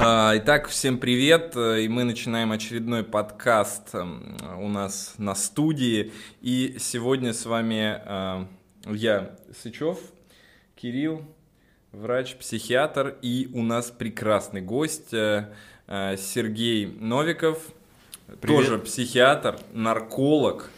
А, итак, всем привет, и мы начинаем очередной подкаст эм, у нас на студии. И сегодня с вами э, я, Сычев, Кирилл, врач-психиатр, и у нас прекрасный гость э, э, Сергей Новиков, привет. тоже психиатр, нарколог,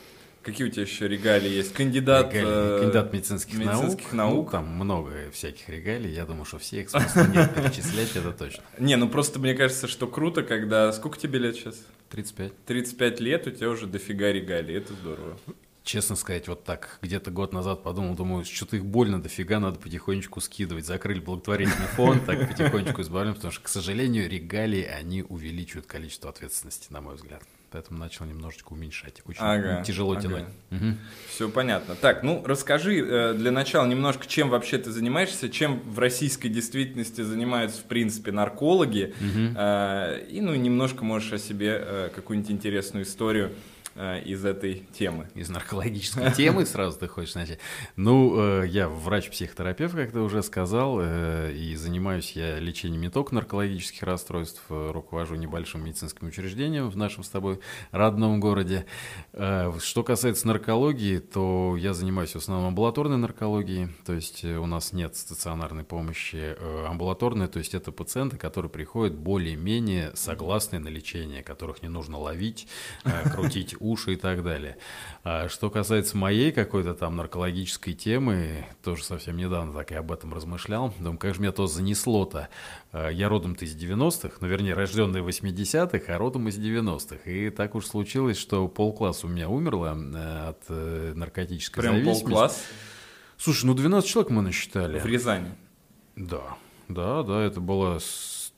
Какие у тебя еще регалии есть? Кандидат, регалии, э, кандидат медицинских, медицинских наук. наук. Ну, там много всяких регалий. Я думаю, что все их смысла нет перечислять, это точно. Не, ну просто мне кажется, что круто, когда... Сколько тебе лет сейчас? 35. 35 лет, у тебя уже дофига регалий, это здорово. Честно сказать, вот так, где-то год назад подумал, думаю, что-то их больно дофига, надо потихонечку скидывать. Закрыли благотворительный фонд, так потихонечку избавляем, потому что, к сожалению, регалии, они увеличивают количество ответственности, на мой взгляд поэтому начал немножечко уменьшать. Очень ага, тяжело ага. тянуть. Угу. Все понятно. Так, ну расскажи э, для начала немножко, чем вообще ты занимаешься, чем в российской действительности занимаются в принципе наркологи, угу. и ну немножко можешь о себе э, какую-нибудь интересную историю из этой темы. Из наркологической темы сразу ты хочешь начать? Ну, э, я врач-психотерапевт, как ты уже сказал, э, и занимаюсь я лечением не только наркологических расстройств, руковожу небольшим медицинским учреждением в нашем с тобой родном городе. Что касается наркологии, то я занимаюсь в основном амбулаторной наркологией, то есть у нас нет стационарной помощи амбулаторной, то есть это пациенты, которые приходят более-менее согласные на лечение, которых не нужно ловить, крутить уши и так далее. А что касается моей какой-то там наркологической темы, тоже совсем недавно так и об этом размышлял. Думаю, как же меня то занесло-то. А, я родом-то из 90-х, ну, вернее, рожденный в 80-х, а родом из 90-х. И так уж случилось, что полкласса у меня умерло э, от э, наркотической Прям зависимости. Прям полкласс? Слушай, ну 12 человек мы насчитали. В Рязани? Да, да, да, это было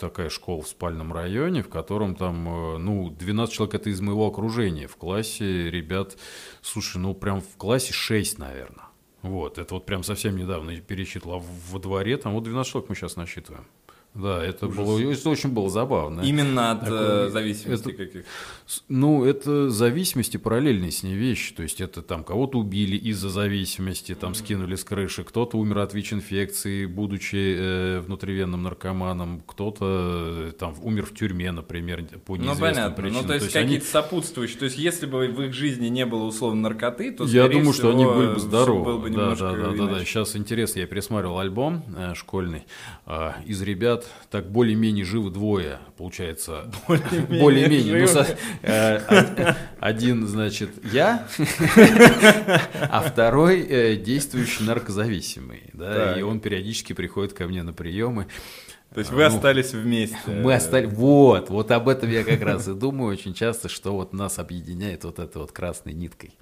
такая школа в спальном районе, в котором там, э, ну, 12 человек это из моего окружения. В классе ребят, слушай, ну, прям в классе 6, наверное. Вот, это вот прям совсем недавно пересчитал. во дворе там вот 12 человек мы сейчас насчитываем. Да, это Ужас. было, это очень было забавно. Именно от Такое, э, зависимости это, каких? Ну, это зависимости параллельные с ней вещи. То есть это там кого-то убили из-за зависимости, там mm-hmm. скинули с крыши, кто-то умер от ВИЧ-инфекции, будучи э, внутривенным наркоманом, кто-то э, там умер в тюрьме, например, по ну, неизвестным ну, понятно. причинам. Ну, то есть, то есть какие-то они... сопутствующие. То есть если бы в их жизни не было условно наркоты, то, Я думаю, всего, что они были бы здоровы. Был бы да, да, да, да, да. Сейчас интересно, я пересматривал альбом э, школьный э, из ребят так более-менее живы двое, получается. Более-менее. ну, э, один, значит, я, а второй э, действующий наркозависимый. Да, и он периодически приходит ко мне на приемы. То есть вы ну, остались вместе. Мы остались. Вот, вот об этом я как раз и думаю очень часто, что вот нас объединяет вот этой вот красной ниткой.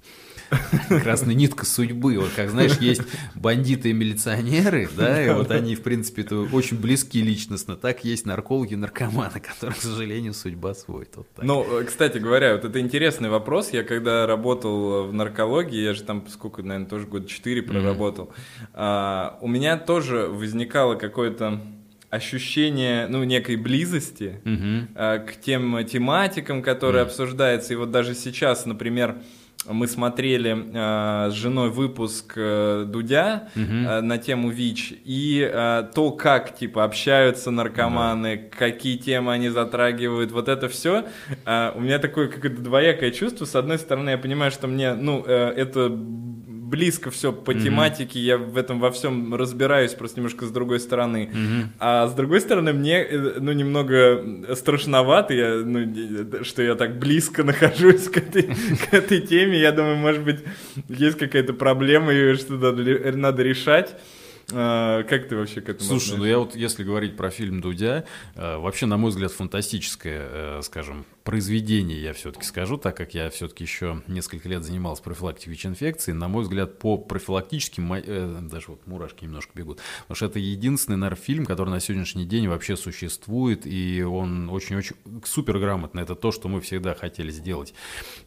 Красная нитка судьбы. Вот как знаешь, есть бандиты и милиционеры, да, и вот они, в принципе, это очень близки личностно. Так есть наркологи и наркоманы, которым, к сожалению, судьба сводит. Вот так. Ну, кстати говоря, вот это интересный вопрос. Я когда работал в наркологии, я же там сколько, наверное, тоже год четыре проработал, mm-hmm. а, у меня тоже возникало какое-то ощущение, ну, некой близости угу. э, к тем тематикам, которые угу. обсуждаются. И вот даже сейчас, например, мы смотрели э, с женой выпуск э, Дудя угу. э, на тему ВИЧ, и э, то, как, типа, общаются наркоманы, да. какие темы они затрагивают, вот это все, э, у меня такое какое-то двоякое чувство. С одной стороны, я понимаю, что мне, ну, э, это близко все по mm-hmm. тематике, я в этом во всем разбираюсь, просто немножко с другой стороны. Mm-hmm. А с другой стороны, мне, э, ну, немного страшновато, я, ну, что я так близко нахожусь к этой, к этой теме. Я думаю, может быть, есть какая-то проблема, и что-то надо решать. А, как ты вообще к этому Слушай, относишься? ну я вот, если говорить про фильм Дудя, э, вообще, на мой взгляд, фантастическое, э, скажем, произведение, я все-таки скажу, так как я все-таки еще несколько лет занимался профилактикой ВИЧ-инфекции, на мой взгляд, по профилактическим, э, даже вот мурашки немножко бегут, потому что это единственный, наверное, фильм, который на сегодняшний день вообще существует, и он очень-очень супер грамотный. Это то, что мы всегда хотели сделать,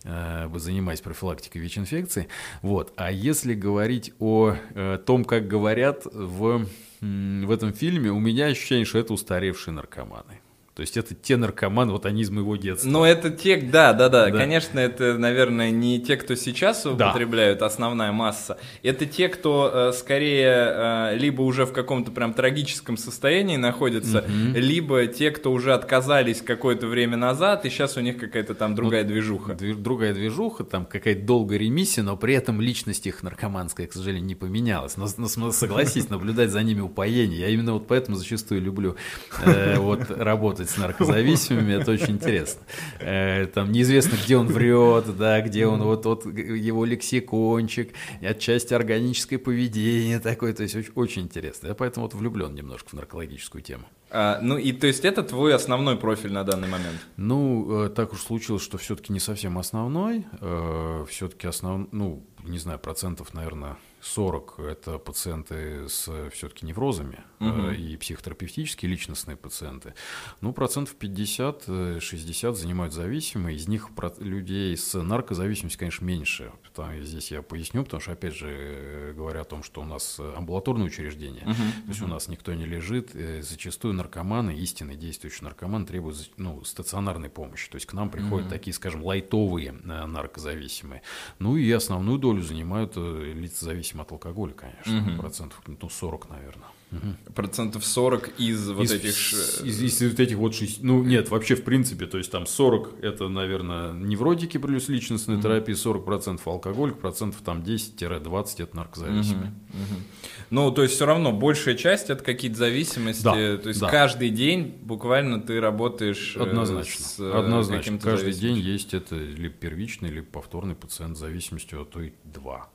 э, занимаясь профилактикой ВИЧ-инфекции. Вот. А если говорить о э, том, как говорят в, в этом фильме, у меня ощущение, что это устаревшие наркоманы. То есть это те наркоманы, вот они из моего детства. Ну, это те, да, да, да, да. Конечно, это, наверное, не те, кто сейчас употребляют, да. основная масса. Это те, кто э, скорее э, либо уже в каком-то прям трагическом состоянии находится, угу. либо те, кто уже отказались какое-то время назад, и сейчас у них какая-то там другая ну, движуха. Другая движуха, там какая-то долгая ремиссия, но при этом личность их наркоманская, к сожалению, не поменялась. Но, но согласись, наблюдать за ними упоение. Я именно вот поэтому зачастую люблю э, вот работать с наркозависимыми, это очень интересно. Э, там неизвестно, где он врет, да, где он, вот, вот его лексикончик, отчасти органическое поведение такое, то есть очень, очень интересно. Я поэтому вот влюблен немножко в наркологическую тему. А, ну и то есть это твой основной профиль на данный момент? Ну, э, так уж случилось, что все-таки не совсем основной, э, все-таки основной, ну, не знаю, процентов, наверное, 40 – это пациенты с все-таки неврозами угу. и психотерапевтические личностные пациенты. Ну, процентов 50-60 занимают зависимые. Из них людей с наркозависимостью, конечно, меньше. Потому, здесь я поясню, потому что, опять же, э, говоря о том, что у нас амбулаторное учреждение, угу. то есть угу. у нас никто не лежит. Э, зачастую наркоманы, истинные действующие наркоманы требуют ну, стационарной помощи. То есть к нам приходят угу. такие, скажем, лайтовые наркозависимые. Ну и основную долю занимают лица зависимые зависим от алкоголя, конечно, угу. процентов, ну, 40, наверное. Угу. Процентов 40 из вот из, этих... Из, из, из вот этих вот 6... Ну, нет, вообще, в принципе, то есть там 40 это, наверное, невротики плюс личностная угу. терапия, 40 процентов алкоголь, процентов там 10-20 это наркозависимые. Угу. Угу. Ну, то есть все равно большая часть это какие-то зависимости. Да, то есть да. каждый день буквально ты работаешь э, Однозначно. с э, Однозначно. Каждый день есть это либо первичный, либо повторный пациент с зависимостью, а то и два.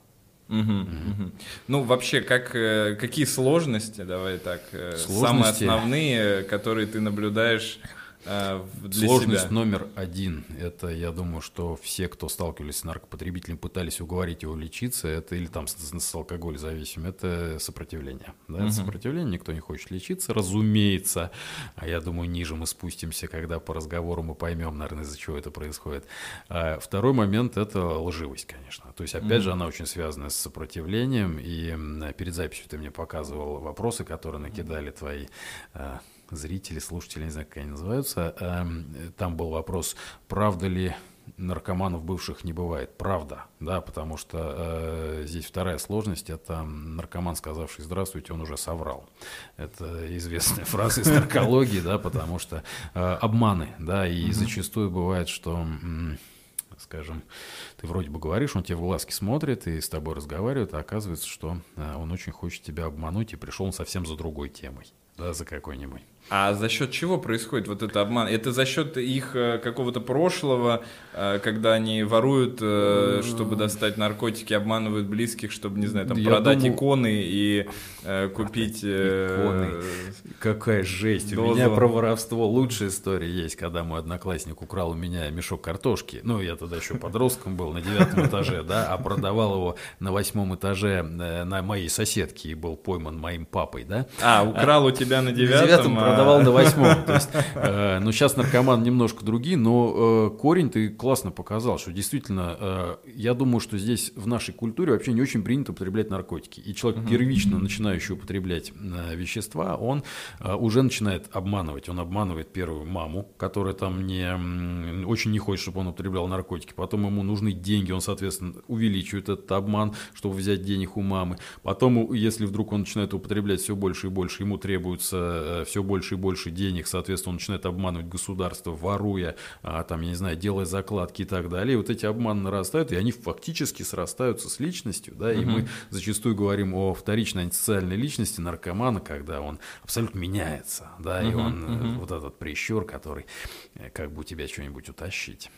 Угу, угу. Ну, вообще, как, э, какие сложности, давай так, э, сложности... самые основные, которые ты наблюдаешь Э, для Сложность себя. номер один – это, я думаю, что все, кто сталкивались с наркопотребителем, пытались уговорить его лечиться, это или там с, с алкоголем зависим, это сопротивление. Да, угу. сопротивление, никто не хочет лечиться, разумеется. А я думаю, ниже мы спустимся, когда по разговору мы поймем, наверное, из-за чего это происходит. А второй момент – это лживость, конечно. То есть, опять угу. же, она очень связана с сопротивлением. И перед записью ты мне показывал вопросы, которые накидали твои а, зрители, слушатели, не знаю, как они называются, эм, там был вопрос, правда ли наркоманов бывших не бывает. Правда, да, потому что э, здесь вторая сложность – это наркоман, сказавший «здравствуйте», он уже соврал. Это известная фраза из наркологии, да, потому что э, обманы, да, и зачастую бывает, что скажем, ты вроде бы говоришь, он тебе в глазки смотрит и с тобой разговаривает, а оказывается, что э, он очень хочет тебя обмануть и пришел он совсем за другой темой, да, за какой-нибудь. А за счет чего происходит вот этот обман? Это за счет их э, какого-то прошлого, э, когда они воруют, э, чтобы достать наркотики, обманывают близких, чтобы, не знаю, там, Я продать думаю... иконы и купить... Иконы. Какая жесть. Дозу. У меня про воровство лучшая история есть, когда мой одноклассник украл у меня мешок картошки. Ну, я тогда еще подростком был, на девятом этаже, да, а продавал его на восьмом этаже на моей соседке и был пойман моим папой, да. А, украл у тебя на девятом, продавал на восьмом. То есть, э, ну, сейчас наркоман немножко другие, но э, корень ты классно показал, что действительно, э, я думаю, что здесь в нашей культуре вообще не очень принято употреблять наркотики. И человек, первично начинающий употреблять э, вещества, он э, уже начинает обманывать. Он обманывает первую маму, которая там не, очень не хочет, чтобы он употреблял наркотики. Потом ему нужны деньги, он, соответственно, увеличивает этот обман, чтобы взять денег у мамы. Потом, если вдруг он начинает употреблять все больше и больше, ему требуется все больше больше и больше денег, соответственно, он начинает обманывать государство, воруя, а, там, я не знаю, делая закладки и так далее. И вот эти обманы нарастают, и они фактически срастаются с личностью, да, и угу. мы зачастую говорим о вторичной антисоциальной личности наркомана, когда он абсолютно меняется, да, угу, и он угу. вот этот прищур, который э, как бы у тебя что-нибудь утащить.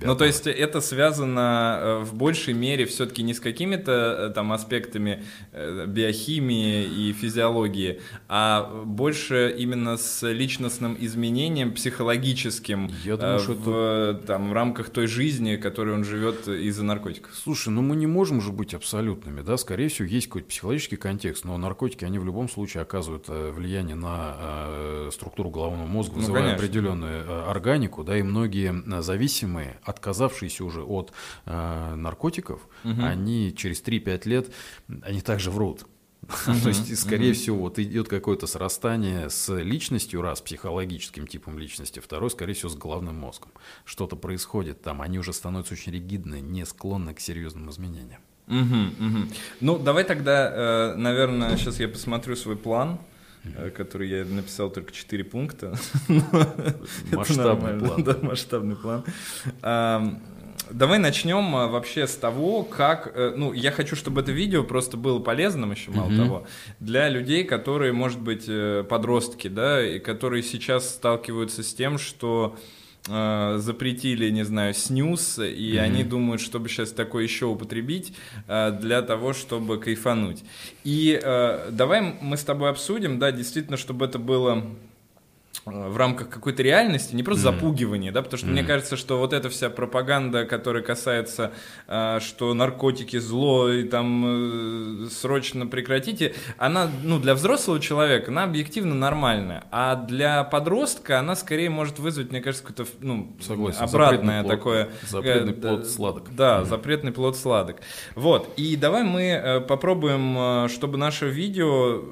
Ну, то есть это связано э, в большей мере все-таки не с какими-то там аспектами биохимии и физиологии, а больше именно с личностным изменением психологическим Я думаю, э, в, что это... там, в рамках той жизни, которой он живет из-за наркотиков. Слушай, ну мы не можем же быть абсолютными, да, скорее всего, есть какой-то психологический контекст, но наркотики, они в любом случае оказывают э, влияние на э, структуру головного мозга, ну, вызывая ну, определенную э, органику, да, и многие э, зависимые, отказавшиеся уже от э, наркотиков, угу. они через 3-5 лет, они также врут. То есть, скорее всего, вот идет какое-то срастание с личностью, раз, психологическим типом личности, второй, скорее всего, с головным мозгом. Что-то происходит там, они уже становятся очень ригидны, не склонны к серьезным изменениям. Угу, угу. Ну, давай тогда, э, наверное, сейчас я посмотрю свой план, который я написал только 4 пункта. Масштабный план. Да, масштабный план. Давай начнем а, вообще с того, как, э, ну, я хочу, чтобы это видео просто было полезным еще, мало mm-hmm. того, для людей, которые, может быть, э, подростки, да, и которые сейчас сталкиваются с тем, что э, запретили, не знаю, снюс, и mm-hmm. они думают, чтобы сейчас такое еще употребить э, для того, чтобы кайфануть. И э, давай мы с тобой обсудим, да, действительно, чтобы это было в рамках какой-то реальности, не просто mm. запугивание, да, потому что mm. мне кажется, что вот эта вся пропаганда, которая касается, э, что наркотики зло и там э, срочно прекратите, она, ну, для взрослого человека, она объективно нормальная, а для подростка она скорее может вызвать, мне кажется, какое-то, ну, Согласен. обратное запретный такое. Плод, запретный э, плод сладок. Да, mm. запретный плод сладок. Вот, и давай мы э, попробуем, э, чтобы наше видео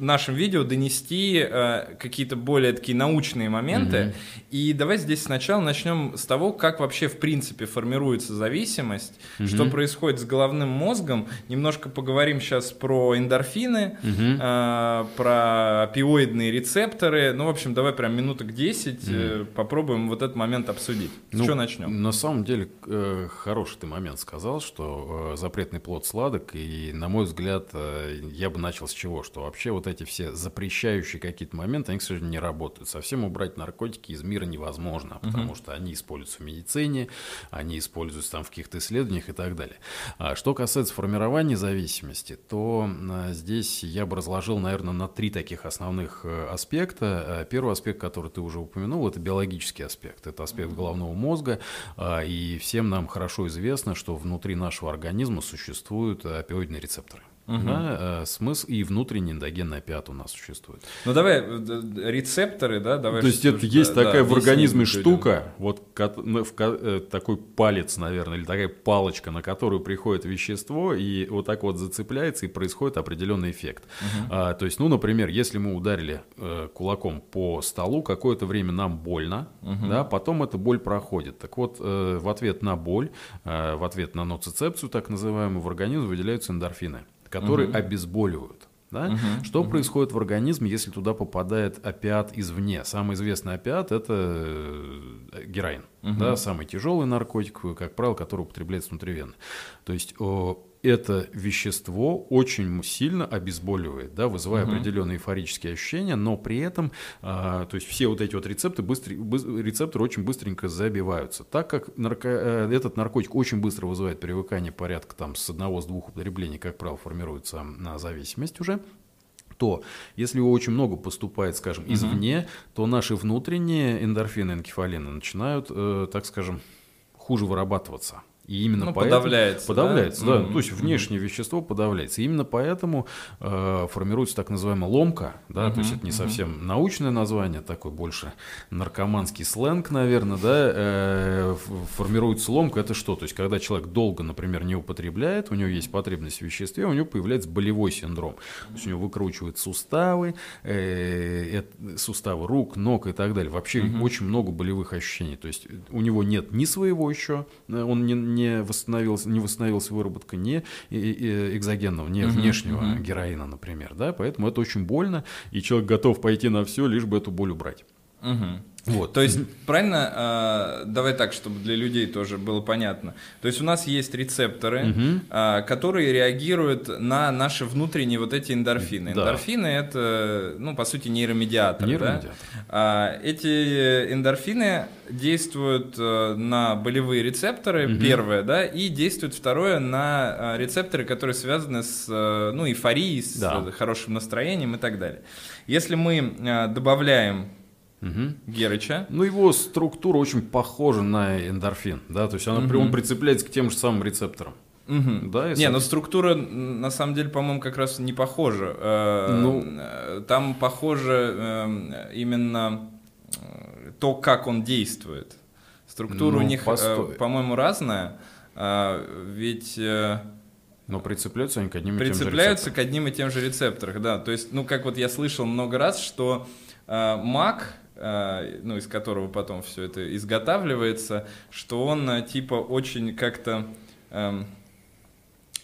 нашем видео донести э, какие-то более такие научные моменты. Mm-hmm. И давай здесь сначала начнем с того, как вообще в принципе формируется зависимость, mm-hmm. что происходит с головным мозгом. Немножко поговорим сейчас про эндорфины, mm-hmm. э, про опиоидные рецепторы. Ну, в общем, давай прям минуток 10 mm-hmm. э, попробуем вот этот момент обсудить. Ну, что начнем? На самом деле, э, хороший ты момент сказал, что э, запретный плод сладок. И, на мой взгляд, э, я бы начал с чего? Что вообще вот эти все запрещающие какие-то моменты, они, к сожалению, не работают. Совсем убрать наркотики из мира невозможно, потому uh-huh. что они используются в медицине, они используются там в каких-то исследованиях и так далее. А что касается формирования зависимости, то а, здесь я бы разложил, наверное, на три таких основных э, аспекта. А, первый аспект, который ты уже упомянул, это биологический аспект. Это аспект головного мозга, а, и всем нам хорошо известно, что внутри нашего организма существуют опиоидные рецепторы. Угу. Да, э, смысл и внутренний эндогенный опиат у нас существует. Ну давай э, рецепторы, да, давай. То есть это есть да, такая да, в организме штука, вот в, такой палец, наверное, или такая палочка, на которую приходит вещество и вот так вот зацепляется и происходит определенный эффект. Угу. А, то есть, ну, например, если мы ударили э, кулаком по столу, какое-то время нам больно, угу. да, потом эта боль проходит. Так вот, э, в ответ на боль, э, в ответ на ноцицепцию, так называемую, в организм выделяются эндорфины которые угу. обезболивают. Да? Угу, что угу. происходит в организме, если туда попадает опиат извне? Самый известный опиат это э, героин, угу. да, самый тяжелый наркотик, как правило, который употребляется внутривенно. То есть это вещество очень сильно обезболивает, да, вызывая угу. определенные эйфорические ощущения, но при этом, а, то есть все вот эти вот рецепты быстро, рецепторы очень быстренько забиваются. Так как нарко, э, этот наркотик очень быстро вызывает привыкание порядка там с одного, с двух употреблений, как правило, формируется на зависимость уже, то если его очень много поступает, скажем, извне, угу. то наши внутренние эндорфины, энкефалины начинают, э, так скажем, хуже вырабатываться. И именно ну, поэтому подавляется. Подавляется, да. да. Mm-hmm. То есть внешнее mm-hmm. вещество подавляется. И именно поэтому э, формируется так называемая ломка, да, mm-hmm. то есть это не совсем mm-hmm. научное название, такой больше наркоманский сленг, наверное, да. Э, формируется ломка, это что? То есть когда человек долго, например, не употребляет, у него есть потребность в веществе, у него появляется болевой синдром. То есть у него выкручивают суставы, э, э, суставы рук, ног и так далее. Вообще mm-hmm. очень много болевых ощущений. То есть у него нет ни своего еще, э, он не не восстановилась, не восстановилась выработка не экзогенного, uh-huh, внешнего uh-huh. героина, например, да, поэтому это очень больно, и человек готов пойти на все, лишь бы эту боль убрать. Uh-huh. Вот. То есть, правильно, э, давай так, чтобы для людей тоже было понятно. То есть у нас есть рецепторы, угу. э, которые реагируют на наши внутренние вот эти эндорфины. Да. Эндорфины это, ну, по сути, нейромедиатор. нейромедиатор. Да? Э, эти эндорфины действуют э, на болевые рецепторы, угу. первое, да, и действуют второе на рецепторы, которые связаны с, э, ну, эйфорией, с да. хорошим настроением и так далее. Если мы добавляем Угу. Герыча. Ну, его структура очень похожа на эндорфин, да, то есть она, угу. он прицепляется к тем же самым рецепторам. Угу. Да, не, но структура на самом деле, по-моему, как раз не похожа. Э, ну, э, там похоже э, именно то, как он действует. Структура ну, у них, постой. по-моему, разная. Ведь Но прицепляются они к одним и тем же Прицепляются к одним и тем же рецепторам, да. То есть, ну, как вот я слышал много раз, что э, мак, э, ну, из которого потом все это изготавливается, что он э, типа очень как-то э,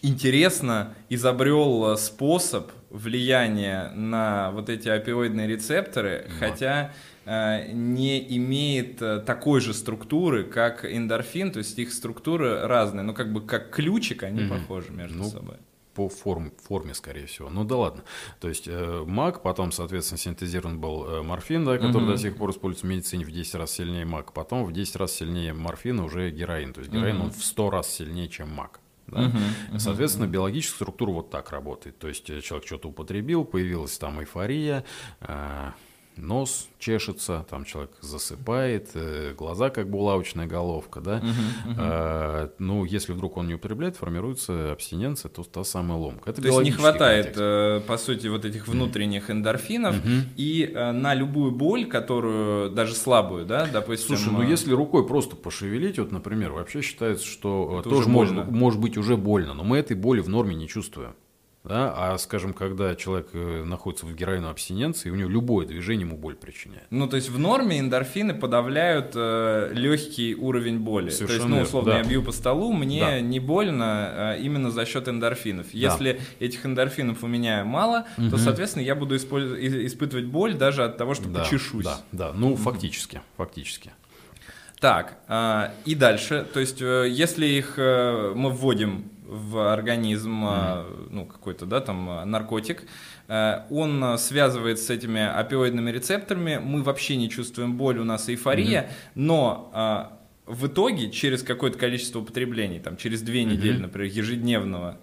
интересно изобрел э, способ влияния на вот эти опиоидные рецепторы, вот. хотя э, не имеет такой же структуры, как эндорфин, то есть их структуры разные, но как бы как ключик они угу. похожи между ну, собой по форм, форме, скорее всего. Ну да ладно. То есть э, мак, потом, соответственно, синтезирован был э, морфин, да, который угу. до сих пор используется в медицине в 10 раз сильнее мак. Потом в 10 раз сильнее морфина уже героин. То есть героин угу. он в 100 раз сильнее, чем мак. Да? Угу, угу, Соответственно, угу. биологическая структура вот так работает. То есть э, человек что-то употребил, появилась там эйфория, э, нос чешется, там человек засыпает, э, глаза как булавочная головка, да. Uh-huh, uh-huh. А, ну, если вдруг он не употребляет, формируется абстиненция, то та самая ломка. Это то есть не хватает, контекст. по сути, вот этих внутренних эндорфинов, uh-huh. и на любую боль, которую, даже слабую, да, допустим... Слушай, ну если рукой просто пошевелить, вот, например, вообще считается, что это тоже может, может быть уже больно, но мы этой боли в норме не чувствуем. Да? А, скажем, когда человек э, находится в героиновой абстиненции, у него любое движение ему боль причиняет. Ну, то есть в норме эндорфины подавляют э, легкий уровень боли. Совершенно то есть, ну, условно, да. я бью по столу, мне да. не больно э, именно за счет эндорфинов. Если да. этих эндорфинов у меня мало, угу. то, соответственно, я буду использ... испытывать боль даже от того, что да, почешусь. Да, да, ну, фактически, фактически. Так, э, и дальше, то есть, э, если их э, мы вводим в организм mm-hmm. ну, какой-то, да, там а, наркотик, э, он связывает с этими опиоидными рецепторами, мы вообще не чувствуем боль, у нас эйфория, mm-hmm. но а, в итоге через какое-то количество употреблений, там, через две недели, mm-hmm. например, ежедневного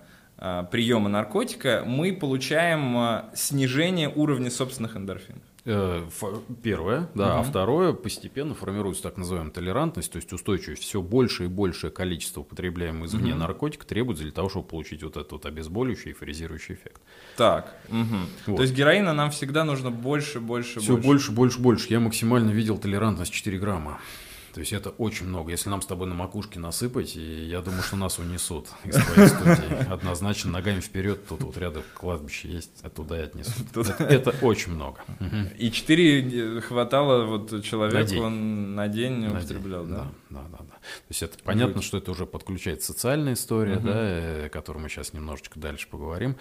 приема наркотика, мы получаем снижение уровня собственных эндорфинов. Э, первое, да, угу. а второе, постепенно формируется так называемая толерантность, то есть устойчивость. Все больше и большее количество употребляемого извне угу. наркотика требуется для того, чтобы получить вот этот вот обезболивающий и фрезирующий эффект. Так, угу. вот. то есть героина нам всегда нужно больше, больше, Все больше, больше, больше. Я максимально видел толерантность 4 грамма. То есть это очень много. Если нам с тобой на макушке насыпать, и я думаю, что нас унесут из твоей студии. Однозначно ногами вперед, тут вот рядом кладбище есть, оттуда и отнесут. Это, это очень много. И четыре хватало вот человеку, он на день употреблял, да? Да, да, да. То есть это понятно, что это уже подключает социальная история, да, э, о которой мы сейчас немножечко дальше поговорим.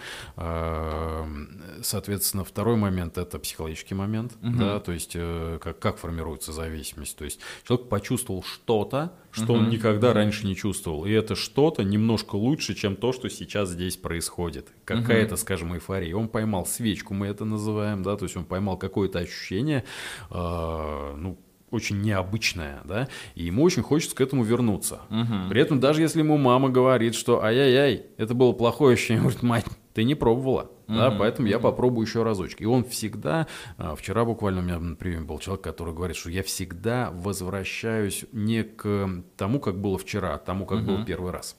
Соответственно, второй момент это психологический момент, да, то есть э, как, как формируется зависимость. То есть человек почувствовал что-то, что угу. он никогда раньше не чувствовал. И это что-то немножко лучше, чем то, что сейчас здесь происходит. Какая-то, угу. скажем, эйфория. Он поймал свечку, мы это называем, да, то есть он поймал какое-то ощущение, э, ну, очень необычное, да, и ему очень хочется к этому вернуться. Угу. При этом даже если ему мама говорит, что ай-яй-яй, это было плохое ощущение, говорит, мать, ты не пробовала, mm-hmm. да, поэтому mm-hmm. я попробую еще разочек. И он всегда, а, вчера буквально у меня на приеме был человек, который говорит, что я всегда возвращаюсь не к тому, как было вчера, а к тому, как mm-hmm. было первый раз.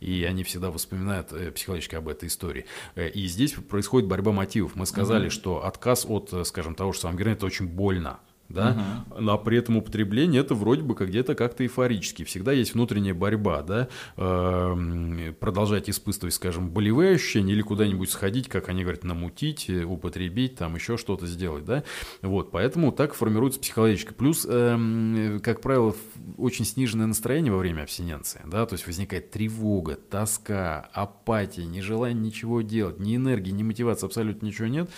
И они всегда вспоминают э, психологически об этой истории. Э, и здесь происходит борьба мотивов. Мы сказали, mm-hmm. что отказ от, э, скажем, того же самого героина, это очень больно да, угу. а при этом употребление это вроде бы как где-то как-то эйфорически. Всегда есть внутренняя борьба, да, э, продолжать испытывать, скажем, болевые ощущения или куда-нибудь сходить, как они говорят, намутить, э, употребить, там еще что-то сделать, да, вот, поэтому так формируется психологически. Плюс, э, как правило, очень сниженное настроение во время абстиненции, да, то есть возникает тревога, тоска, апатия, нежелание ничего делать, ни энергии, ни мотивации, абсолютно ничего нет,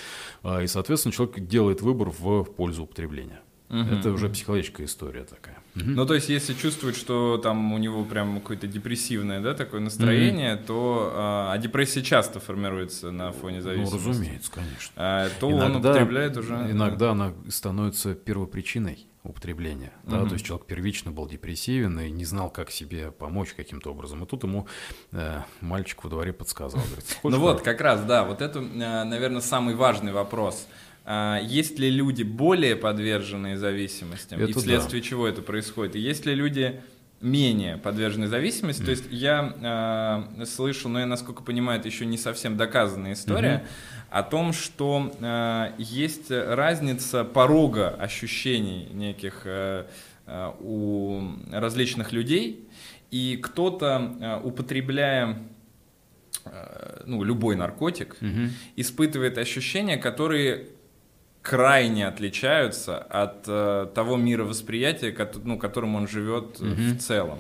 а, и, соответственно, человек делает выбор в пользу употребления. Угу. Это уже психологическая история такая. Угу. Ну, то есть, если чувствует, что там у него прям какое-то депрессивное, да, такое настроение, угу. то а, а депрессия часто формируется на фоне ну, зависимости. Ну, разумеется, конечно. А, то иногда, он употребляет уже. Иногда да. она становится первопричиной употребления. Да? Угу. То есть человек первично был депрессивен и не знал, как себе помочь каким-то образом. И тут ему э, мальчик во дворе подсказал. Говорит, ну вот, как раз, да, вот это, э, наверное, самый важный вопрос. А, есть ли люди более подверженные зависимостям, это и вследствие да. чего это происходит? И есть ли люди менее подвержены зависимости? Mm. То есть я э, слышу, но я, насколько понимаю, это еще не совсем доказанная история, mm-hmm. о том, что э, есть разница порога ощущений неких э, э, у различных людей, и кто-то, э, употребляя э, ну, любой наркотик, Мгм. испытывает ощущения, которые крайне отличаются от э, того мировосприятия, кото- ну, которым он живет э, в целом.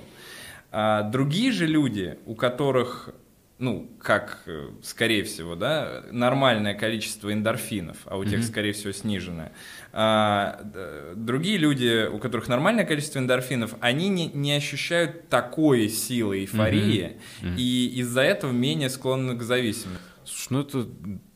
А другие же люди, у которых, ну, как, э, скорее всего, да, нормальное количество эндорфинов, а у тех, скорее всего, сниженное, а, другие люди, у которых нормальное количество эндорфинов, они не, не ощущают такой силы эйфории, и из-за этого менее склонны к зависимости. Слушай, ну это,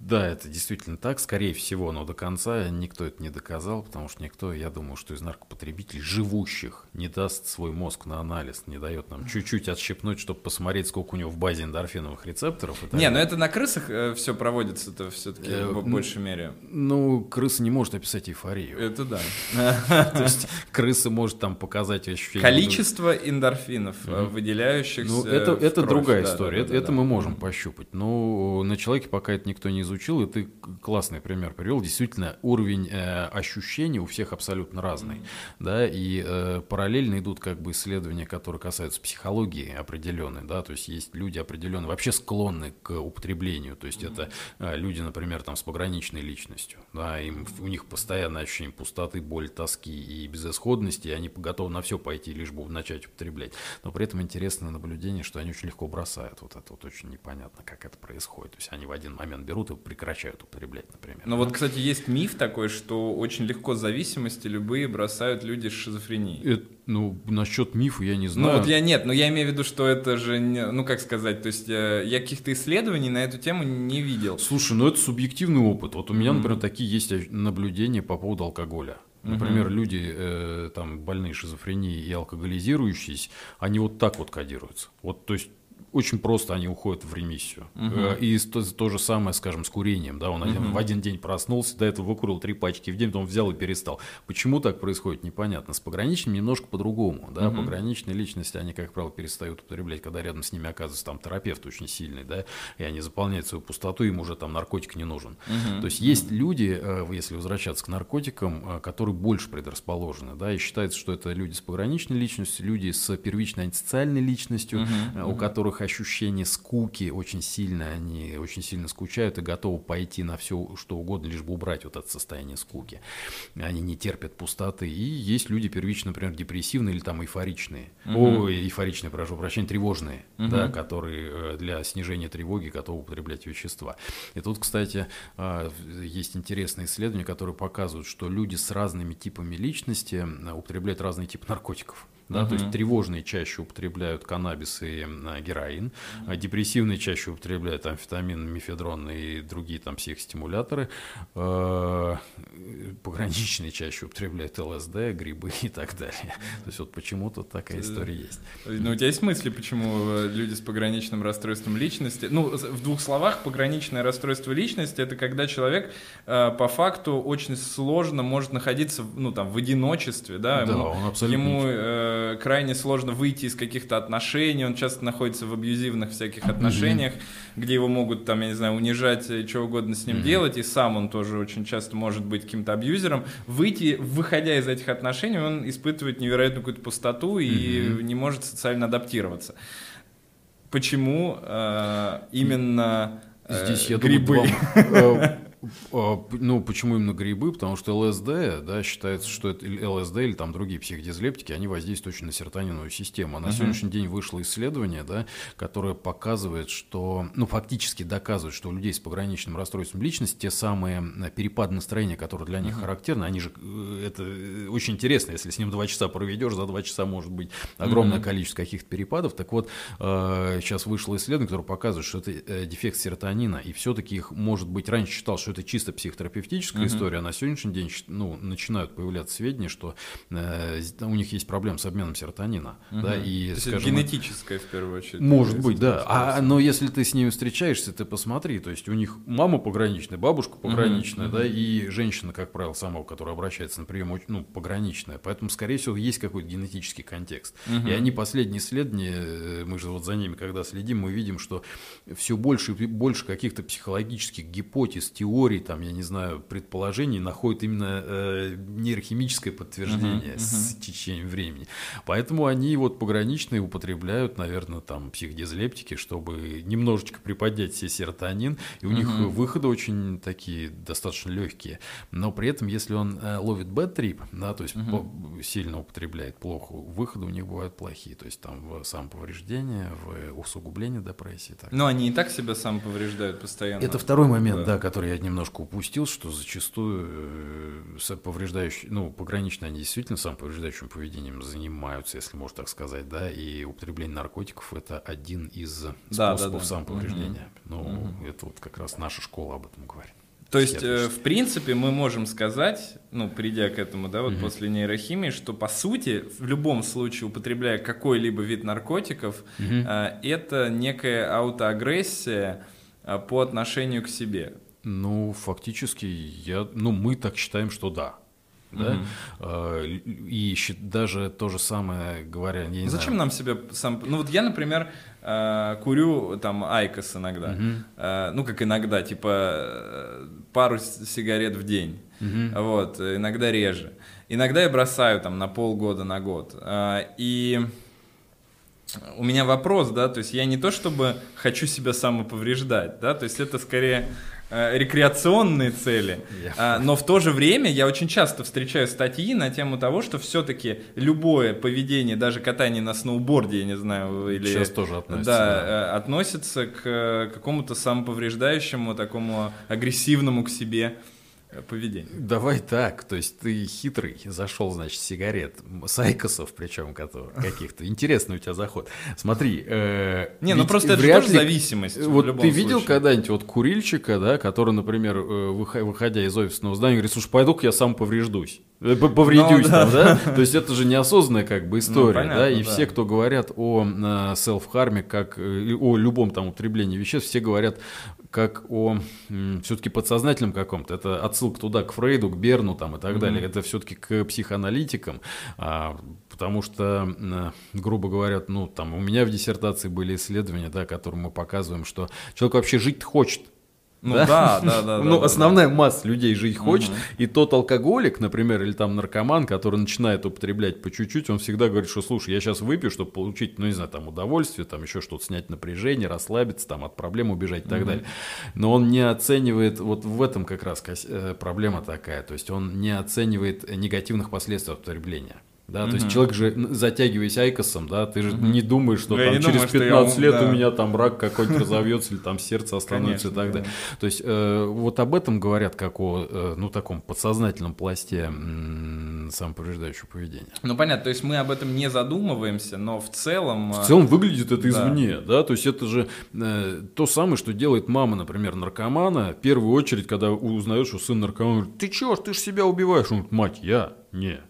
да, это действительно так, скорее всего, но до конца никто это не доказал, потому что никто, я думаю, что из наркопотребителей, живущих, не даст свой мозг на анализ, не дает нам чуть-чуть отщипнуть, чтобы посмотреть, сколько у него в базе эндорфиновых рецепторов. Не, ну далее. это на крысах все проводится-то все-таки Э, в ну, большей мере. Ну, крыса не может описать эйфорию. Это да. То есть крыса может там показать ощущение... Количество эндорфинов, э, выделяющихся. Ну, это, это другая история. это это мы можем пощупать. Но на человеке пока это никто не изучил, и ты классный пример привел. Действительно, уровень э, ощущений у всех абсолютно разный. Да, и э, параллельно идут как бы исследования, которые касаются психологии определенной. Да, то есть есть люди определенные, вообще склонны к употреблению. То есть это э, люди, например, там, с пограничной личностью. Да, им, у них постоянное ощущение пустоты, боли, тоски и безысходности, и они готовы на все пойти, лишь бы начать употреблять. Но при этом интересное наблюдение, что они очень легко бросают. Вот это вот очень непонятно, как это происходит. То есть они в один момент берут и прекращают употреблять, например. Но вот, кстати, есть миф такой, что очень легко зависимости любые бросают люди с шизофренией. Это, ну, насчет мифа я не Ну знаю. вот я нет, но я имею в виду, что это же, не- ну как сказать, то есть э, я каких-то исследований на эту тему не видел. Слушай, ну это субъективный опыт. Вот у меня, например, такие есть наблюдения по поводу алкоголя. Например, люди, э, там, больные шизофренией и алкоголизирующиеся, они вот так вот кодируются. Вот, то есть, очень просто они уходят в ремиссию. Э, И то, то же самое, скажем, с курением. Да? Он один- в один день проснулся, до этого выкурил три пачки в день, потом взял и перестал. Почему так происходит, непонятно. С пограничным немножко по-другому. Да? Пограничные личности, они, как правило, перестают употреблять, когда рядом с ними оказывается там терапевт очень сильный, да, и они заполняют свою пустоту, им уже там наркотик не нужен. То есть есть люди, э, если возвращаться к наркотикам, э, которые больше предрасположены, да, и считается, что это люди с пограничной личностью, люди с первичной антисоциальной личностью, э, у которых ощущение скуки очень сильное, они очень сильно скучают и готовы пойти на все, что угодно, лишь бы убрать вот это состояние скуки. Они не терпят пустоты. И есть люди первично, например, депрессивные или там эйфоричные. Ой, эйфоричные, прошу прощения, тревожные, да, которые э, для снижения тревоги готовы употреблять вещества. И тут, кстати, а, есть интересные исследования, которые показывают, что люди с разными типами личности э, употребляют разные типы наркотиков. Да, То есть тревожные чаще употребляют каннабис и героин, а депрессивные чаще употребляют амфетамин, мефедрон и другие там психостимуляторы, э, пограничные чаще употребляют ЛСД, грибы и так далее. То есть вот почему-то такая история есть. Ну, у тебя есть мысли, почему э, люди с пограничным расстройством личности... Ну, в двух словах, пограничное расстройство личности — это когда человек э, по факту очень сложно может находиться, ну, там, в одиночестве, да? Да, ему, он абсолютно ему э, крайне сложно выйти из каких-то отношений, он часто находится в абьюзивных всяких отношениях, где его могут, там, я не знаю, унижать, и что угодно с ним делать, и сам он тоже очень часто может быть каким-то абьюзером. Выйти, выходя из этих отношений, он испытывает невероятную какую-то пустоту и не может социально адаптироваться. Почему э, именно э, Здесь, я грибы? думаю, вам, э, ну, почему именно грибы? Потому что ЛСД, да, считается, что это ЛСД или там другие психодизлептики, они воздействуют очень на серотониновую систему. А на сегодняшний день вышло исследование, да, которое показывает, что, ну, фактически доказывает, что у людей с пограничным расстройством личности те самые э, перепады настроения, которые для них характерны, они же, э, это э, очень интересно, если с ним два часа проведешь, за два часа может быть огромное количество каких-то перепадов. Так вот, сейчас вышло исследование, которое показывает, что это дефект серотонина, и все-таки их, может быть, раньше считал, что это чисто психотерапевтическая история, а на сегодняшний день ну, начинают появляться сведения, что э, у них есть проблемы с обменом серотонина. Да, и, То есть это скажем, генетическое в первую очередь. может быть, да. А, но если ты с ними встречаешься, ты посмотри, то есть у них мама пограничная, бабушка пограничная, да, и женщина, как правило, сама, которая обращается на прием, ну, пограничная. Поэтому, скорее всего, есть какой-то генетический контекст. И они последние исследования, э, мы же вот за ними, когда следим, мы видим, что все больше и больше каких-то психологических гипотез, теорий теорий, там, я не знаю, предположений находят именно э, нейрохимическое подтверждение uh-huh, с uh-huh. течением времени. Поэтому они вот пограничные употребляют, наверное, там психодизлептики, чтобы немножечко приподнять себе серотонин, и у uh-huh. них выходы очень такие достаточно легкие. Но при этом, если он э, ловит бэт-трип, да, то есть uh-huh. сильно употребляет плохо, выходы у них бывают плохие, то есть там в самоповреждение, в усугубление депрессии. Так. Но они и так себя самоповреждают постоянно. Это второй момент, да, да который я немножко упустил, что зачастую э, повреждающие, ну, пограничные, они действительно самоповреждающим поведением занимаются, если можно так сказать, да, и употребление наркотиков это один из да, способов да, да. самоповреждения. Угу. Ну, угу. это вот как раз наша школа об этом говорит. То есть, э, в принципе, мы можем сказать, ну, придя к этому, да, вот угу. после нейрохимии, что по сути, в любом случае, употребляя какой-либо вид наркотиков, э, это некая аутоагрессия э, по отношению к себе. Ну, фактически, я, ну, мы так считаем, что да. Да? Угу. И даже то же самое говоря, я не Зачем знаю. нам себя сам... Ну вот я, например, э, курю там айкос иногда. Угу. Ну как иногда, типа э, пару сигарет в день. Угу. Вот, иногда реже. Иногда я бросаю там на полгода, на год. И у меня вопрос, да, то есть я не то чтобы хочу себя самоповреждать, да, то есть это скорее рекреационные цели, а, но в то же время я очень часто встречаю статьи на тему того, что все-таки любое поведение, даже катание на сноуборде, я не знаю, или сейчас тоже относится, да, да. Э, относится к э, какому-то самоповреждающему, такому агрессивному к себе Э, поведение. Давай так, то есть ты хитрый, зашел, значит, сигарет, сайкосов причем каких-то. Интересный у тебя заход. Смотри. Э, Не, ну просто это тоже зависимость. Вот ты видел когда-нибудь вот курильщика, да, который, например, э, выходя из офисного здания, говорит, слушай, пойду-ка я сам повреждусь. Э, повредюсь ну, там, да. да? То есть это же неосознанная как бы ну, история, ну, понятно, да? И да. все, кто говорят о селф-харме, как о любом там употреблении веществ, все говорят как о все-таки подсознательном каком-то. Это отсылка туда к Фрейду, к Берну там и так mm-hmm. далее. Это все-таки к психоаналитикам, а, потому что, грубо говоря, ну там у меня в диссертации были исследования, да, которые мы показываем, что человек вообще жить хочет. Ну да, да, да. да ну, да, основная да. масса людей жить хочет. Угу. И тот алкоголик, например, или там наркоман, который начинает употреблять по чуть-чуть, он всегда говорит, что слушай, я сейчас выпью, чтобы получить, ну, не знаю, там удовольствие, там еще что-то, снять напряжение, расслабиться, там от проблем убежать и так угу. далее. Но он не оценивает, вот в этом как раз э, проблема такая, то есть он не оценивает негативных последствий употребления. Да, угу. то есть человек же, затягиваясь айкосом, да, ты же угу. не думаешь, что ну, там через думаю, 15 я, лет да. у меня там рак какой-нибудь разовьется, или там сердце остановится Конечно, и так далее. Да. То есть э, вот об этом говорят, как о, э, ну, таком подсознательном пласте м- самоповреждающего поведения. Ну, понятно, то есть мы об этом не задумываемся, но в целом... В целом выглядит это извне, да, то есть это же э, то самое, что делает мама, например, наркомана, в первую очередь, когда узнает, что сын наркоман, говорит, ты чего, ты же себя убиваешь? Он говорит, мать, я? Не,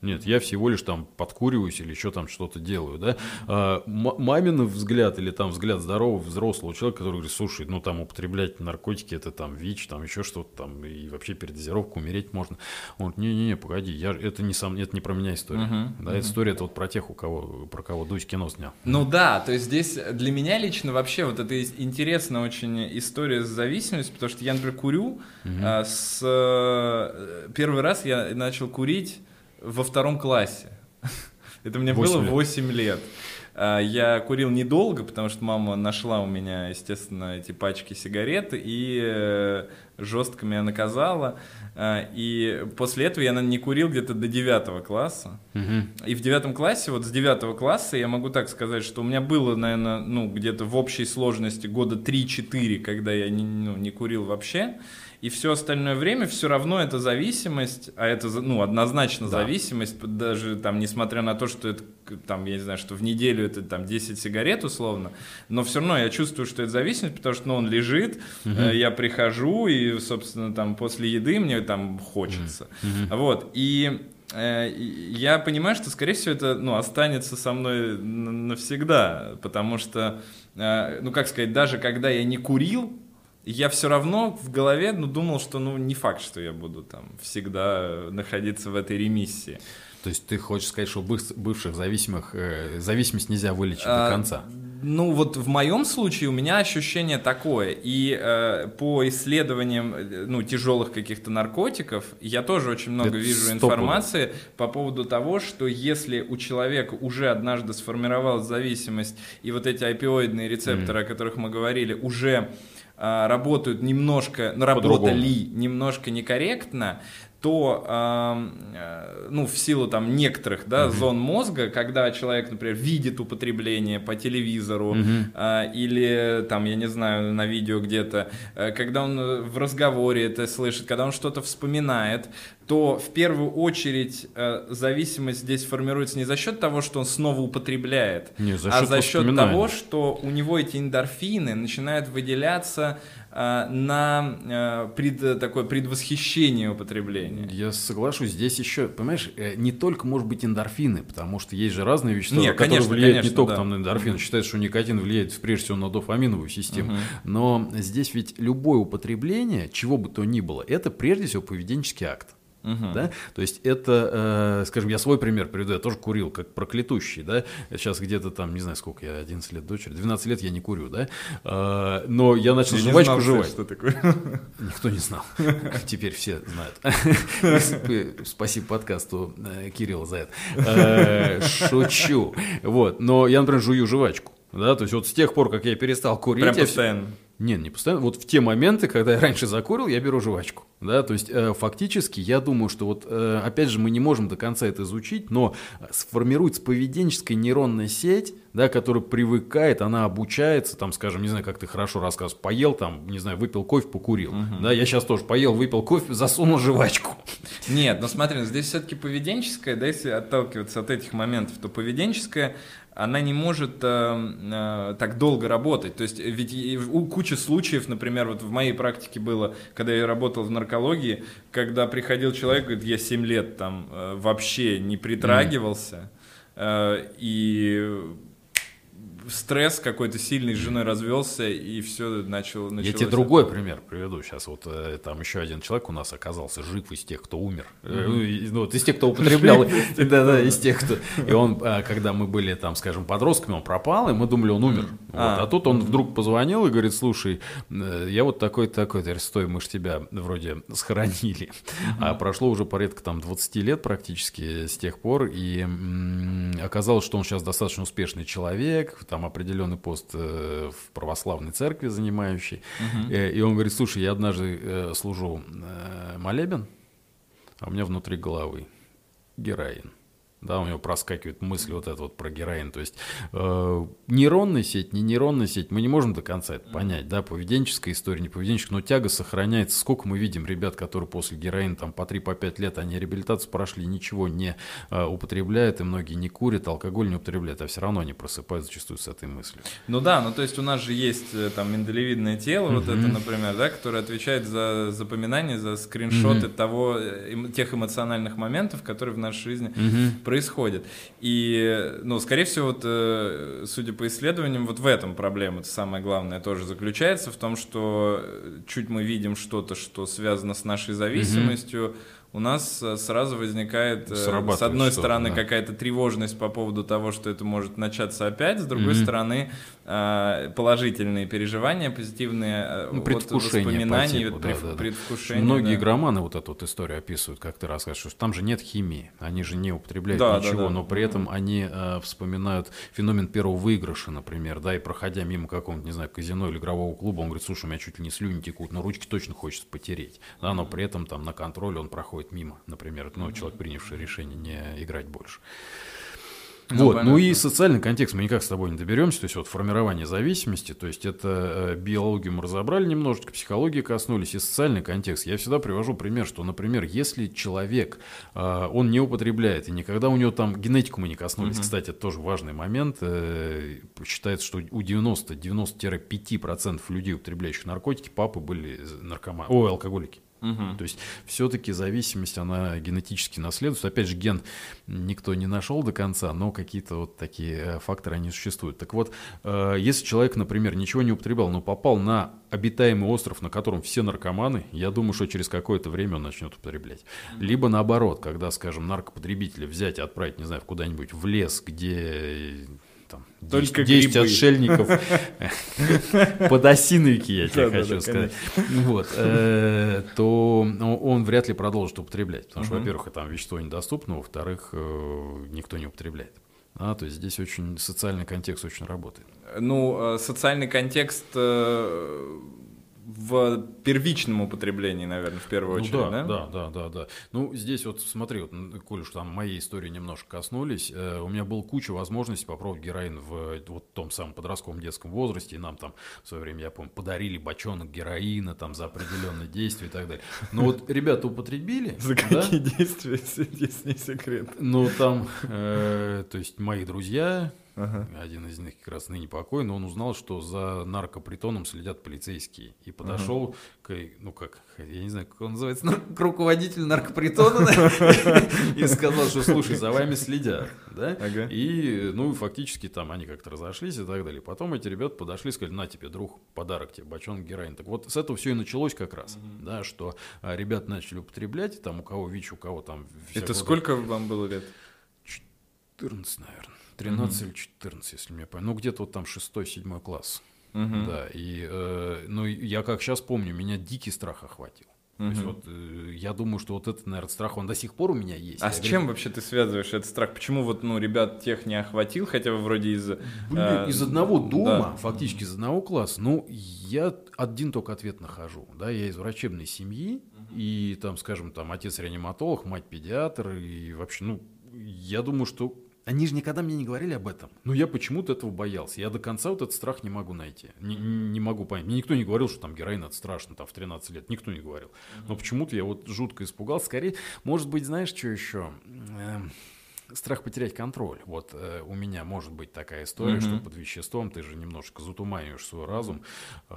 нет, я всего лишь там подкуриваюсь или еще там что-то делаю, да. А, мамин взгляд или там взгляд здорового взрослого человека, который говорит, слушай, ну там употреблять наркотики, это там ВИЧ, там еще что-то там, и вообще передозировка, умереть можно. Он говорит, не-не-не, погоди, я, это, не сам, это не про меня история. Uh-huh, да, uh-huh. эта история это вот про тех, у кого, про кого Дусь кино снял. Ну да, то есть здесь для меня лично вообще вот это интересная очень история с зависимостью, потому что я, например, курю, uh-huh. а, с э, первый раз я начал курить во втором классе. Это мне было 8 лет. А, я курил недолго, потому что мама нашла у меня, естественно, эти пачки сигарет и э, жестко меня наказала. А, и после этого я, наверное, не курил где-то до девятого класса. Угу. И в девятом классе, вот с девятого класса, я могу так сказать, что у меня было, наверное, ну, где-то в общей сложности года 3-4, когда я не, ну, не курил вообще и все остальное время все равно это зависимость, а это ну, однозначно да. зависимость, даже там, несмотря на то, что это там, я не знаю, что в неделю это там 10 сигарет условно, но все равно я чувствую, что это зависимость, потому что ну, он лежит, угу. э, я прихожу, и, собственно, там после еды мне там хочется. Угу. Вот, и э, я понимаю, что, скорее всего, это ну, останется со мной навсегда, потому что, э, ну, как сказать, даже когда я не курил, я все равно в голове ну, думал, что ну не факт, что я буду там всегда находиться в этой ремиссии. То есть ты хочешь сказать, что бывших зависимых э, зависимость нельзя вылечить а, до конца? Ну вот в моем случае у меня ощущение такое, и э, по исследованиям э, ну тяжелых каких-то наркотиков я тоже очень много Это вижу информации по поводу того, что если у человека уже однажды сформировалась зависимость и вот эти опиоидные рецепторы, mm. о которых мы говорили, уже э, работают немножко, ну, работали немножко некорректно, то, э, ну, в силу там некоторых, да, mm-hmm. зон мозга, когда человек, например, видит употребление по телевизору э, или там, я не знаю, на видео где-то, э, когда он в разговоре это слышит, когда он что-то вспоминает, то в первую очередь э, зависимость здесь формируется не за счет того, что он снова употребляет, не, за а за счет того, что у него эти эндорфины начинают выделяться Э, на э, пред, такое предвосхищение употребления. Я соглашусь, здесь еще, понимаешь, э, не только, может быть, эндорфины, потому что есть же разные вещества, Нет, которые конечно, влияют конечно, не только да. там, на эндорфин. Угу. Считается, что никотин влияет прежде всего на дофаминовую систему. Угу. Но здесь ведь любое употребление, чего бы то ни было, это прежде всего поведенческий акт. Uh-huh. Да? То есть это, э, скажем, я свой пример приведу, я тоже курил, как проклятущий, да, сейчас где-то там, не знаю сколько, я 11 лет дочери, 12 лет я не курю, да, э, но я начал я жвачку знал, жевать. Что такое. Никто не знал, теперь все знают. Спасибо подкасту э, Кирилла за это. Э, шучу, вот, но я, например, жую жвачку, да, то есть вот с тех пор, как я перестал курить... Прям постоянно? Нет, не постоянно. Вот в те моменты, когда я раньше закурил, я беру жвачку. Да, то есть э, фактически я думаю, что вот э, опять же мы не можем до конца это изучить, но сформируется поведенческая нейронная сеть, да, которая привыкает, она обучается, там, скажем, не знаю, как ты хорошо рассказываешь, поел там, не знаю, выпил кофе, покурил. Угу. Да, я сейчас тоже поел, выпил кофе, засунул жвачку. Нет, но смотри, здесь все-таки поведенческое, да, если отталкиваться от этих моментов, то поведенческое она не может э, э, так долго работать. То есть ведь у кучи случаев, например, вот в моей практике было, когда я работал в наркологии, когда приходил человек, говорит, я 7 лет там э, вообще не притрагивался, mm. э, и стресс какой-то сильный, с женой развелся, и все начал Я тебе другой пример приведу. Сейчас вот э, там еще один человек у нас оказался жив из тех, кто умер. Mm-hmm. Ну, вот из тех, кто употреблял. Да-да, из тех, кто... И он, э, когда мы были там, скажем, подростками, он пропал, и мы думали, он умер. А. а тут он вдруг позвонил и говорит, слушай, я вот такой-то, такой-то, стой, мы же тебя вроде схоронили. А прошло уже порядка там 20 лет практически с тех пор, и оказалось, что он сейчас достаточно успешный человек, там определенный пост э, в православной церкви занимающий. Угу. И он говорит, слушай, я однажды э, служу молебен, а у меня внутри головы героин да, у него проскакивает мысль вот эта вот про героин. То есть э, нейронная сеть, не нейронная сеть, мы не можем до конца это понять, да, поведенческая история, не поведенческая, но тяга сохраняется. Сколько мы видим ребят, которые после героина там по 3-5 по лет, они реабилитацию прошли, ничего не э, употребляют, и многие не курят, алкоголь не употребляют, а все равно они просыпаются зачастую с этой мыслью. Ну да, ну то есть у нас же есть э, там миндалевидное тело, mm-hmm. вот это, например, да, которое отвечает за запоминание, за скриншоты mm-hmm. того, э, тех эмоциональных моментов, которые в нашей жизни mm-hmm происходит. И, ну, скорее всего, вот, э, судя по исследованиям, вот в этом проблема, это самое главное, тоже заключается, в том, что э, чуть мы видим что-то, что связано с нашей зависимостью, mm-hmm у нас э, сразу возникает, с одной стороны, да. какая-то тревожность по поводу того, что это может начаться опять, с другой mm-hmm. стороны, положительные переживания, позитивные ну, предвкушение воспоминания, типу, пред, да, да, предвкушение. Многие да. игроманы вот эту вот историю описывают, как ты рассказываешь, что там же нет химии, они же не употребляют да, ничего, да, да. но при этом они э, вспоминают феномен первого выигрыша, например, да, и проходя мимо какого-нибудь, не знаю, казино или игрового клуба, он говорит, слушай, у меня чуть ли не слюни текут, но ручки точно хочется потереть, да, но при этом там на контроле он проходит мимо, например, ну, человек, принявший решение не играть больше. Ну, вот, понятно. ну и социальный контекст мы никак с тобой не доберемся, то есть вот формирование зависимости, то есть это э, биологию мы разобрали немножечко, психологии коснулись, и социальный контекст. Я всегда привожу пример, что, например, если человек, э, он не употребляет, и никогда у него там генетику мы не коснулись, угу. кстати, это тоже важный момент, э, считается, что у 90-90-5% людей, употребляющих наркотики, папы были наркоманы, ой, алкоголики. Угу. То есть все-таки зависимость, она генетически наследуется. Опять же, ген никто не нашел до конца, но какие-то вот такие э, факторы, они существуют. Так вот, э, если человек, например, ничего не употреблял, но попал на обитаемый остров, на котором все наркоманы, я думаю, что через какое-то время он начнет употреблять. Либо наоборот, когда, скажем, наркопотребителя взять и отправить, не знаю, куда-нибудь в лес, где Только 10 грибы. отшельников подосиновики, я тебе хочу сказать, вот, э, то он вряд ли продолжит употреблять, потому что, во-первых, там вещество недоступно, во-вторых, э, никто не употребляет. А, то есть здесь очень социальный контекст очень работает. Ну, э, социальный контекст в первичном употреблении, наверное, в первую ну очередь, ну, да, да? Да, да, да, Ну, здесь вот смотри, вот, коль уж там моей истории немножко коснулись, э, у меня был куча возможностей попробовать героин в вот том самом подростковом детском возрасте, и нам там в свое время, я помню, подарили бочонок героина там за определенные действия и так далее. Но вот ребята употребили. За какие действия, если не секрет? Ну, там, э, то есть мои друзья, Ага. Один из них как раз ныне покойный, он узнал, что за наркопритоном следят полицейские. И подошел ага. к, ну как, я не знаю, как он называется, к руководителю наркопритона и сказал, что слушай, за вами следят. Да? И, ну, фактически там они как-то разошлись и так далее. Потом эти ребята подошли и сказали, на тебе, друг, подарок тебе, бочонок героин. Так вот, с этого все и началось как раз, да, что а, ребят начали употреблять, там у кого ВИЧ, у кого там... Это сколько вам было лет? 14, наверное. 13 или 14, если мне память. Ну, где-то вот там 6-7 класс. Угу. Да, и, э, ну, я как сейчас помню, меня дикий страх охватил. То есть вот э, я думаю, что вот этот, наверное, страх, он до сих пор у меня есть. А я с говорю, чем вообще ты связываешь этот страх? Почему вот, ну, ребят тех не охватил, хотя бы вроде из... Блин, э, из одного дома, да. фактически из одного класса. Ну, я один только ответ нахожу. Да, я из врачебной семьи, и там, скажем, там отец реаниматолог, мать педиатр, и вообще, ну, я думаю, что они же никогда мне не говорили об этом. Но я почему-то этого боялся. Я до конца вот этот страх не могу найти. Не, не могу понять. Мне никто не говорил, что там героин это страшно, там в 13 лет. Никто не говорил. Но почему-то я вот жутко испугался. Скорее, может быть, знаешь, что еще? Эм, страх потерять контроль. Вот э, у меня может быть такая история, mm-hmm. что под веществом ты же немножко затуманиваешь свой разум. Э,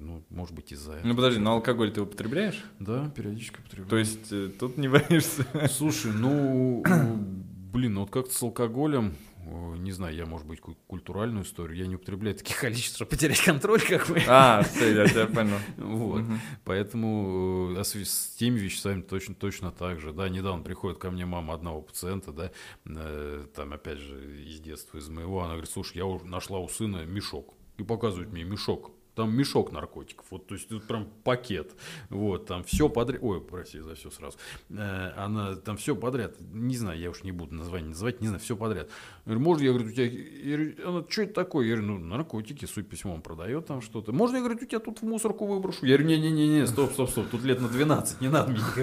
ну, может быть, из-за этого. Ну, подожди, но алкоголь ты употребляешь? Да, периодически употребляю. То есть э, тут не боишься? Слушай, ну Блин, ну вот как-то с алкоголем, не знаю, я, может быть, культуральную историю, я не употребляю таких количеств, чтобы потерять контроль, как вы. А, все, я тебя понял. Вот, поэтому э, с теми веществами точно, точно так же, да, недавно приходит ко мне мама одного пациента, да, э, там, опять же, из детства, из моего, она говорит, слушай, я нашла у сына мешок, и показывает мне мешок там мешок наркотиков, вот, то есть тут прям пакет, вот, там все подряд, ой, прости за все сразу, э, она там все подряд, не знаю, я уж не буду название называть, не знаю, все подряд. Я говорю, можно, я говорю, у тебя, я говорю, она, что это такое? Я говорю, ну, наркотики, суть письмом продает там что-то. Можно, я говорю, у тебя тут в мусорку выброшу? Я говорю, не-не-не, стоп, стоп, стоп, тут лет на 12, не надо мне. Я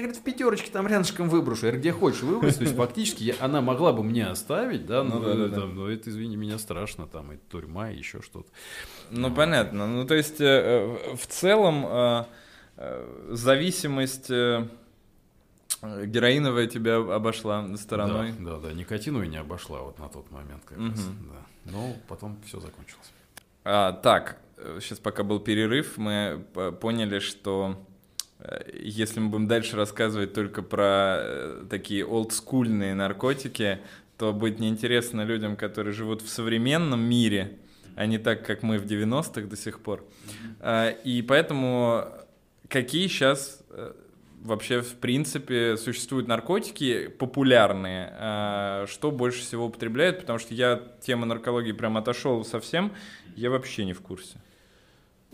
говорю, в пятерочке там рядышком выброшу. Я говорю, где хочешь выбрось, то есть фактически я, она могла бы мне оставить, да, но, ну, да, да, там, но это, извини меня, страшно, там, и тюрьма, и еще что-то. Ну, ну, понятно. Ну, то есть, э, в целом, э, э, зависимость героиновая тебя обошла стороной. Да, да, да, никотиновая не обошла вот на тот момент как угу. раз. Да. Но потом все закончилось. А, так, сейчас пока был перерыв, мы поняли, что если мы будем дальше рассказывать только про такие олдскульные наркотики, то будет неинтересно людям, которые живут в современном мире, а не так, как мы в 90-х до сих пор. Mm-hmm. И поэтому какие сейчас э, вообще, в принципе, существуют наркотики популярные, а, что больше всего употребляют, потому что я тему наркологии прям отошел совсем, я вообще не в курсе.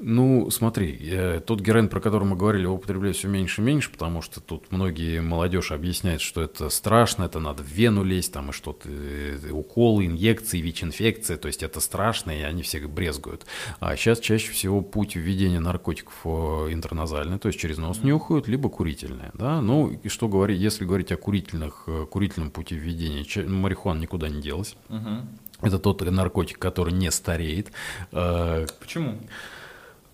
Ну, смотри, э, тот героин, про который мы говорили, его употребляют все меньше и меньше, потому что тут многие молодежь объясняет, что это страшно, это надо в вену лезть, там и что-то, э, уколы, инъекции, ВИЧ-инфекция, то есть это страшно, и они все брезгуют. А сейчас чаще всего путь введения наркотиков э, интерназальный, то есть через нос нюхают, либо курительное, да. Ну, и что говорить, если говорить о курительных, курительном пути введения, марихуана никуда не делась. Угу. Это тот наркотик, который не стареет. Почему?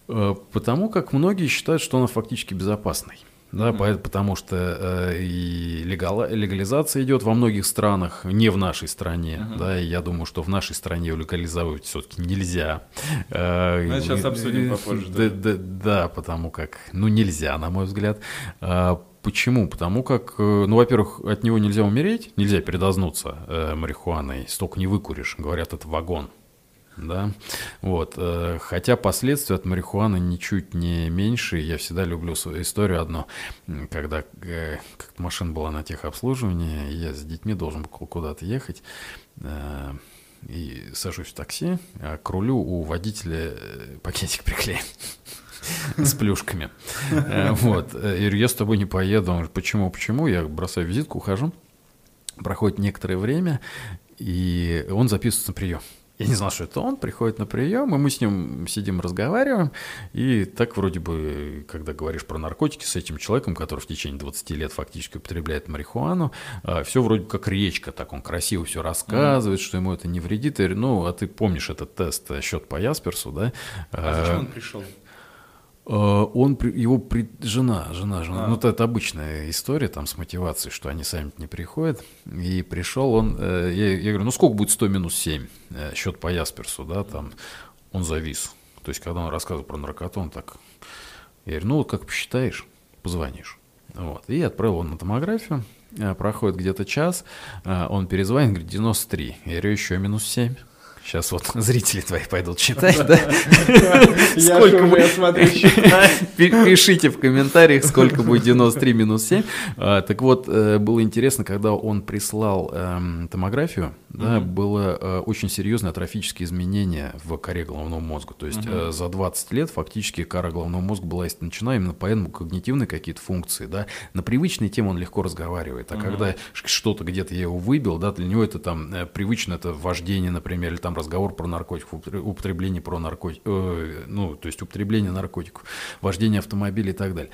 Э, потому как многие считают, что она фактически безопасной. да, mm-hmm. потому что э, и легал, легализация идет во многих странах, не в нашей стране, mm-hmm. да, и я думаю, что в нашей стране легализовать все-таки нельзя. Э, Мы сейчас обсудим попозже. Да, да, да, потому как, ну, нельзя, на мой взгляд. Э, Почему? Потому как, э, ну, во-первых, от него нельзя умереть, нельзя передознуться э, марихуаной, столько не выкуришь, говорят, это вагон да, вот, э, хотя последствия от марихуаны ничуть не меньше, я всегда люблю свою историю одну, когда э, как машина была на техобслуживании, я с детьми должен был куда-то ехать, э, и сажусь в такси, а к рулю у водителя пакетик приклеен с плюшками. Вот. Я я с тобой не поеду. Он говорит, почему, почему? Я бросаю визитку, ухожу. Проходит некоторое время, и он записывается на прием. Я не знал, что это он, приходит на прием, и мы с ним сидим, разговариваем, и так вроде бы, когда говоришь про наркотики с этим человеком, который в течение 20 лет фактически употребляет марихуану, а, все вроде как речка, так он красиво все рассказывает, mm. что ему это не вредит. И, ну, а ты помнишь этот тест, э, счет по Ясперсу, да? А зачем он пришел? Э, он, его при, жена, жена, жена, а. ну это, это обычная история там с мотивацией, что они сами не приходят. И пришел он, э, я, я говорю, ну сколько будет 100 минус 7, э, счет по Ясперсу, да, там, он завис. То есть, когда он рассказывал про наркоту, он так, я говорю, ну вот как посчитаешь, позвонишь. Вот. И отправил он на томографию, проходит где-то час, он перезвонит, говорит, 93. Я говорю, еще минус 7. Сейчас вот зрители твои пойдут читать, да? Сколько смотрю, Пишите в комментариях, сколько будет 93 минус 7. А, так вот, э, было интересно, когда он прислал эм, томографию, да, было э, очень серьезное атрофическое изменение в коре головного мозга. То есть э, за 20 лет фактически кора головного мозга была истончена именно поэтому когнитивные какие-то функции, да. На привычные темы он легко разговаривает, а когда что-то где-то я его выбил, да, для него это там привычно, это вождение, например, или там разговор про наркотиков, употребление про наркотик, э, ну, то есть употребление наркотиков, вождение автомобиля и так далее.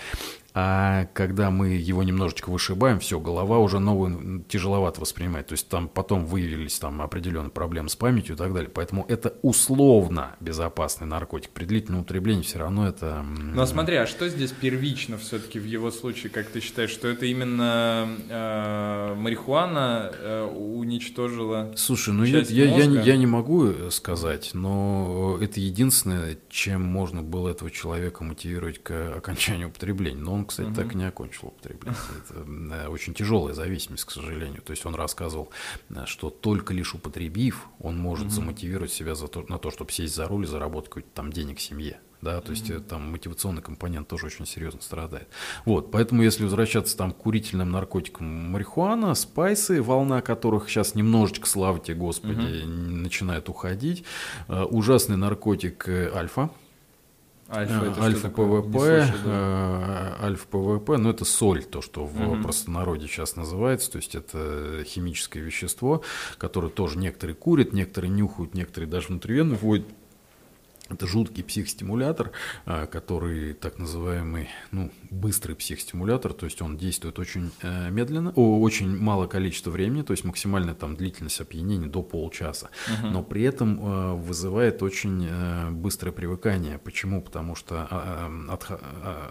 А когда мы его немножечко вышибаем, все, голова уже новую тяжеловато воспринимает. То есть там потом выявились там определенные проблемы с памятью и так далее. Поэтому это условно безопасный наркотик. При длительном употреблении все равно это... Но смотри, а что здесь первично все-таки в его случае, как ты считаешь, что это именно э, марихуана э, уничтожила Слушай, ну я, я, я, не, я не могу э, сказать, но это единственное, чем можно было этого человека мотивировать к окончанию употребления. Но он он, кстати, угу. так и не окончил употребление. Это очень тяжелая зависимость, к сожалению. То есть он рассказывал, э, что только лишь употребив, он может угу. замотивировать себя за то, на то, чтобы сесть за руль и заработать какой-то там денег семье да, то есть mm-hmm. там мотивационный компонент тоже очень серьезно страдает. Вот, поэтому если возвращаться там к курительным наркотикам марихуана, спайсы, волна которых сейчас немножечко, слава тебе Господи, mm-hmm. начинает уходить, э, ужасный наркотик альфа, Альфа, это альфа ПВП, альфа ПВП, ну это соль, то, что в угу. простонародье сейчас называется, то есть это химическое вещество, которое тоже некоторые курят, некоторые нюхают, некоторые даже внутривенно вводят. Это жуткий психостимулятор, а, который так называемый ну, быстрый психостимулятор, то есть он действует очень э, медленно, о, очень мало количество времени, то есть максимальная там длительность опьянения до полчаса, угу. но при этом э, вызывает очень э, быстрое привыкание. Почему? Потому что э, от, э,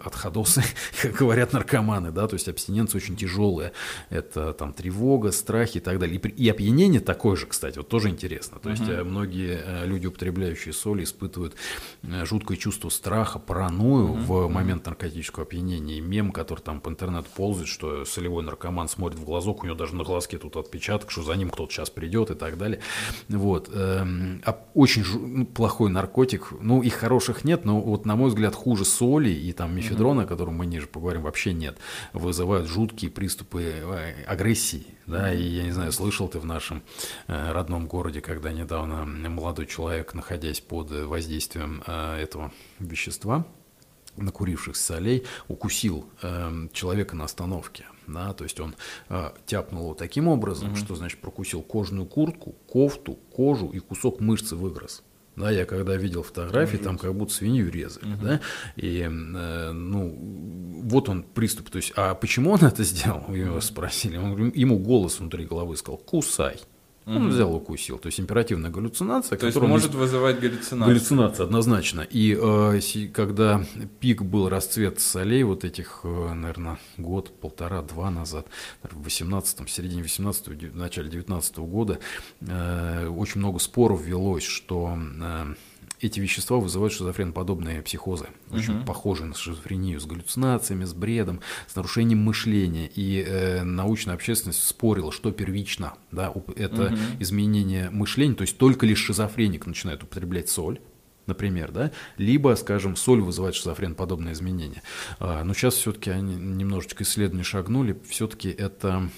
отходосы, как говорят наркоманы, да, то есть абстиненция очень тяжелая, это там тревога, страхи и так далее. И, и опьянение такое же, кстати, вот тоже интересно. То есть угу. многие люди, употребляющие соль, испытывают жуткое чувство страха, паранойю mm-hmm. в момент наркотического опьянения. И мем, который там по интернету ползает, что солевой наркоман смотрит в глазок, у него даже на глазке тут отпечаток, что за ним кто-то сейчас придет и так далее. Вот. Эм, а очень ну, плохой наркотик. Ну, их хороших нет, но вот, на мой взгляд, хуже соли и там мефедрона, mm-hmm. о котором мы ниже поговорим, вообще нет. Вызывают жуткие приступы э, агрессии. Да, и я не знаю, слышал ты в нашем э, родном городе, когда недавно молодой человек, находясь под воздействием э, этого вещества, накурившихся солей, укусил э, человека на остановке. Да, то есть он э, тяпнул его таким образом, mm-hmm. что значит прокусил кожную куртку, кофту, кожу и кусок мышцы выгрыз. Да, я когда видел фотографии, там как будто свинью резали, угу. да, и, э, ну, вот он приступ, то есть, а почему он это сделал, его спросили, он, ему голос внутри головы сказал, кусай, Угу. Он взял укусил. То есть императивная галлюцинация. То есть может вызывать галлюцинацию. Галлюцинация, однозначно. И э, когда пик был расцвет солей, вот этих, э, наверное, год, полтора, два назад, в 18 в середине 18 в начале 19 года, э, очень много споров велось, что э, эти вещества вызывают шизофреноподобные психозы, очень угу. похожие на шизофрению, с галлюцинациями, с бредом, с нарушением мышления. И э, научная общественность спорила, что первично, да, это угу. изменение мышления, то есть только лишь шизофреник начинает употреблять соль, например, да, либо, скажем, соль вызывает шизофрен-подобные изменения. А, но сейчас все-таки они немножечко исследования шагнули, все-таки это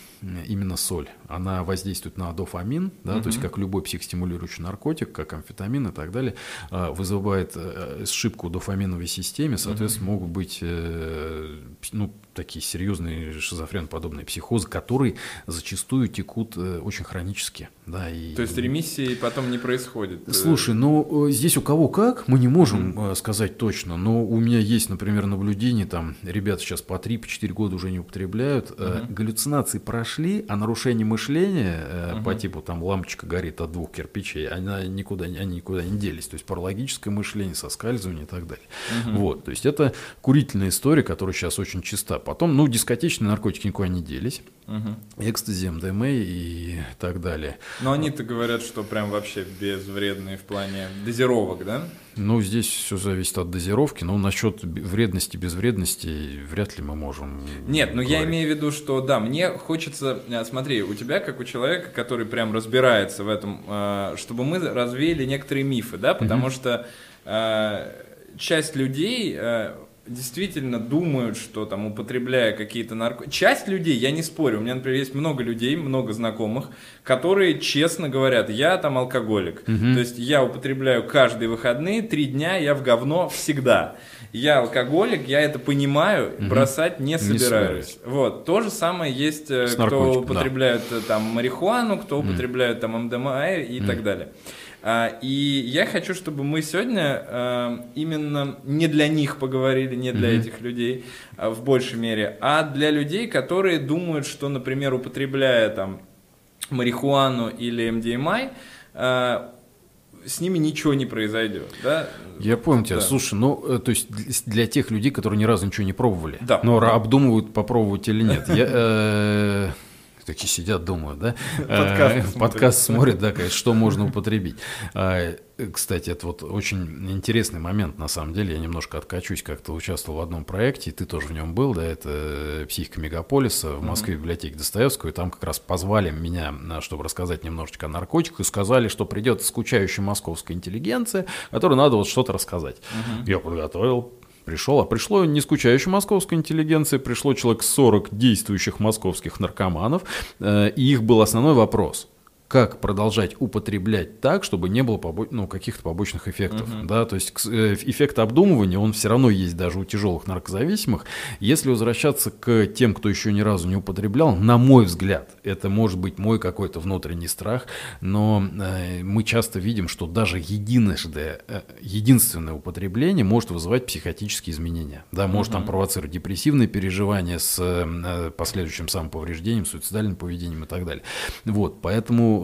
именно соль. Она воздействует на дофамин, да, угу. то есть как любой психостимулирующий наркотик, как амфетамин и так далее, а, вызывает э, сшибку дофаминовой системе, соответственно, угу. могут быть э, ну, такие серьезные шизофрен-подобные психозы, которые зачастую текут э, очень хронически. Да, и... То есть ремиссии потом не происходит? Слушай, ну здесь у кого как, мы не можем mm сказать точно, но у меня есть, например, наблюдение, там ребята сейчас по 3-4 года уже не употребляют, mm галлюцинации прошли нашли, а нарушение мышления угу. по типу там лампочка горит от двух кирпичей, она никуда, они никуда не делись. То есть паралогическое мышление, соскальзывание и так далее. Угу. Вот, то есть это курительная история, которая сейчас очень чиста. Потом, ну, дискотечные наркотики никуда не делись. Угу. Экстази, МДМА и так далее. Но они-то говорят, что прям вообще безвредные в плане дозировок, да? Ну, здесь все зависит от дозировки, но насчет вредности, безвредности вряд ли мы можем. Нет, но я имею в виду, что да, мне хочется, э, смотри, у тебя, как у человека, который прям разбирается в этом, э, чтобы мы развеяли некоторые мифы, да, потому угу. что э, часть людей действительно думают, что там употребляя какие-то наркотики. Часть людей, я не спорю, у меня, например, есть много людей, много знакомых, которые честно говорят, я там алкоголик. Угу. То есть я употребляю каждые выходные, три дня я в говно всегда. Я алкоголик, я это понимаю, угу. бросать не собираюсь. не Вот. То же самое есть, э, С кто употребляет да. Э, там марихуану, кто угу. употребляет там МДМА и угу. так далее. А, и я хочу, чтобы мы сегодня а, именно не для них поговорили, не для mm-hmm. этих людей а, в большей мере, а для людей, которые думают, что, например, употребляя там марихуану или МДМА, с ними ничего не произойдет, да? Я понял тебя. Да. Слушай, ну, э, то есть для тех людей, которые ни разу ничего не пробовали, да. но обдумывают, попробовать или нет. Я, э, такие сидят, думают, да? Подкаст, Подкаст смотрят, да, конечно, что можно употребить. А, кстати, это вот очень интересный момент, на самом деле. Я немножко откачусь, как-то участвовал в одном проекте, ты тоже в нем был, да, это «Психика мегаполиса» в Москве, в библиотеке Достоевского, и там как раз позвали меня, чтобы рассказать немножечко о наркотиках, и сказали, что придет скучающая московская интеллигенция, которой надо вот что-то рассказать. Я подготовил, пришел, а пришло не скучающая московская интеллигенция, пришло человек 40 действующих московских наркоманов, э, и их был основной вопрос – как продолжать употреблять так, чтобы не было побо... ну, каких-то побочных эффектов. Uh-huh. Да? То есть э, эффект обдумывания, он все равно есть даже у тяжелых наркозависимых. Если возвращаться к тем, кто еще ни разу не употреблял, на мой взгляд, это может быть мой какой-то внутренний страх, но э, мы часто видим, что даже единожды, э, единственное употребление может вызывать психотические изменения. Да, может uh-huh. там провоцировать депрессивные переживания с э, последующим самоповреждением, суицидальным поведением и так далее. Вот, поэтому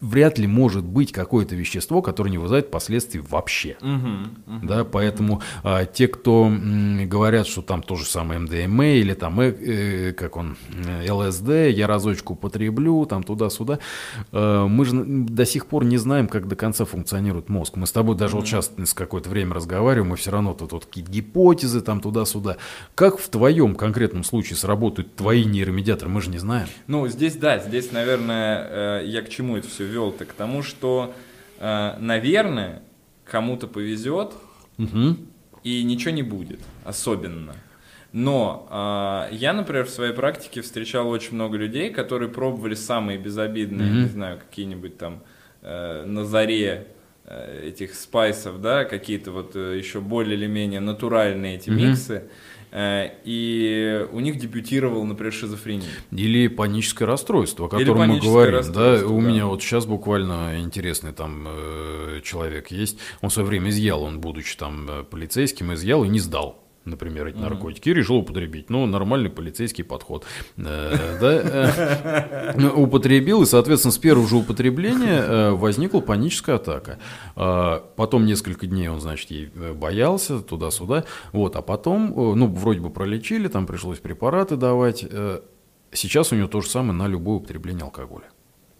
вряд ли может быть какое-то вещество, которое не вызывает последствий вообще. Угу, угу, да, поэтому а, те, кто м, говорят, что там то же самое МДМА или там, э, э, как он, э, ЛСД, я разочку употреблю, там туда-сюда, э, мы же до сих пор не знаем, как до конца функционирует мозг. Мы с тобой даже угу. вот сейчас с какое-то время разговариваем, мы все равно тут вот какие-то гипотезы там туда-сюда. Как в твоем конкретном случае сработают твои нейромедиаторы, мы же не знаем. Ну, здесь, да, здесь, наверное, э, я к чему это все вел-то? К тому, что, э, наверное, кому-то повезет, угу. и ничего не будет особенно. Но э, я, например, в своей практике встречал очень много людей, которые пробовали самые безобидные, mm не знаю, какие-нибудь там э, на заре э, этих спайсов, да, какие-то вот э, еще более или менее натуральные эти mm миксы. Э, и у них дебютировал, например, шизофрения. Или паническое расстройство, о котором мы говорим. Да, у да. меня вот сейчас буквально интересный там э, человек есть. Он в свое время изъял, он будучи там э, полицейским, изъял и не сдал. Например, эти наркотики, и решил употребить. Ну, нормальный полицейский подход. Э, э, употребил, и, соответственно, с первого же употребления э, возникла паническая атака. Потом несколько дней он, значит, ей боялся, туда-суда. Вот, а потом, ну, вроде бы пролечили, там пришлось препараты давать. Сейчас у него то же самое на любое употребление алкоголя.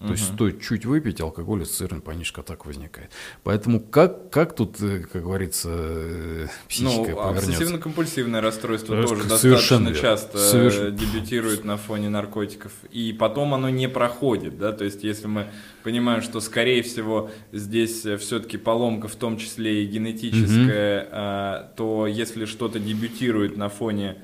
То угу. есть стоит чуть выпить, алкоголь ассоциированный паническая атака возникает. Поэтому как, как тут, э, как говорится, э, психика ну, повернется? Обсессивно-компульсивное расстройство То тоже достаточно часто Соверш... дебютирует на фоне наркотиков. И потом оно не проходит. Да? То есть если мы понимаем, что, скорее всего, здесь э, все-таки поломка, в том числе и генетическая, угу. то если что-то дебютирует на фоне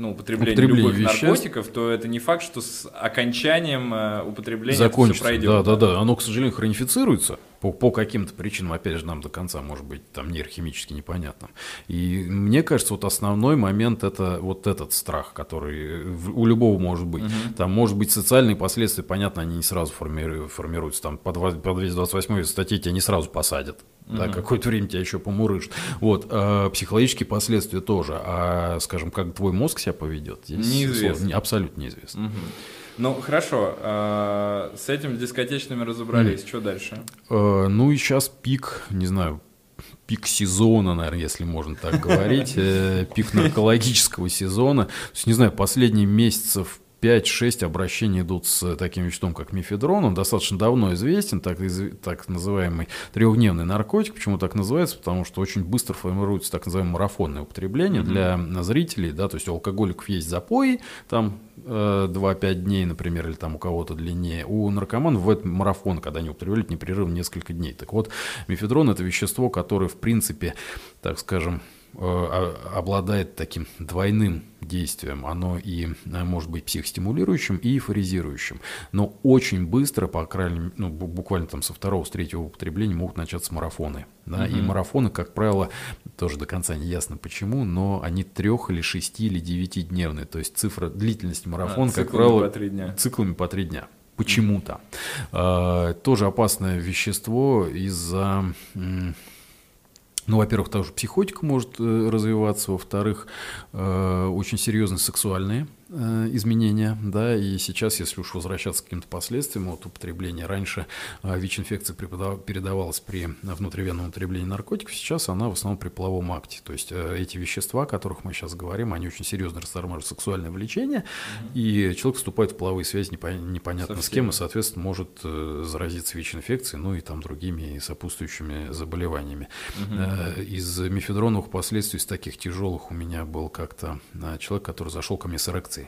ну, употребление, употребление любых веществ. наркотиков, то это не факт, что с окончанием э, употребления Закончится. это все пройдет. Да, да, да. Оно, к сожалению, хронифицируется по, по каким-то причинам, опять же, нам до конца, может быть, там нейрохимически непонятно. И мне кажется, вот основной момент это вот этот страх, который у любого может быть. Угу. Там, может быть, социальные последствия, понятно, они не сразу формируются. Там по 228 статье тебя не сразу посадят. Угу. Да, какое-то время тебя еще помурыжат. Вот, а психологические последствия тоже. А, скажем, как твой мозг себя поведет, здесь неизвестно. абсолютно неизвестно. Угу. Ну, хорошо. Э, с этим дискотечными разобрались. Mm. Что дальше? Э, ну и сейчас пик, не знаю, пик сезона, наверное, если можно так говорить, э, пик наркологического сезона. То есть, не знаю, последние месяцев 5-6 обращений идут с таким веществом, как мифедрон. Он достаточно давно известен, так, так называемый трехдневный наркотик. Почему так называется? Потому что очень быстро формируется так называемое марафонное употребление mm-hmm. для зрителей. Да, то есть у алкоголиков есть запои, там 2-5 дней, например, или там у кого-то длиннее. У наркоманов в этот марафон, когда они употребляют непрерывно несколько дней. Так вот, мифедрон – это вещество, которое, в принципе, так скажем, Э, обладает таким двойным действием. Оно и э, может быть психостимулирующим и эйфоризирующим. Но очень быстро, по крайней ну, буквально там со второго, с третьего употребления могут начаться марафоны. Да? Угу. И марафоны, как правило, тоже до конца не ясно почему, но они трех или шести или девятидневные. То есть цифра длительности марафона, а, как правило, по три дня. циклами по три дня почему-то. Mm. тоже опасное вещество из-за ну, во-первых, тоже психотика может э, развиваться, во-вторых, э, очень серьезные сексуальные изменения, да, и сейчас, если уж возвращаться к каким-то последствиям от употребления, раньше э, ВИЧ-инфекция передавалась при внутривенном употреблении наркотиков, сейчас она в основном при половом акте, то есть э, эти вещества, о которых мы сейчас говорим, они очень серьезно растормаживают сексуальное влечение, mm-hmm. и человек вступает в половые связи непонятно Совсем. с кем, и, соответственно, может заразиться ВИЧ-инфекцией, ну и там другими сопутствующими заболеваниями. Mm-hmm. Из мифедроновых последствий, из таких тяжелых у меня был как-то человек, который зашел ко мне с эрекцией,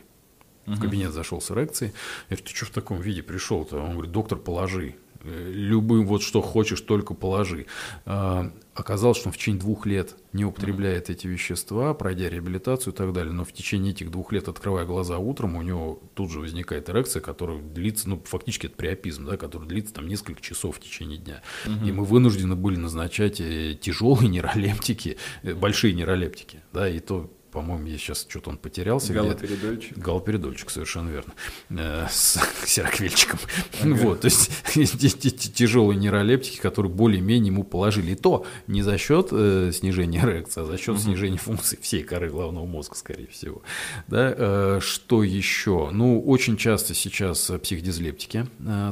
в кабинет зашел с эрекцией. Я говорю, ты что в таком виде пришел-то? Он говорит, доктор, положи. Любым вот что хочешь, только положи. А, оказалось, что он в течение двух лет не употребляет эти вещества, пройдя реабилитацию и так далее. Но в течение этих двух лет, открывая глаза утром, у него тут же возникает эрекция, которая длится, ну, фактически это приопизм, да, который длится там несколько часов в течение дня. Угу. И мы вынуждены были назначать э, тяжелые нейролептики, э, большие нейролептики, да, и то по-моему, я сейчас что-то он потерялся. Галоперидольчик. Галоперидольчик, совершенно верно. Э, с сироквельчиком. Вот, то есть тяжелые нейролептики, которые более-менее ему положили. И то не за счет э, снижения эрекции, а за счет снижения функций всей коры головного мозга, скорее всего. Да, э, что еще? Ну, очень часто сейчас психодизлептики,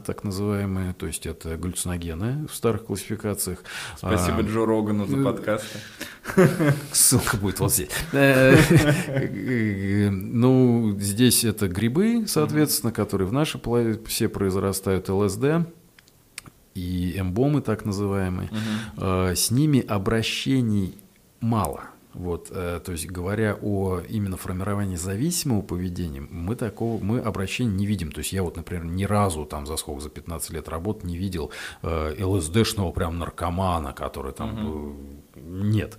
так называемые, то есть это галлюциногены в старых классификациях. Спасибо а, Джо Рогану за подкасты. Ссылка будет вот здесь. Ну, здесь это грибы, соответственно, которые в нашей все произрастают, ЛСД и эмбомы так называемые. А, с ними обращений мало. Вот, э, то есть говоря о именно формировании зависимого поведения, мы такого, мы обращения не видим. То есть я вот, например, ни разу там за сколько, за 15 лет работы не видел э, ЛСДшного прям наркомана, который там, угу. Нет.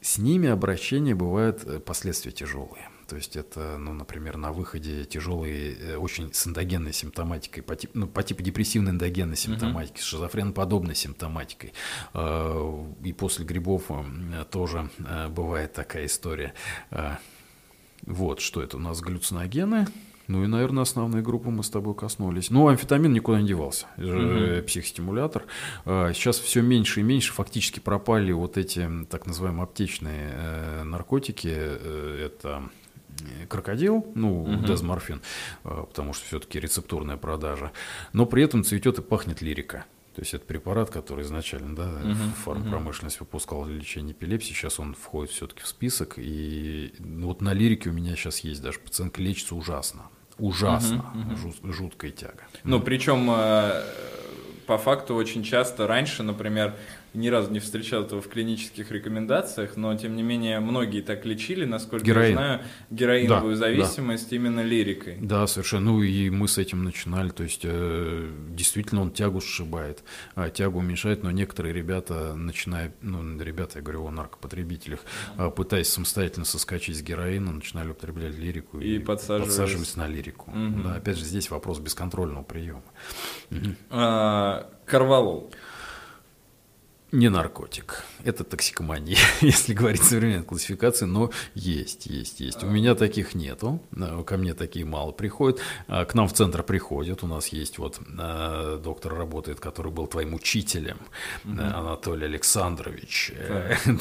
С ними обращения бывают э, последствия тяжелые. То есть это, ну, например, на выходе тяжелые, э, очень с эндогенной симптоматикой, по, тип, ну, по типу депрессивной эндогенной симптоматики, с шизофреноподобной симптоматикой. А, и после грибов э, тоже бывает такая история. А, вот, что это у нас галлюциногены, Ну и, наверное, основные группы мы с тобой коснулись. Ну, амфетамин никуда не девался. Угу. Психостимулятор. А, сейчас все меньше и меньше фактически пропали вот эти так называемые аптечные э, наркотики. Э, это крокодил, ну, угу. дезморфин, потому что все-таки рецептурная продажа. Но при этом цветет и пахнет лирика. То есть это препарат, который изначально да, uh-huh, фармпромышленность uh-huh. выпускала для лечения эпилепсии, сейчас он входит все-таки в список. И ну, вот на лирике у меня сейчас есть даже пациентка лечится ужасно. Ужасно. Uh-huh. Жут, жуткая тяга. Ну, причем э, по факту очень часто раньше, например, ни разу не встречал этого в клинических рекомендациях, но тем не менее многие так лечили, насколько Героин. я знаю, героиновую да, зависимость да. именно лирикой. Да, совершенно. Ну и мы с этим начинали, то есть э, действительно он тягу сшибает, а, тягу уменьшает, но некоторые ребята начинают, ну ребята, я говорю о наркопотребителях, а, пытаясь самостоятельно соскочить с героина, начинали употреблять лирику и, и подсаживались. подсаживались на лирику. Угу. Да, опять же здесь вопрос бесконтрольного приема. Угу. А, Карвалол не наркотик. Это токсикомания, если говорить современной классификации, но есть, есть, есть. У меня таких нету, э, ко мне такие мало приходят. А к нам в центр приходят, у нас есть вот э, доктор работает, который был твоим учителем, угу. Анатолий Александрович.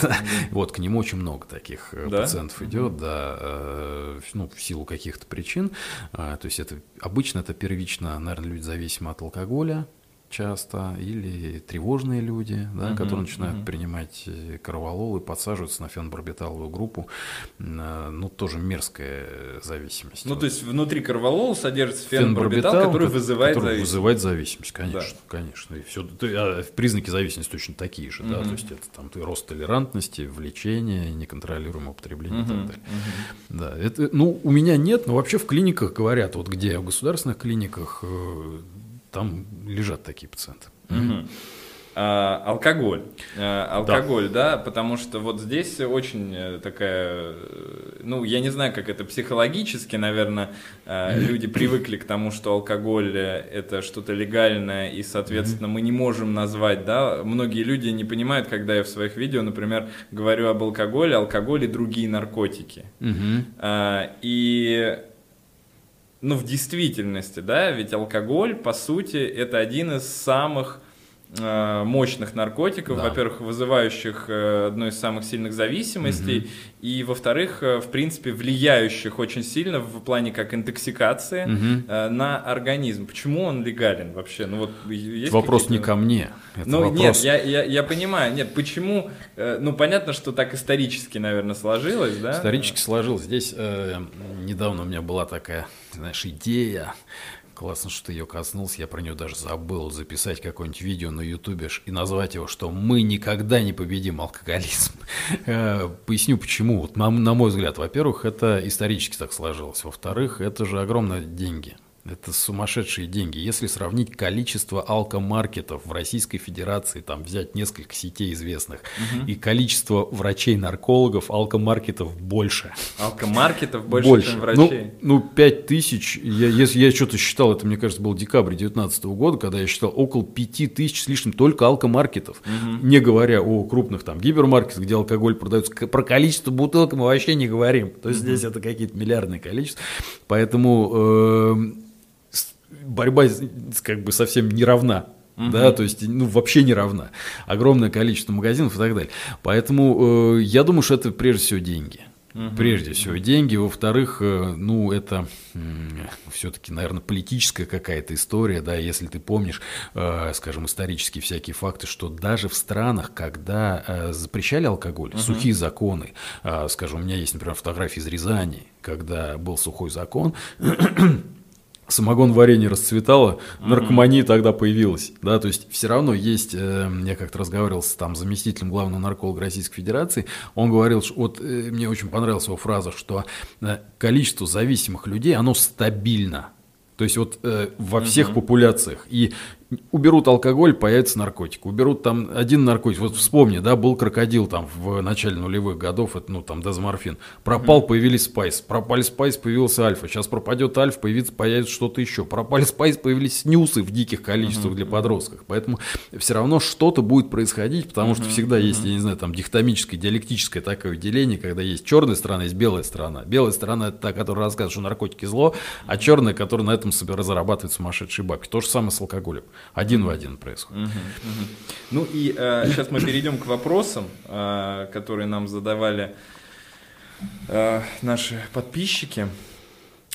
Да. Вот к нему очень много таких да? пациентов идет, угу. да, ну, в силу каких-то причин. То есть это обычно это первично, наверное, люди зависимы от алкоголя, часто, или тревожные люди, да, uh-huh, которые начинают uh-huh. принимать э, корвалол и подсаживаются на фенбарбиталовую группу. Э, ну, тоже мерзкая зависимость. Ну, вот. то есть внутри корвалола содержится фенбарбитал, фенбарбитал который вызывает который зависимость. вызывает зависимость, конечно, да. конечно. И все, а признаки зависимости точно такие же, uh-huh. да, то есть это там рост толерантности, влечение, неконтролируемое употребление uh-huh, и так далее. Uh-huh. Да, это, ну, у меня нет, но вообще в клиниках говорят, вот где, в государственных клиниках э, там лежат такие пациенты. Угу. А, алкоголь. А, алкоголь, да. да, потому что вот здесь очень э, такая, э, ну, я не знаю, как это психологически, наверное, а, люди привыкли к тому, что алкоголь э, это что-то легальное, и, соответственно, мы не можем назвать, да, многие люди не понимают, когда я в своих видео, например, говорю об алкоголе, алкоголь и другие наркотики. А, и ну, в действительности, да, ведь алкоголь, по сути, это один из самых мощных наркотиков, да. во-первых, вызывающих э, одну из самых сильных зависимостей, угу. и, во-вторых, э, в принципе, влияющих очень сильно в плане как интоксикации угу. на организм. Почему он легален вообще? Ну, вот, есть вопрос не ко мне. Это ну, вопрос... нет, я, я, я понимаю, нет, почему, ну, понятно, что так исторически, наверное, сложилось, да? Исторически сложилось. Здесь э, недавно у меня была такая знаешь, идея. Классно, что ты ее коснулся. Я про нее даже забыл записать какое-нибудь видео на ютубе и назвать его, что мы никогда не победим алкоголизм. Э, поясню почему. Вот на, на мой взгляд, во-первых, это исторически так сложилось. Во-вторых, это же огромные деньги. Это сумасшедшие деньги. Если сравнить количество алкомаркетов в Российской Федерации, там взять несколько сетей известных, угу. и количество врачей-наркологов, алкомаркетов больше. Алкомаркетов больше, больше. чем врачей? Ну, ну 5 тысяч, я, если я что-то считал, это, мне кажется, был декабрь 2019 года, когда я считал около 5 тысяч с лишним только алкомаркетов. Угу. Не говоря о крупных там гипермаркетах, где алкоголь продается. Про количество бутылок мы вообще не говорим. То есть угу. здесь это какие-то миллиардные количества. Поэтому... Э, борьба как бы совсем не равна. Угу. Да, то есть, ну, вообще не равна. Огромное количество магазинов и так далее. Поэтому э, я думаю, что это прежде всего деньги. Угу. Прежде всего деньги. Во-вторых, э, ну, это э, все-таки, наверное, политическая какая-то история, да, если ты помнишь, э, скажем, исторические всякие факты, что даже в странах, когда э, запрещали алкоголь, угу. сухие законы, э, скажем, у меня есть, например, фотографии из Рязани, когда был сухой закон, самогон варенье расцветало, наркомания mm-hmm. тогда появилась, да, то есть все равно есть, э, я как-то разговаривал с там заместителем главного нарколога Российской Федерации, он говорил, что вот э, мне очень понравилась его фраза, что э, количество зависимых людей, оно стабильно, то есть вот э, во всех uh-huh. популяциях. И уберут алкоголь, появится наркотик. Уберут там один наркотик. Вот вспомни, да, был крокодил там в начале нулевых годов, это, ну, там, дезоморфин. Пропал, mm-hmm. появились спайс. Пропали спайс, появился альфа. Сейчас пропадет альфа, появится, появится что-то еще. Пропали спайс, появились снюсы в диких количествах mm-hmm. для подростков. Поэтому все равно что-то будет происходить, потому mm-hmm. что всегда есть, я не знаю, там, дихотомическое, диалектическое такое деление, когда есть черная сторона, есть белая сторона. Белая сторона это та, которая рассказывает, что наркотики зло, а черная, которая на этом себе разрабатывает сумасшедшие бабки. То же самое с алкоголем. Один в один происходит. Ну и э, сейчас мы перейдем к вопросам, э, которые нам задавали э, наши подписчики.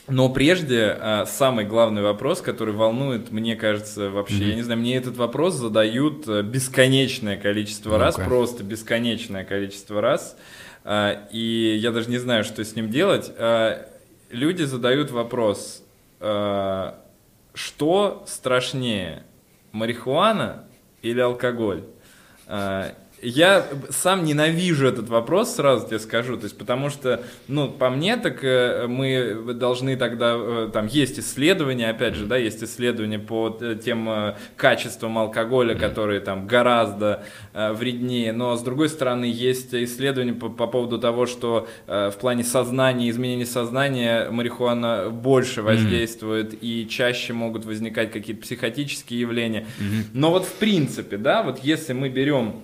Но прежде э, самый главный вопрос, который волнует, мне кажется, вообще, mm-hmm. я не знаю, мне этот вопрос задают э, бесконечное количество ну раз, просто бесконечное количество раз, э, и я даже не знаю, что с ним делать. Люди задают вопрос, что страшнее, марихуана или алкоголь? Я сам ненавижу этот вопрос, сразу тебе скажу, то есть потому что, ну, по мне, так э, мы должны тогда, э, там есть исследования, опять же, да, есть исследования по тем э, качествам алкоголя, которые там гораздо вреднее, но с другой стороны есть исследования по, по поводу того, что в плане сознания, изменения сознания марихуана больше воздействует mm-hmm. и чаще могут возникать какие-то психотические явления. Mm-hmm. Но вот в принципе, да, вот если мы берем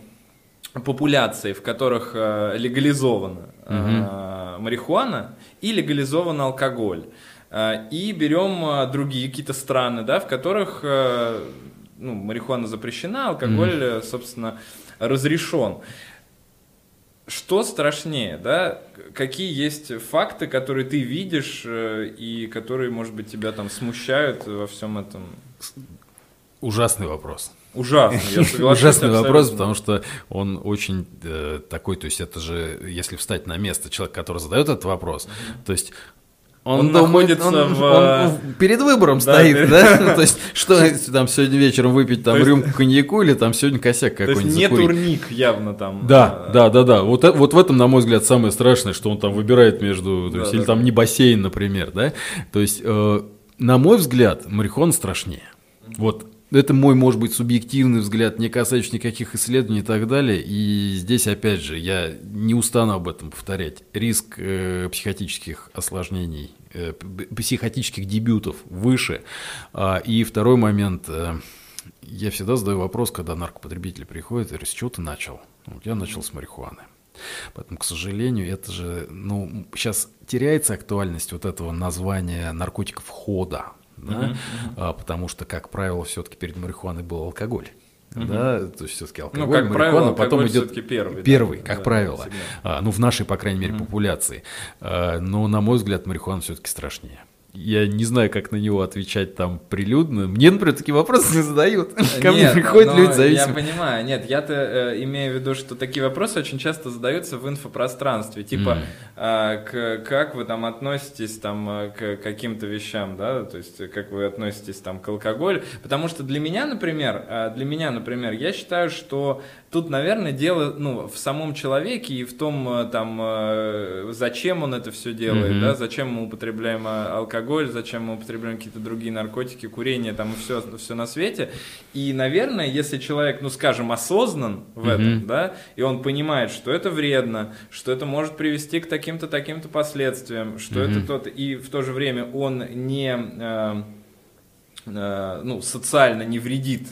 популяции, в которых э, легализована э, марихуана и легализован алкоголь. Э, и берем другие какие-то страны, да, в которых ну, марихуана запрещена, алкоголь, mm-hmm. собственно, разрешен. Что страшнее, да? Какие есть факты, которые ты видишь и которые, может быть, тебя там смущают во всем этом? Ужасный вопрос. Я соглашусь. Ужасный вопрос, потому что он очень э, такой, то есть это же, если встать на место человека, который задает этот вопрос, то есть он, он думает, находится он, в... он перед выбором да, стоит, перед... да? То есть, что там сегодня вечером выпить там рюмку коньяку или там сегодня косяк какой-нибудь не турник явно там. Да, да, да, да. Вот, э, вот в этом, на мой взгляд, самое страшное, что он там выбирает между, то есть, или там не бассейн, например, да? То есть, э, на мой взгляд, марихон страшнее. Вот это мой, может быть, субъективный взгляд, не касающийся никаких исследований и так далее. И здесь, опять же, я не устану об этом повторять. Риск э, психотических осложнений, э, психотических дебютов выше. А, и второй момент. Э, я всегда задаю вопрос, когда наркопотребитель приходит, и с чего ты начал? Я начал с марихуаны. Поэтому, к сожалению, это же, ну, сейчас теряется актуальность вот этого названия наркотиков хода да, А, потому что, как правило, все-таки перед марихуаной был алкоголь. Uh-huh. Да, то есть все-таки алкоголь, ну, как правило, потом идет первый, первый, да, как да, правило, а, ну в нашей, по крайней мере, uh-huh. популяции. А, но на мой взгляд, марихуана все-таки страшнее я не знаю, как на него отвечать там прилюдно. Мне, например, такие вопросы не задают. Ко мне приходят люди зависимые. Я понимаю, нет, я-то э, имею в виду, что такие вопросы очень часто задаются в инфопространстве. Типа, э, к, как вы там относитесь там э, к каким-то вещам, да, то есть как вы относитесь там к алкоголю. Потому что для меня, например, э, для меня, например, я считаю, что тут, наверное, дело ну, в самом человеке и в том, э, там, э, зачем он это все делает, mm-hmm. да, зачем мы употребляем алкоголь алкоголь, зачем мы употребляем какие-то другие наркотики, курение там и все, все на свете. И, наверное, если человек, ну, скажем, осознан в mm-hmm. этом, да, и он понимает, что это вредно, что это может привести к таким-то, таким-то последствиям, что mm-hmm. это тот, и в то же время он не, э, э, ну, социально не вредит,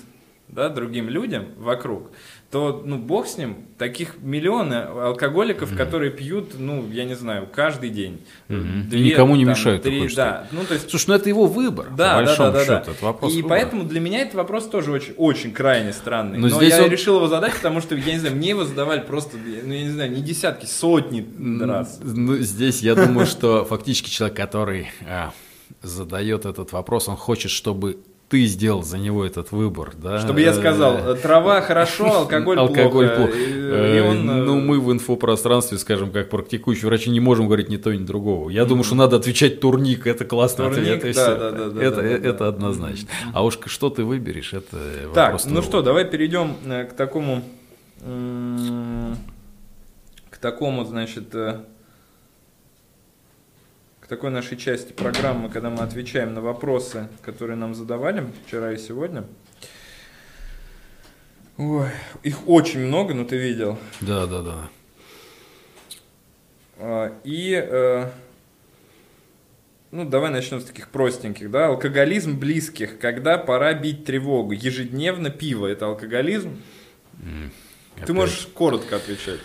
да, другим людям вокруг, то, ну, бог с ним, таких миллионы алкоголиков, mm-hmm. которые пьют, ну, я не знаю, каждый день. Mm-hmm. Две, никому не там, мешают. Три, да. Ну, то есть... Слушай, ну это его выбор, да, по большому да, да, счету, да. это вопрос И выбора. поэтому для меня этот вопрос тоже очень, очень крайне странный. Но, Но я он... решил его задать, потому что, я не знаю, мне его задавали просто, ну, я не знаю, не десятки, сотни раз. Ну, здесь я думаю, что фактически человек, который а, задает этот вопрос, он хочет, чтобы ты сделал за него этот выбор, да? Чтобы я сказал, трава хорошо, алкоголь, алкоголь плохо. плохо. И, и он... Ну, мы в инфопространстве, скажем, как практикующие врачи, не можем говорить ни то, ни другого. Я mm-hmm. думаю, что надо отвечать турник, это классно турник, ответ. Да, да, да, да, это, да, это да. однозначно. Mm-hmm. А уж что ты выберешь, это Так, вопрос ну что, давай перейдем э, к такому, к такому, значит, э, такой нашей части программы, когда мы отвечаем на вопросы, которые нам задавали вчера и сегодня. Ой, их очень много, но ты видел. Да, да, да. А, и, э, ну, давай начнем с таких простеньких, да. Алкоголизм близких. Когда пора бить тревогу? Ежедневно пиво – это алкоголизм? Ты опять можешь коротко отвечать.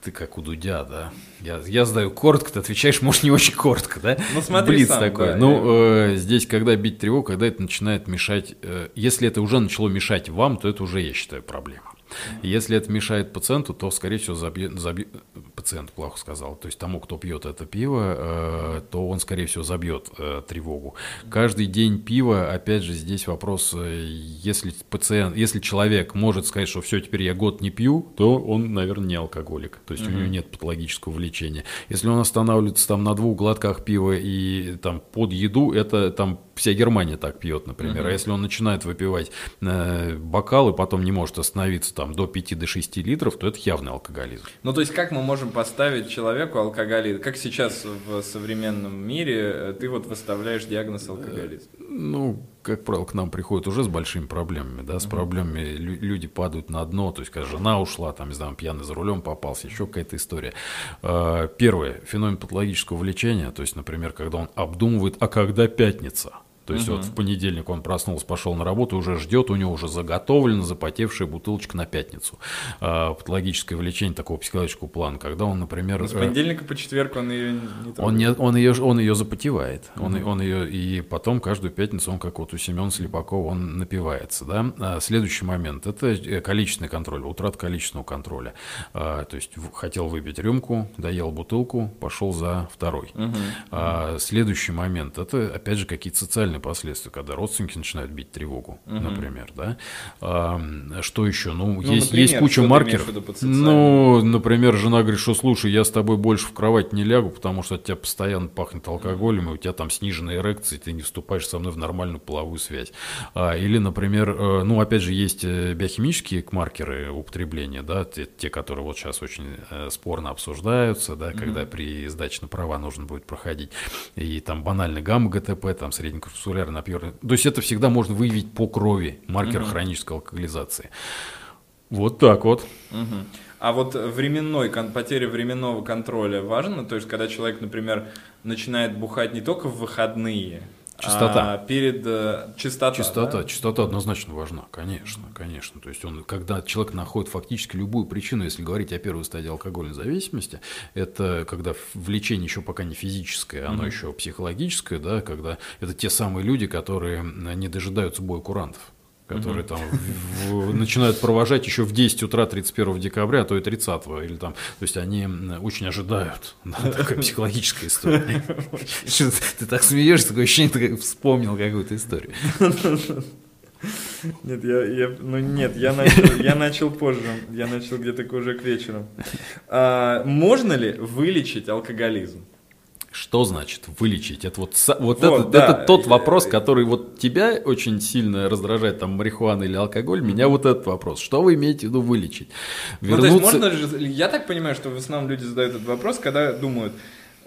Ты как у Дудя, да? Я, я задаю коротко, ты отвечаешь, может, не очень коротко, да? Ну, смотри Блиц сам, такой. да, ну, э, здесь, когда бить тревогу, когда это начинает мешать... э, если это уже начало мешать вам, то это уже, я считаю, проблема. Если это мешает пациенту, то, скорее всего, забьет, забьет- пациент плохо сказал, то есть тому, кто пьет это пиво, э, то он, скорее всего, забьет э, тревогу. Каждый день пива, опять же, здесь вопрос, э, если пациент, если человек может сказать, что все, теперь я год не пью, то он, наверное, не алкоголик, то есть у него нет патологического влечения. Если он останавливается там на двух глотках пива и там под еду, это там вся Германия так пьет, например. А если он начинает выпивать э, бокалы, потом не может остановиться там до 5 до 6 литров, то это явный алкоголизм. Ну, то есть, как мы можем поставить человеку алкоголизм? Как сейчас в современном мире э, ты вот выставляешь диагноз алкоголизм? Ну, как правило, к нам приходят уже с большими проблемами, да, с проблемами лю- люди падают на дно, то есть, когда жена ушла, там, не знаю, пьяный за рулем попался, еще какая-то история. Э, Первое, феномен патологического влечения, то есть, например, когда он обдумывает, а когда пятница? То есть вот в понедельник он проснулся, пошел на работу, уже ждет, у него уже заготовлена запотевшая бутылочка на пятницу. А, патологическое влечение такого психологического плана, когда он, например... С э, понедельника по четверг он ее не он, не, он, ее, он ее запотевает. Он, он ее, и потом каждую пятницу он, как вот у Семена Слепакова, он напивается. Да? А следующий момент – это э, количественный контроль, утрата количественного контроля. А, то есть хотел выпить рюмку, доел бутылку, пошел за второй. А, следующий момент – это, опять же, какие-то социальные последствия, когда родственники начинают бить тревогу, например. Да? А, что еще? Ну, есть, например, есть куча маркеров. Ну, например, жена говорит, что слушай, я с тобой больше в кровать не лягу, потому что от тебя постоянно пахнет алкоголем, и у тебя там сниженная эрекция, и ты не вступаешь со мной в нормальную половую связь. А, или, например, э, ну, опять же, есть э, биохимические маркеры употребления, да, те, те, которые вот сейчас очень э, спорно обсуждаются, да, когда при сдаче на права нужно будет проходить, и там банальный гамма-ГТП, там среднекапсулярный напьер. То есть это всегда можно выявить по крови, маркер хронической алкоголизации. Вот так вот. Мгм. А вот временной, потеря временного контроля важна? То есть, когда человек, например, начинает бухать не только в выходные, Частота. а перед... э, частота, Частота, да? частота однозначно важна, конечно, конечно. То есть он, когда человек находит фактически любую причину, если говорить о первой стадии алкогольной зависимости, это когда влечение еще пока не физическое, оно еще психологическое, да, когда это те самые люди, которые не дожидаются боя курантов которые там в- в- начинают провожать еще в 10 утра 31 декабря, а то и 30 или там, то есть они очень ожидают. Да, такая психологическая история. Ты так смеешься, такое ощущение, ты вспомнил какую-то историю. Нет, я, я- ну нет, я начал, я начал позже, я начал где-то уже к вечеру. А, можно ли вылечить алкоголизм? Что значит вылечить? Это вот, вот, Вот, это, да. это тот вопрос, который вот тебя очень сильно раздражает, там, марихуана или алкоголь. Меня вот этот вопрос. Что вы имеете в виду вылечить? Ну, то есть Вернуться- можно же, я так понимаю, что в основном люди задают этот вопрос, когда думают,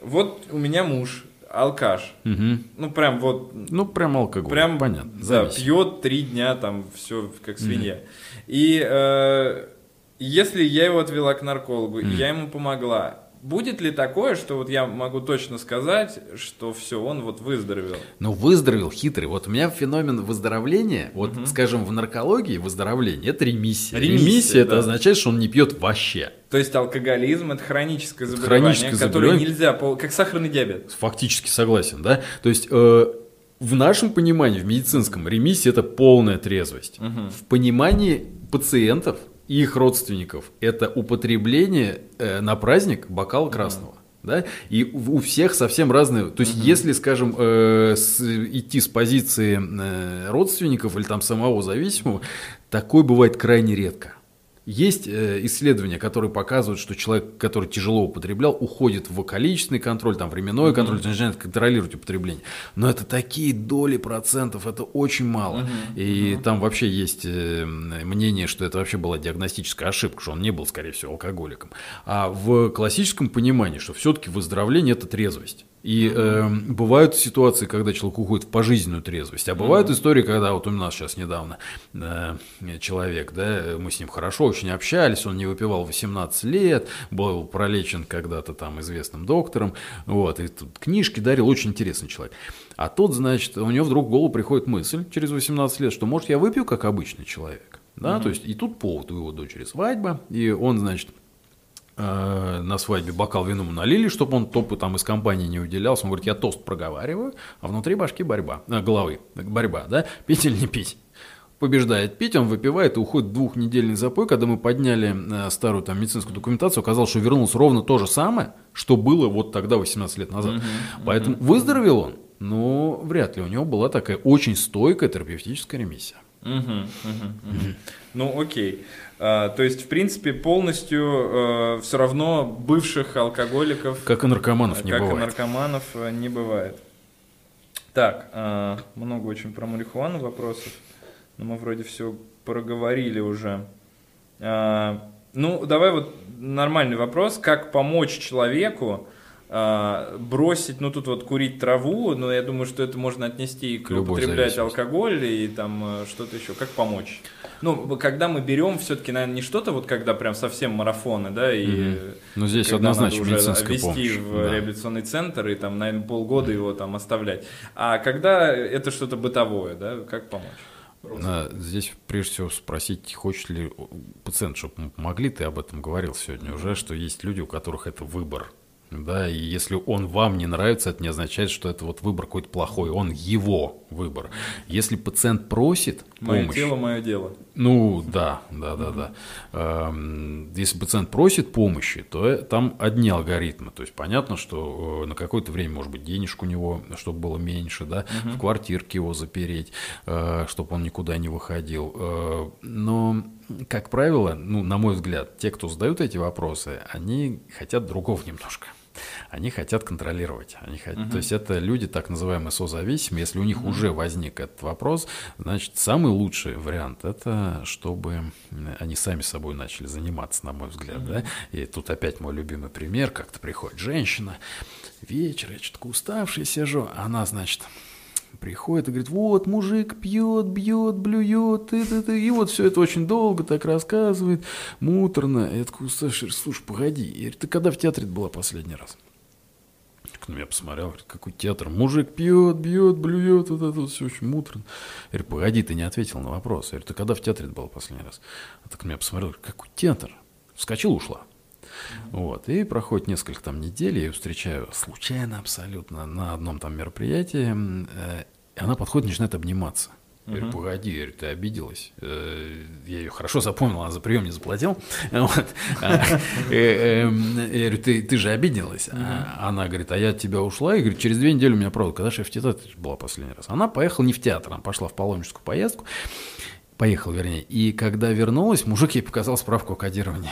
вот у меня муж, алкаш, Мгм. ну прям вот Ну, прям алкоголь. Прям, Понятно. да, зависит. пьет три дня, там, все как свинья. И э, если я его отвела к наркологу, и я ему помогла, будет ли такое, что вот я могу точно сказать, что все, он вот выздоровел? Ну, выздоровел, хитрый. Вот у меня феномен выздоровления, вот, скажем, в наркологии выздоровление – это ремиссия. Ремиссия, Ремиссия, это да. означает, что он не пьет вообще. То есть алкоголизм это хроническое заболевание, Хроническое которое заболевание. нельзя, как сахарный диабет. Фактически согласен, да? То есть э, в нашем понимании, в медицинском, ремиссия – это полная трезвость. В понимании пациентов их родственников это употребление э, на праздник бокала красного. Да? И у всех совсем разные. То есть, если, скажем, э, с- идти с позиции э, родственников или там самого зависимого, такое бывает крайне редко. Есть э, исследования, которые показывают, что человек, который тяжело употреблял, уходит в количественный контроль, там временной контроль, начинает контролировать употребление. Но это такие доли процентов, это очень мало. И там вообще есть э, мнение, что это вообще была диагностическая ошибка, что он не был, скорее всего, алкоголиком. А в классическом понимании, что все-таки выздоровление это трезвость. И э, бывают ситуации, когда человек уходит в пожизненную трезвость, а бывают истории, когда вот у нас сейчас недавно э, человек, да, мы с ним хорошо очень общались, он не выпивал 18 лет, был пролечен когда-то там известным доктором, вот, и тут книжки дарил, очень интересный человек. А тут, значит, у него вдруг в голову приходит мысль через 18 лет, что, может, я выпью как обычный человек, да, mm-hmm. то есть и тут повод у его дочери свадьба, и он, значит, на свадьбе бокал вина ему налили, чтобы он топу там из компании не уделялся. Он говорит, я тост проговариваю, а внутри башки борьба, а, головы, борьба, да, пить или не пить. Побеждает пить, он выпивает и уходит в двухнедельный запой. Когда мы подняли э, старую там медицинскую документацию, оказалось, что вернулось ровно то же самое, что было вот тогда, 18 лет назад. Поэтому выздоровел он, но вряд ли у него была такая очень стойкая терапевтическая ремиссия. Ну, окей. А, то есть, в принципе, полностью э, все равно бывших алкоголиков... Как и наркоманов не как бывает. Как и наркоманов э, не бывает. Так, э, много очень про марихуану вопросов. Но мы вроде все проговорили уже. Э, ну, давай вот нормальный вопрос. Как помочь человеку э, бросить, ну тут вот курить траву, но я думаю, что это можно отнести к Любой употреблять алкоголь и там э, что-то еще. Как помочь? Ну, когда мы берем все-таки, наверное, не что-то вот когда прям совсем марафоны, да, и mm-hmm. ну, здесь однозначно уже вести помощь. в да. реабилитационный центр и там, наверное, полгода его там оставлять. А когда это что-то бытовое, да, как помочь? Просто. Здесь прежде всего спросить, хочет ли пациент, чтобы мы помогли, ты об этом говорил сегодня уже, что есть люди, у которых это выбор да, и если он вам не нравится, это не означает, что это вот выбор какой-то плохой, он его выбор. Если пациент просит Мое помощь, тело, мое дело. Ну, да, да, да, да. Эм, если пациент просит помощи, то э, там одни алгоритмы. То есть понятно, что э, на какое-то время, может быть, денежку у него, чтобы было меньше, да, в квартирке его запереть, э, чтобы он никуда не выходил. Но как правило, ну, на мой взгляд, те, кто задают эти вопросы, они хотят другого немножко они хотят контролировать. Они хотят, угу. То есть это люди так называемые созависимые. Если у них угу. уже возник этот вопрос, значит, самый лучший вариант это чтобы они сами собой начали заниматься, на мой взгляд. Угу. Да? И тут опять мой любимый пример, как-то приходит женщина, вечер, я что-то уставший сижу, она, значит, приходит и говорит, вот, мужик пьет, бьет, блюет, и, и, и, и вот все это очень долго так рассказывает, муторно. Я такой, слушай, слушай, погоди, ты когда в театре была последний раз? на меня посмотрел, говорит, какой театр, мужик пьет, бьет, блюет, вот это вот все очень муторно. Я говорю, погоди, ты не ответил на вопрос. Я говорю, ты когда в театре был последний раз? А так на меня посмотрел, говорит, какой театр? Вскочил, ушла. Вот. И проходит несколько там недель, я ее встречаю случайно абсолютно на одном там мероприятии, э, и она подходит и начинает обниматься. Я говорю, погоди, я говорю, ты обиделась. Э, я ее хорошо запомнил, она за прием не заплатил. Вот. А, э, эм, я говорю, ты, ты же обиделась. А она говорит, а я от тебя ушла. И говорит, через две недели у меня правда, когда же я в театре была последний раз. Она поехала не в театр, она пошла в паломническую поездку. Поехал, вернее. И когда вернулась, мужик ей показал справку о кодировании.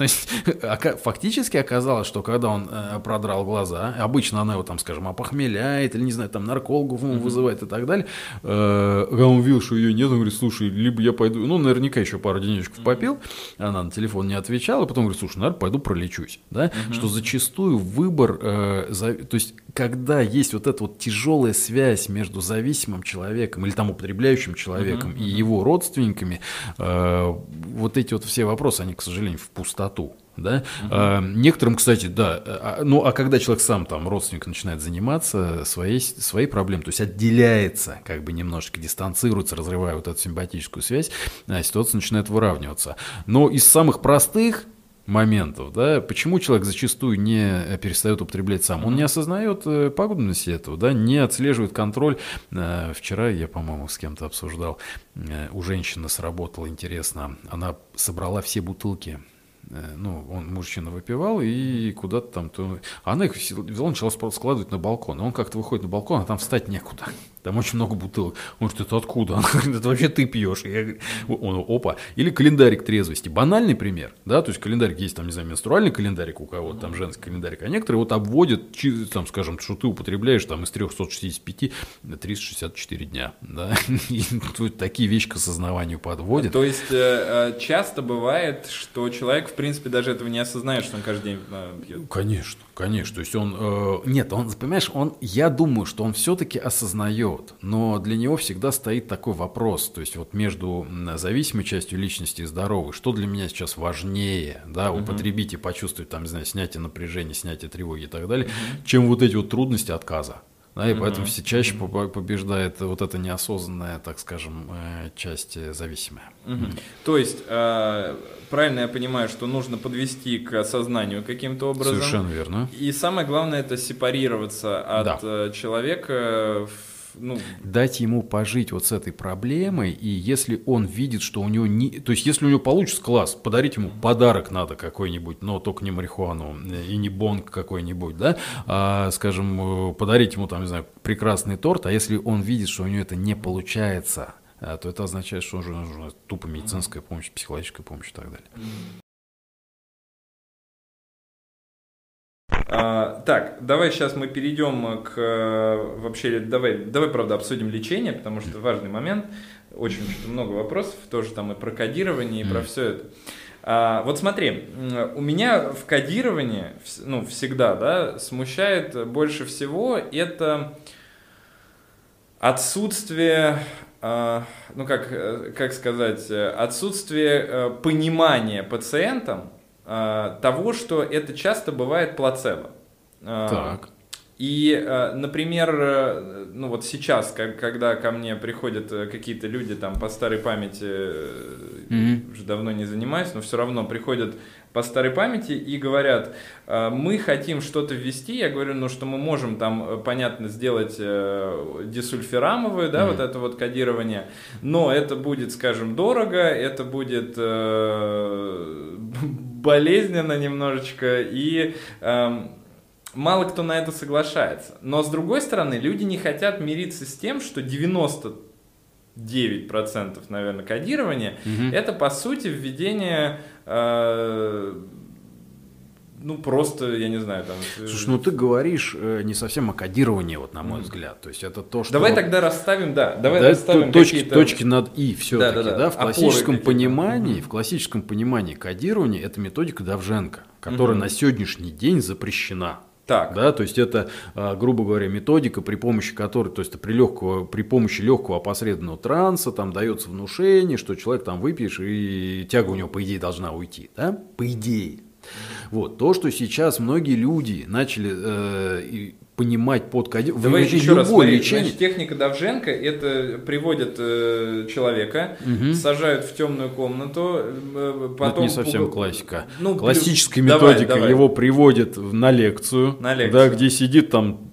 То есть фактически оказалось, что когда он э, продрал глаза, обычно она его там, скажем, опохмеляет или, не знаю, там наркологу вызывает и так далее, э, когда он увидел, что ее нет, он говорит, слушай, либо я пойду, ну, наверняка еще пару денежков попил, она на телефон не отвечала, потом говорит, слушай, наверное, пойду пролечусь, да, что зачастую выбор, э, то есть когда есть вот эта вот тяжелая связь между зависимым человеком или там употребляющим человеком и его родственниками, вот эти вот все вопросы, они, к сожалению, в пустоту красоту. Да? Угу. А, некоторым, кстати, да. А, ну, а когда человек сам, там, родственник начинает заниматься своей, своей проблемой, то есть отделяется, как бы немножечко дистанцируется, разрывая вот эту симпатическую связь, а, ситуация начинает выравниваться. Но из самых простых моментов, да, почему человек зачастую не перестает употреблять сам? Он не осознает э, пагубности этого, да, не отслеживает контроль. Э, вчера я, по-моему, с кем-то обсуждал, э, у женщины сработало интересно, она собрала все бутылки Э, ну, он, мужчина выпивал и куда-то там, то... она их взяла, начала складывать на балкон. Он как-то выходит на балкон, а там встать некуда. Там очень много бутылок. Он говорит, это откуда? Он говорит, это вообще ты пьешь. Я говорю, он, опа. Или календарик трезвости. Банальный пример, да, то есть календарик есть, там, не знаю, менструальный календарик у кого-то, там женский календарик, а некоторые вот обводят, там, скажем, что ты употребляешь там из 365 364 дня, да, и тут такие вещи к осознаванию подводят. То есть э, э, часто бывает, что человек, в принципе, даже этого не осознает, что он каждый день э, пьет. Конечно, конечно. То есть он, э, нет, он, понимаешь, он, я думаю, что он все-таки осознает, но для него всегда стоит такой вопрос, то есть вот между зависимой частью личности и здоровой, что для меня сейчас важнее, да, употребить и почувствовать там, не знаю, снятие напряжения, снятие тревоги и так далее, угу. чем вот эти вот трудности отказа. Да, и mm-hmm. поэтому все чаще побеждает вот эта неосознанная, так скажем, э, часть э, зависимая. Mm-hmm. То есть, э, правильно я понимаю, что нужно подвести к осознанию каким-то образом. Совершенно верно. И самое главное это сепарироваться от да. человека в ну... Дать ему пожить вот с этой проблемой, и если он видит, что у него не... То есть, если у него получится класс, подарить ему подарок надо какой-нибудь, но только не марихуану и не бонг какой-нибудь, да, а, скажем, подарить ему там, не знаю, прекрасный торт, а если он видит, что у него это не получается, а, то это означает, что уже нужна тупо медицинская помощь, психологическая помощь и так далее. А, так, давай сейчас мы перейдем к вообще, давай, давай, правда, обсудим лечение, потому что важный момент. Очень много вопросов, тоже там и про кодирование, и про все это. А, вот смотри, у меня в кодировании, ну, всегда, да, смущает больше всего это отсутствие, а, ну, как, э, как сказать, отсутствие э, понимания пациентом, Э, того, что это часто бывает плацебо. Э, так. И, э, например, ну вот сейчас, когда ко мне приходят какие-то люди там по старой памяти, mm-hmm. уже давно не занимаюсь, но все равно приходят по старой памяти и говорят, мы хотим что-то ввести, я говорю, ну что мы можем там, понятно, сделать десульфирамовое, да, mm-hmm. вот это вот кодирование, но это будет, скажем, дорого, это будет болезненно немножечко, и эм, мало кто на это соглашается. Но с другой стороны, люди не хотят мириться с тем, что 90 9%, наверное, кодирования, угу. это по сути введение э, ну, просто, я не знаю, там... Э, Слушай, ну ты говоришь э, не совсем о кодировании, вот на мой mm. взгляд. То есть это то, что... Давай тогда расставим, да, давай да, расставим точки, точки над «и» все-таки, да, да, да. да? В классическом понимании, в классическом понимании кодирования это методика Давженко, которая mm-hmm. на сегодняшний день запрещена. Так. Да, то есть это, а, грубо говоря, методика, при помощи которой, то есть при, легкого, при помощи легкого опосредованного транса там дается внушение, что человек там выпьешь, и тяга у него, по идее, должна уйти. Да? По идее. Вот. То, что сейчас многие люди начали э, понимать под кодирование. Давай еще раз смотри, лечение. Значит, техника Давженко это приводят э, человека, угу. сажают в темную комнату, э, потом. Это не совсем пуг... классика. Ну, Классическая методика давай, давай. его приводит на лекцию, на лекцию, да, где сидит там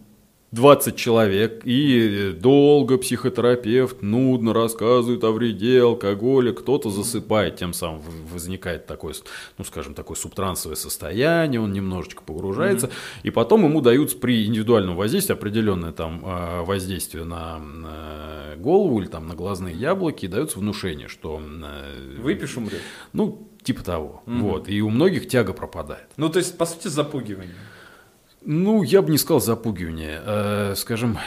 20 человек, и долго психотерапевт нудно рассказывает о вреде алкоголя, кто-то засыпает, тем самым возникает такое, ну скажем, такое субтрансовое состояние, он немножечко погружается, mm-hmm. и потом ему даются при индивидуальном воздействии определенное там а, воздействие на голову или там на глазные яблоки, дается внушение, что... Э, Выпьешь, умрешь. Ну, типа того. Mm-hmm. Вот. И у многих тяга пропадает. Ну, то есть, по сути, запугивание. Ну, я бы не сказал запугивание. Э, скажем,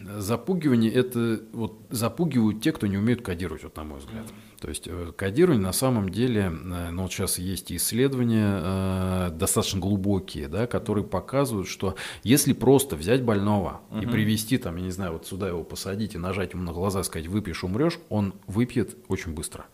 запугивание это вот запугивают те, кто не умеют кодировать, вот на мой взгляд. То есть э, кодирование на самом деле, э, ну вот сейчас есть исследования э, достаточно глубокие, да, которые показывают, что если просто взять больного угу. и привести там, я не знаю, вот сюда его посадить и нажать ему на глаза, сказать выпьешь, умрешь, он выпьет очень быстро.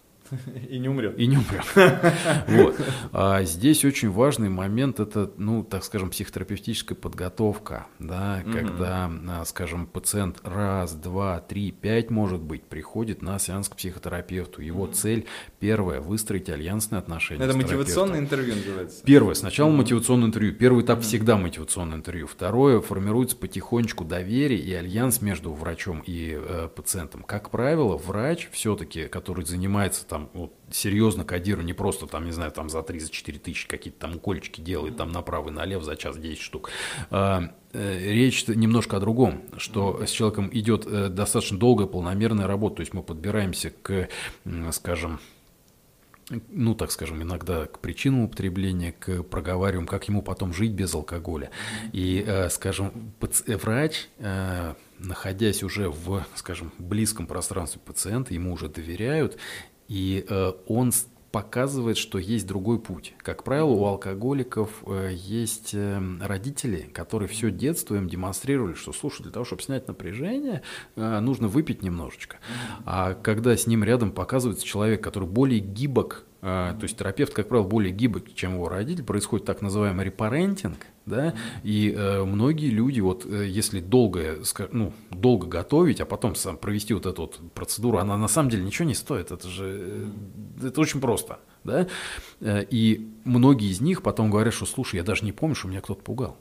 И не умрет. И не умрет. Вот. А здесь очень важный момент, это, ну, так скажем, психотерапевтическая подготовка, да, когда, а, скажем, пациент раз, два, три, пять, может быть, приходит на сеанс к психотерапевту. Его цель, первое, выстроить альянсные отношения Это мотивационное интервью называется? Первое, сначала мотивационное интервью. Первый этап всегда мотивационное интервью. Второе, формируется потихонечку доверие и альянс между врачом и э, пациентом. Как правило, врач все-таки, который занимается там там вот, серьезно кодирует, не просто там, не знаю, там за 3-4 тысячи какие-то там укольчики делает там направо и налево за час 10 штук. А, э, речь немножко о другом, что с человеком идет э, достаточно долгая полномерная работа, то есть мы подбираемся к, скажем, ну, так скажем, иногда к причинам употребления, к проговариваем, как ему потом жить без алкоголя. И, э, скажем, врач, находясь уже в, скажем, близком пространстве пациента, ему уже доверяют, и э, он показывает, что есть другой путь. Как правило, у алкоголиков э, есть э, родители, которые все детство им демонстрировали, что, слушай, для того, чтобы снять напряжение, нужно выпить немножечко. А когда с ним рядом показывается человек, который более гибок, то есть терапевт, как правило, более гибок, чем его родитель, происходит так называемый репарентинг, да, и э, многие люди, вот э, если долго, ну, долго готовить, а потом сам провести вот эту вот процедуру, она на самом деле ничего не стоит, это же, э, это очень просто, да, э, и многие из них потом говорят, что, слушай, я даже не помню, что меня кто-то пугал.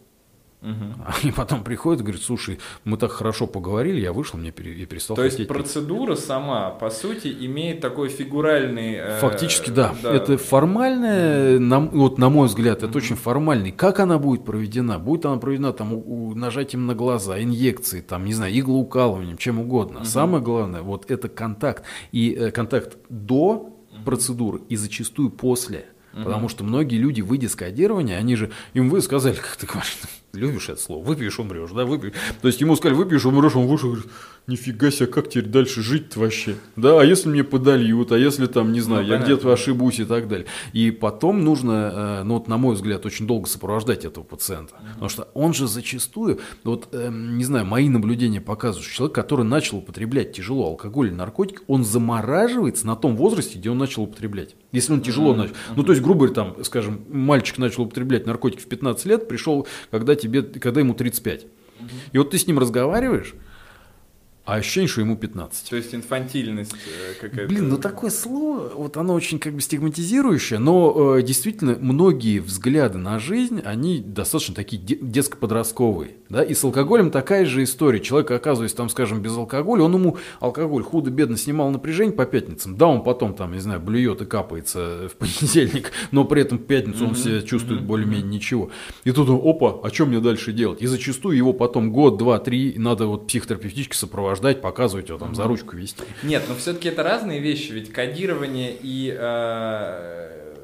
Угу. Они потом приходят и говорят, слушай, мы так хорошо поговорили, я вышел, мне пере, я перестал То есть процедура пить. сама, по сути, имеет такой фигуральный... Э, Фактически, да. да. Это формальное, на, вот на мой взгляд, это угу. очень формальный. Как она будет проведена? Будет она проведена там у, у, нажатием на глаза, инъекции, там, не знаю, иглоукалыванием, чем угодно. Угу. Самое главное, вот это контакт. И э, контакт до угу. процедуры и зачастую после. Угу. Потому что многие люди, выйдя с кодирования, они же, им вы сказали, как ты говоришь, любишь это слово, выпьешь, умрешь, да, выпьешь. То есть ему сказали, выпьешь, умрешь, он вышел, говорит, нифига себе, как теперь дальше жить-то вообще? Да, а если мне подольют, а если там, не знаю, ну, я где-то ошибусь и так далее. И потом нужно, э, ну вот на мой взгляд, очень долго сопровождать этого пациента. Угу. Потому что он же зачастую, вот, э, не знаю, мои наблюдения показывают, что человек, который начал употреблять тяжело алкоголь или наркотик, он замораживается на том возрасте, где он начал употреблять. Если он тяжело начал. Ну, то есть, грубо говоря, там, скажем, мальчик начал употреблять наркотики в 15 лет, пришел, когда, тебе, когда ему 35. И вот ты с ним разговариваешь, а ощущение, что ему 15. То есть инфантильность э, какая-то. Блин, ну такое слово, вот оно очень как бы стигматизирующее, но э, действительно многие взгляды на жизнь, они достаточно такие детско-подростковые. Да? И с алкоголем такая же история. Человек, оказывается, там, скажем, без алкоголя, он ему алкоголь худо-бедно снимал напряжение по пятницам. Да, он потом там, не знаю, блюет и капается в понедельник, но при этом в пятницу он себя чувствует более-менее ничего. И тут он, опа, а что мне дальше делать? И зачастую его потом год, два, три надо вот психотерапевтически сопровождать сопровождать, показывать его там за ручку вести. Нет, но все-таки это разные вещи, ведь кодирование и э,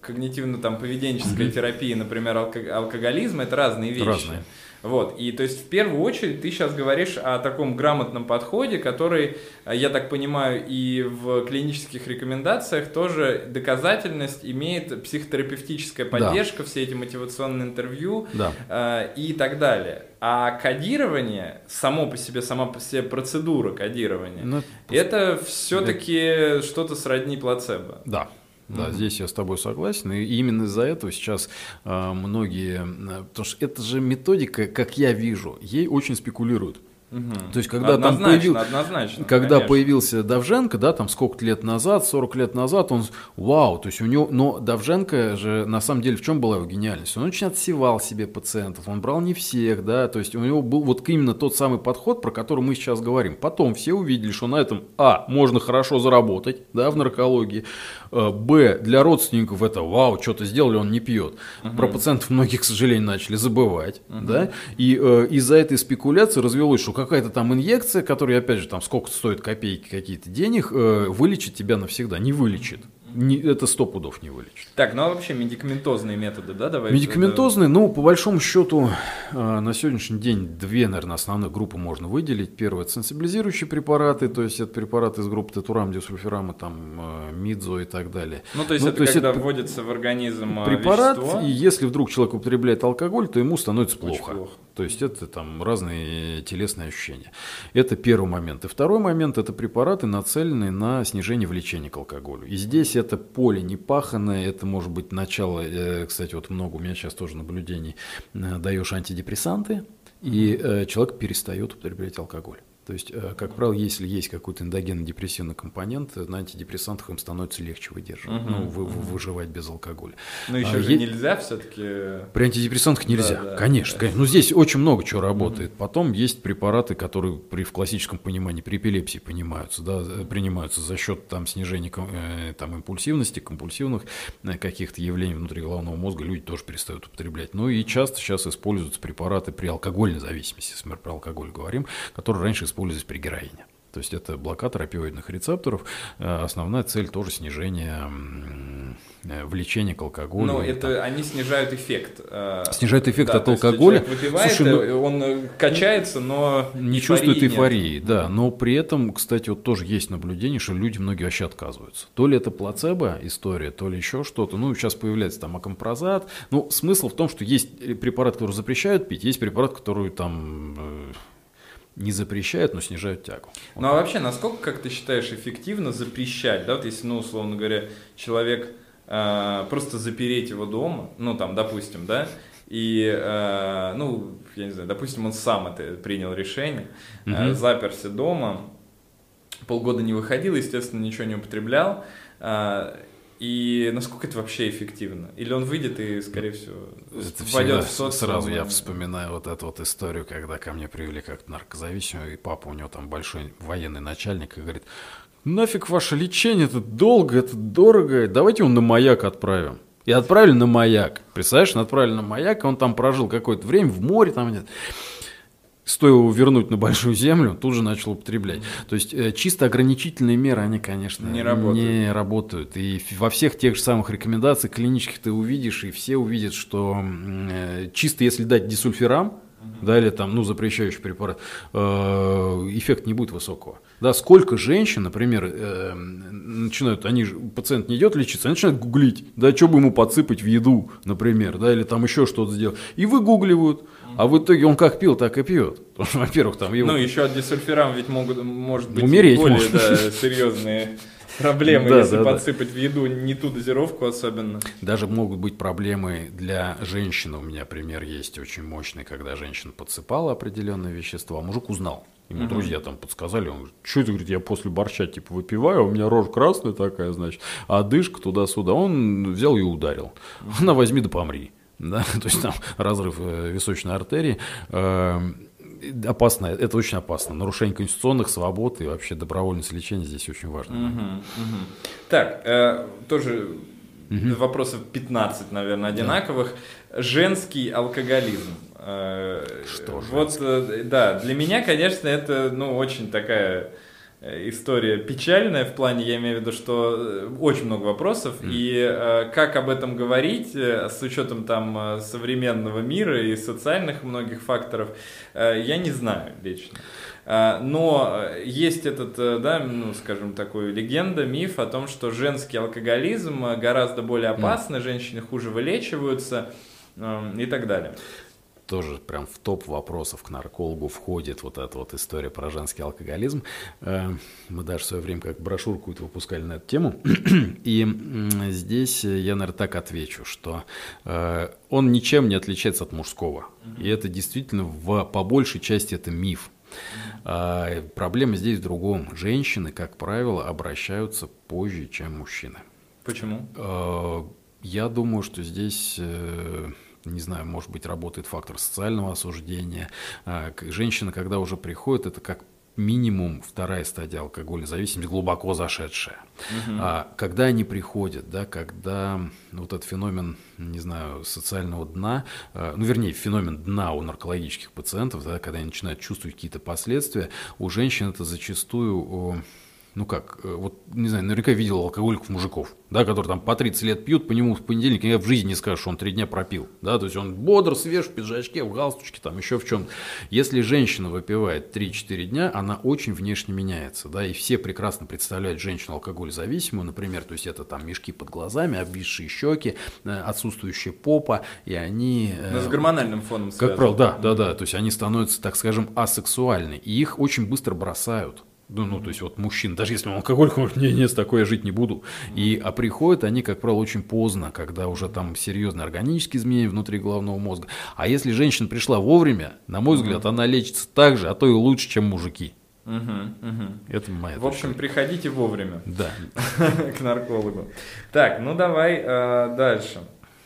когнитивно там поведенческая терапия, например, алкоголизм, это разные вещи. Разные. Вот, и то есть в первую очередь ты сейчас говоришь о таком грамотном подходе, который, э, я так понимаю, и в клинических рекомендациях тоже доказательность имеет психотерапевтическая поддержка, да. все эти мотивационные интервью да. э, и так далее. А кодирование, само по себе, сама по себе процедура кодирования, ну, это все-таки что-то сродни плацебо. Да, да, угу. здесь я с тобой согласен. И именно из-за этого сейчас э, многие... Потому что это же методика, как я вижу, ей очень спекулируют. Угу. То есть, когда однозначно, там появил... однозначно, когда конечно. появился Давженко, да, там сколько лет назад, 40 лет назад, он, вау, то есть у него, но Давженко же на самом деле в чем была его гениальность? Он очень отсевал себе пациентов, он брал не всех, да, то есть у него был вот именно тот самый подход, про который мы сейчас говорим. Потом все увидели, что на этом, а, можно хорошо заработать, да, в наркологии, б, для родственников это, вау, что-то сделали, он не пьет. Угу. Про пациентов многих, к сожалению, начали забывать, угу. да, и э, из-за этой спекуляции развелось, что какая-то там инъекция, которая, опять же, там сколько стоит копейки какие-то денег, э, вылечит тебя навсегда. Не вылечит не, это сто пудов не вылечит. Так, ну а вообще медикаментозные методы, да, давай? Медикаментозные, ну, по большому счету, э, на сегодняшний день две, наверное, основных группы можно выделить. Первое – это сенсибилизирующие препараты, то есть это препараты из группы тетурам, диосульфирама, там, э, мидзо и так далее. Ну, то есть ну, это то есть когда это вводится в организм э, препарат, вещество? и если вдруг человек употребляет алкоголь, то ему становится плохо. плохо. То есть это там разные телесные ощущения. Это первый момент. И второй момент – это препараты, нацеленные на снижение влечения к алкоголю. И здесь это поле не паханное, это может быть начало, э, кстати, вот много у меня сейчас тоже наблюдений, э, даешь антидепрессанты, и э, человек перестает употреблять алкоголь. То есть, э, как правило, если есть какой-то эндогенный депрессивный компонент, на антидепрессантах им становится легче выдерживать, угу, ну, вы, угу. выживать без алкоголя. Но еще а же е... нельзя все-таки... При антидепрессантах нельзя, да, да, конечно, да. конечно. Но здесь очень много чего работает. Угу. Потом есть препараты, которые при в классическом понимании при эпилепсии понимаются, да, э, принимаются за счет там, снижения э, там, импульсивности, компульсивных каких-то явлений внутри головного мозга, люди тоже перестают употреблять. Ну и часто сейчас используются препараты при алкогольной зависимости, если мы про алкоголь говорим, которые раньше использовались используясь при героине. То есть это блокатор опиоидных рецепторов. Э, основная цель тоже снижение э, влечения к алкоголю. Но это они снижают эффект. Э, снижают эффект да, от алкоголя. Выпивает, Слушай, ну, он качается, но не чувствует эйфории, нет. да. Но при этом, кстати, вот тоже есть наблюдение, что люди многие вообще отказываются. То ли это плацебо история, то ли еще что-то. Ну, сейчас появляется там акомпразат. Ну, смысл в том, что есть препарат, который запрещают пить, есть препарат, который там не запрещают, но снижают тягу. Вот ну а вообще, насколько, как ты считаешь, эффективно запрещать, да, вот если, ну, условно говоря, человек э, просто запереть его дома, ну, там, допустим, да, и, э, ну, я не знаю, допустим, он сам это принял решение, э, заперся дома, полгода не выходил, естественно, ничего не употреблял, э, и насколько это вообще эффективно? Или он выйдет и, скорее всего, это войдет в социум? Сразу я вспоминаю вот эту вот историю, когда ко мне привели как наркозависимого, и папа у него там большой военный начальник, и говорит, нафиг ваше лечение, это долго, это дорого, давайте его на маяк отправим. И отправили на маяк. Представляешь, отправили на маяк, он там прожил какое-то время в море, там нет стоило его вернуть на большую землю, тут же начал употреблять. То есть э, чисто ограничительные меры, они, конечно, не работают. не работают. И во всех тех же самых рекомендациях клинических ты увидишь, и все увидят, что э, чисто если дать дисульфирам, да, или там, ну, запрещающий препарат, э, эффект не будет высокого. Да, сколько женщин, например, э, начинают, они же, пациент не идет лечиться, они начинают гуглить, да, что бы ему подсыпать в еду, например, да, или там еще что-то сделать, и выгугливают, а в итоге он как пил, так и пьет. Во-первых, там его... Ну, еще от дисульфирам ведь могут, может быть Умереть более может. Да, серьезные проблемы, да, если да, подсыпать да. в еду не ту дозировку особенно. Даже могут быть проблемы для женщины. У меня пример есть очень мощный, когда женщина подсыпала определенные вещества, а мужик узнал. Ему угу. друзья там подсказали, он говорит, что это, говорит, я после борща типа выпиваю, у меня рожа красная такая, значит, а дышка туда-сюда. Он взял и ударил. Она возьми да помри. Да? То есть там разрыв э, височной артерии. Эм, опасно, это очень опасно. Нарушение конституционных свобод и вообще добровольность лечения здесь очень важно. Угу, угу. Так, э, тоже угу. вопросов 15, наверное, одинаковых. Да. Женский алкоголизм. Э, Что же? Вот, э, да, для меня, конечно, это, ну, очень такая Э, история печальная в плане, я имею в виду, что э, очень много вопросов, mm. и э, как об этом говорить э, с учетом там современного мира и социальных многих факторов, э, я не знаю лично. Э, но есть этот, да, ну, скажем, такой легенда, миф о том, что женский алкоголизм гораздо более опасный, mm. женщины хуже вылечиваются э, и так далее тоже прям в топ вопросов к наркологу входит вот эта вот история про женский алкоголизм. Э, мы даже в свое время как брошюрку выпускали на эту тему. И здесь я, наверное, так отвечу, что э, он ничем не отличается от мужского. И это действительно в, по большей части это миф. А, проблема здесь в другом. Женщины, как правило, обращаются позже, чем мужчины. Почему? Э, я думаю, что здесь не знаю, может быть, работает фактор социального осуждения. А, женщина, когда уже приходит, это как минимум вторая стадия алкогольной зависимости, глубоко зашедшая. Угу. А, когда они приходят, да, когда вот этот феномен, не знаю, социального дна, а, ну, вернее, феномен дна у наркологических пациентов, да, когда они начинают чувствовать какие-то последствия, у женщин это зачастую ну как, э, вот, не знаю, наверняка видел алкоголиков мужиков, да, которые там по 30 лет пьют, по нему в понедельник я в жизни не скажу, что он три дня пропил, да, то есть он бодр, свеж, в пиджачке, в галстучке, там еще в чем. Если женщина выпивает 3-4 дня, она очень внешне меняется, да, и все прекрасно представляют женщину алкоголь зависимую, например, то есть это там мешки под глазами, обвисшие щеки, э, отсутствующая попа, и они... Э, Но с гормональным фоном связано. Как правило, да, да, да, то есть они становятся, так скажем, асексуальны, и их очень быстро бросают. Ну, ну, то есть вот мужчин, даже если он алкоголик, он нет, нет, с такой я жить не буду. И, а приходят они, как правило, очень поздно, когда уже там серьезные органические изменения внутри головного мозга. А если женщина пришла вовремя, на мой взгляд, она лечится так же, а то и лучше, чем мужики. Угу, угу. Это моя В общем, точка. приходите вовремя Да. к наркологу. Так, ну давай э, дальше.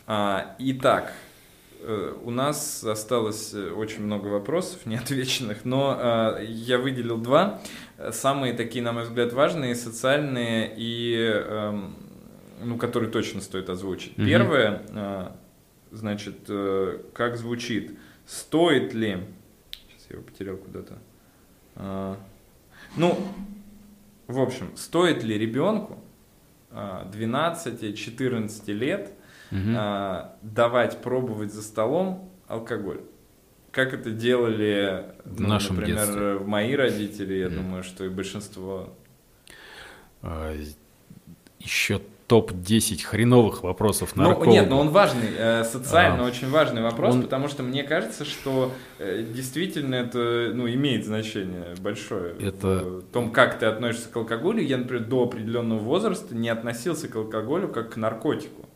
А, итак, э, у нас осталось э, очень много вопросов неотвеченных, но э, я выделил два. Э, Самые такие, на мой взгляд, важные, социальные и, эм, ну, которые точно стоит озвучить. Мгм. Первое, э, значит, э, как звучит, стоит ли... Сейчас я его потерял куда-то. А, ну, в общем, стоит ли ребенку а, 12-14 лет Мгм. а, давать пробовать за столом алкоголь? Как это делали, В ну, нашем например, детстве. мои родители, я Мгм. думаю, что и большинство. А, Еще топ-10 хреновых вопросов Ну, наркологу. нет, но он важный, э, социально А, очень важный вопрос, он- потому что мне кажется, что э, действительно это ну, имеет значение большое Это- в том, как ты относишься к алкоголю. Я, например, до определенного возраста не относился к алкоголю как к наркотику.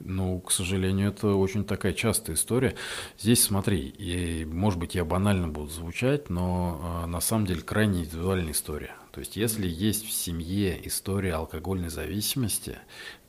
Ну, к сожалению, это очень такая частая история. Здесь смотри, и, может быть, я банально буду звучать, но а, на самом деле крайне индивидуальная история. То есть, если есть в семье история алкогольной зависимости,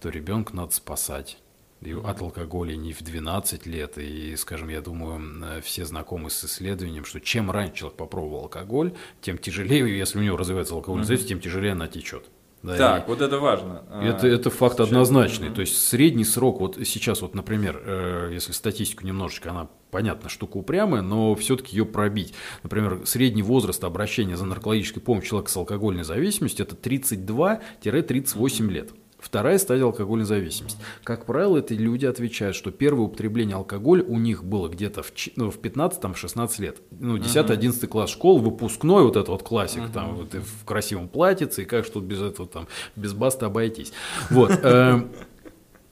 то ребенка надо спасать. И от алкоголя не в 12 лет. И, скажем, я думаю, э, все знакомы с исследованием, что чем раньше человек попробовал алкоголь, тем тяжелее, если у него развивается алкогольная зависимость, тем тяжелее она течет. Да, и- Так, вот это важно. это, А, это факт чем- однозначный. Мгм. То есть средний срок, вот сейчас, вот, например, э, если статистику немножечко, она, понятно, штука упрямая, но все-таки ее пробить. Например, средний возраст обращения за наркологической помощью человека с алкогольной зависимостью это 32-38 лет. Вторая стадия алкогольной зависимости. Как правило, эти люди отвечают, что первое употребление алкоголя у них было где-то в, ну, в 15-16 лет. Ну, 10-11 класс школы, выпускной, вот этот вот классик, там, вот, в красивом платьице, и как что без этого там, без баста обойтись. Вот.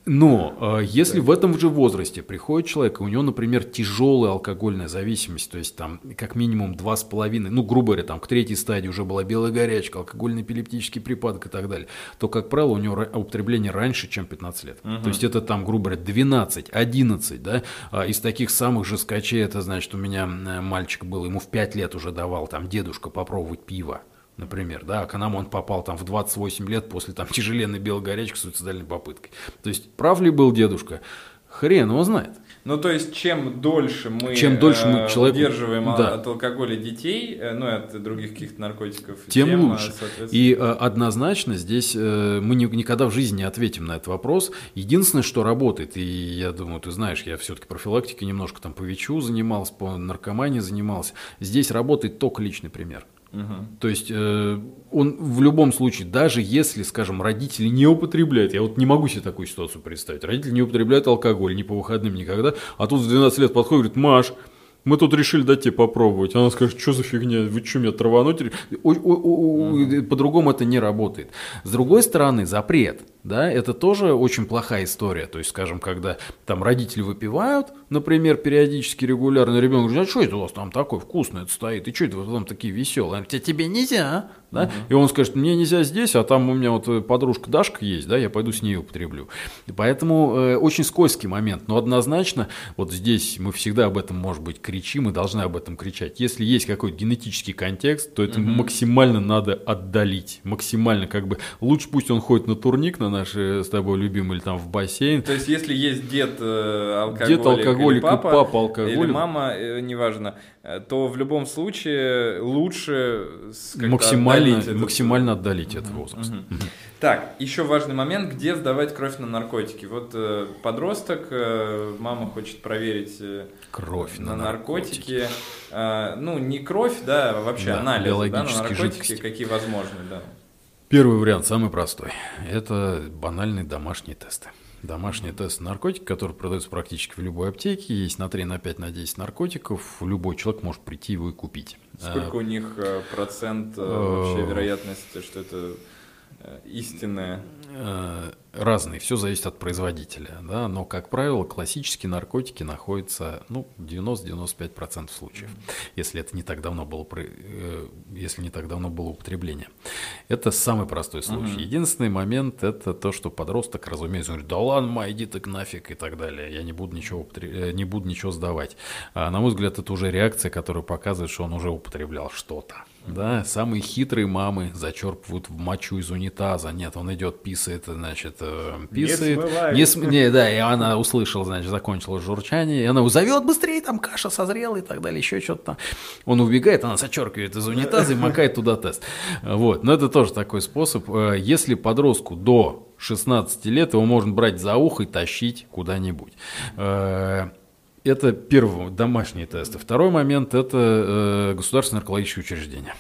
Но э, если в этом же возрасте приходит человек, и у него, например, тяжелая алкогольная зависимость, то есть там как минимум два с половиной, ну, грубо говоря, там к третьей стадии уже была белая горячка, алкогольный эпилептический припадок и так далее, то, как правило, у него употребление раньше, чем 15 лет. То есть это там, грубо говоря, 12, 11, да, А из таких самых же скачей, это значит, у меня мальчик был, ему в 5 лет уже давал там дедушка попробовать пиво. Например, да, а к нам он попал там в 28 лет после там тяжеленной белой горячки с суицидальной попыткой. То есть прав ли был дедушка? Хрен его знает. Ну, то есть, чем дольше мы, Чем дольше мы э, человеку- удерживаем да. от алкоголя детей, э, ну, и от других каких-то наркотиков, Тем э, лучше. соответственно, И э, однозначно здесь э, мы ни- никогда в жизни не ответим на этот вопрос. Единственное, что работает, и я думаю, ты знаешь, я все-таки профилактикой немножко там по ВИЧу занимался, по наркомании занимался. Здесь работает только личный пример. Мгм. То есть э, он в любом случае, даже если, скажем, родители не употребляют, я вот не могу себе такую ситуацию представить, родители не употребляют алкоголь ни по выходным никогда, а тут в 12 лет подходит говорит, Маш, мы тут решили дать тебе попробовать. Она скажет, что за фигня, вы что, меня травануть? Ой, По-другому это не работает. С другой стороны, запрет, да, это тоже очень плохая история. То есть, скажем, когда там родители выпивают, например, периодически, регулярно, ребенок говорит, а что это у вас там такое вкусное стоит, и что это вы там такие веселые? А тебе нельзя, да? И он скажет, мне нельзя здесь, а там у меня вот э, подружка Дашка есть, да, я пойду с ней употреблю. И поэтому э, очень скользкий момент, но однозначно вот здесь мы всегда об этом, может быть, кричим и должны об этом кричать. Если есть какой-то генетический контекст, то это максимально надо отдалить, максимально как бы лучше пусть он ходит на турник на наш э, с тобой любимый или там в бассейн, То есть, если есть дед э, алкоголик, Дед алкоголик или и папа, папа алкоголик. или мама, э, неважно, э, то в любом случае лучше как-то максимально, отдалить этот- максимально отдалить этот возраст. Мгм. Так, еще важный момент, где сдавать кровь на наркотики. Вот э, подросток, э, мама хочет проверить э, Кровь на, наркотики. Э, ну, не кровь, да, а вообще Да, анализы да, на наркотики, жидкости. какие возможны, да. Первый вариант, самый простой. Это банальные домашние тесты. Домашний тест на наркотики, который продается практически в любой аптеке. Есть на 3, на 5, на 10 наркотиков. Любой человек может прийти его и купить. Сколько у них э, процент э, вообще вероятности, что это э, истинное? Э, разные, все зависит от производителя, да, но, как правило, классические наркотики находятся, ну, 90-95% случаев, если это не так давно было, э, если не так давно было употребление. Это самый простой случай. Единственный момент – это то, что подросток, разумеется, говорит, да ладно, ма, иди ты нафиг и так далее, я не буду ничего, э, не буду ничего сдавать. А, на мой взгляд, это уже реакция, которая показывает, что он уже употреблял что-то. Да, самые хитрые мамы зачерпывают в мочу из унитаза. Нет, он идет, писает, значит, э, писает. смывай. Не см- не, да, и она услышала, значит, закончила журчание, и она его зовет быстрее, там каша созрела и так далее, еще что-то там. Он убегает, она зачеркивает из унитаза и макает туда тест. Вот, но это тоже такой способ. Э, Если подростку до 16 лет, его можно брать за ухо и тащить куда-нибудь. Э, Это первый домашние тесты. Второй момент это э, государственное наркологическое учреждение.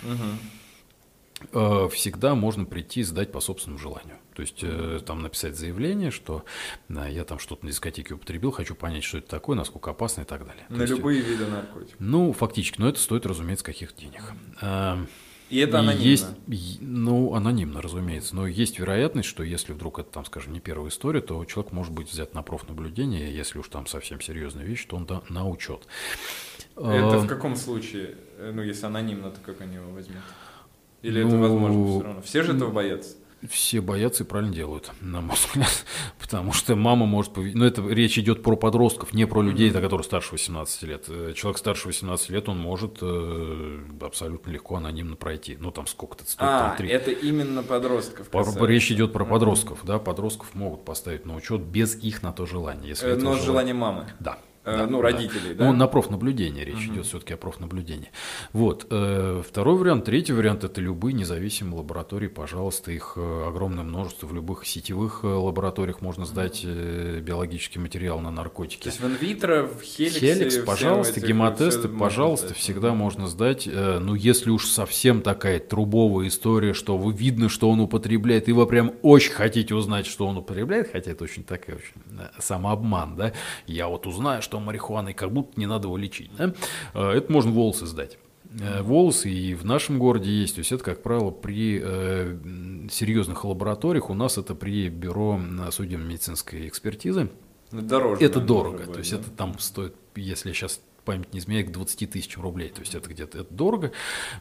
Э, Всегда можно прийти и сдать по собственному желанию. То есть э, там написать заявление, что да, я там что-то на дискотеке употребил, хочу понять, что это такое, насколько опасно и так далее. То На есть, любые виды наркотиков. Ну, фактически, но это стоит, разумеется, каких денег. Э, И это анонимно. Есть, ну, анонимно, разумеется. Но есть вероятность, что если вдруг это, там, скажем, не первая история, то человек может быть взят на профнаблюдение, если уж там совсем серьезная вещь, то он да, на учет. Это Э, в каком случае? Э, Ну, если анонимно, то как они его возьмут? Или это Ну, возможно все равно? Все же этого боятся. Все боятся и правильно делают, на мой взгляд. Потому что мама может... пове- Ну, это речь идет про подростков, не про людей, да, которые старше 18 лет. Э, Человек старше 18 лет, он может э, абсолютно легко анонимно пройти. Ну, там сколько-то стоит, А, там три- это именно подростков По- касается. Речь идет про подростков, да, подростков могут поставить на учет без их на то желания. Если Э, Но желание- мамы. Да. Э, да, ну, родителей, да? Ну, на профнаблюдение речь идет все-таки о профнаблюдении. Вот. э, Второй вариант. Третий вариант – это любые независимые лаборатории. Пожалуйста, их э, огромное множество. В любых сетевых лабораториях можно сдать биологический материал на наркотики. То есть в инвитро, в хеликсе... Хеликс, пожалуйста, гемотесты, можно пожалуйста, сдать. всегда можно сдать. Ну, если уж совсем такая трубовая история, что вы видно, что он употребляет, и вы прям очень хотите узнать, что он употребляет, хотя это очень такая очень самообман, да, я вот узнаю, что марихуана, и как будто не надо его лечить, да, Э, это можно волосы сдать. Э, Волосы и в нашем городе есть. То есть это, как правило, при э, серьезных лабораториях. У нас это при бюро судебно-медицинской экспертизы. Ну, Дороже. Это дорого. может То быть, есть да? это там стоит, если я сейчас память не изменяет, к 20 тысячам рублей. То есть это где-то это дорого.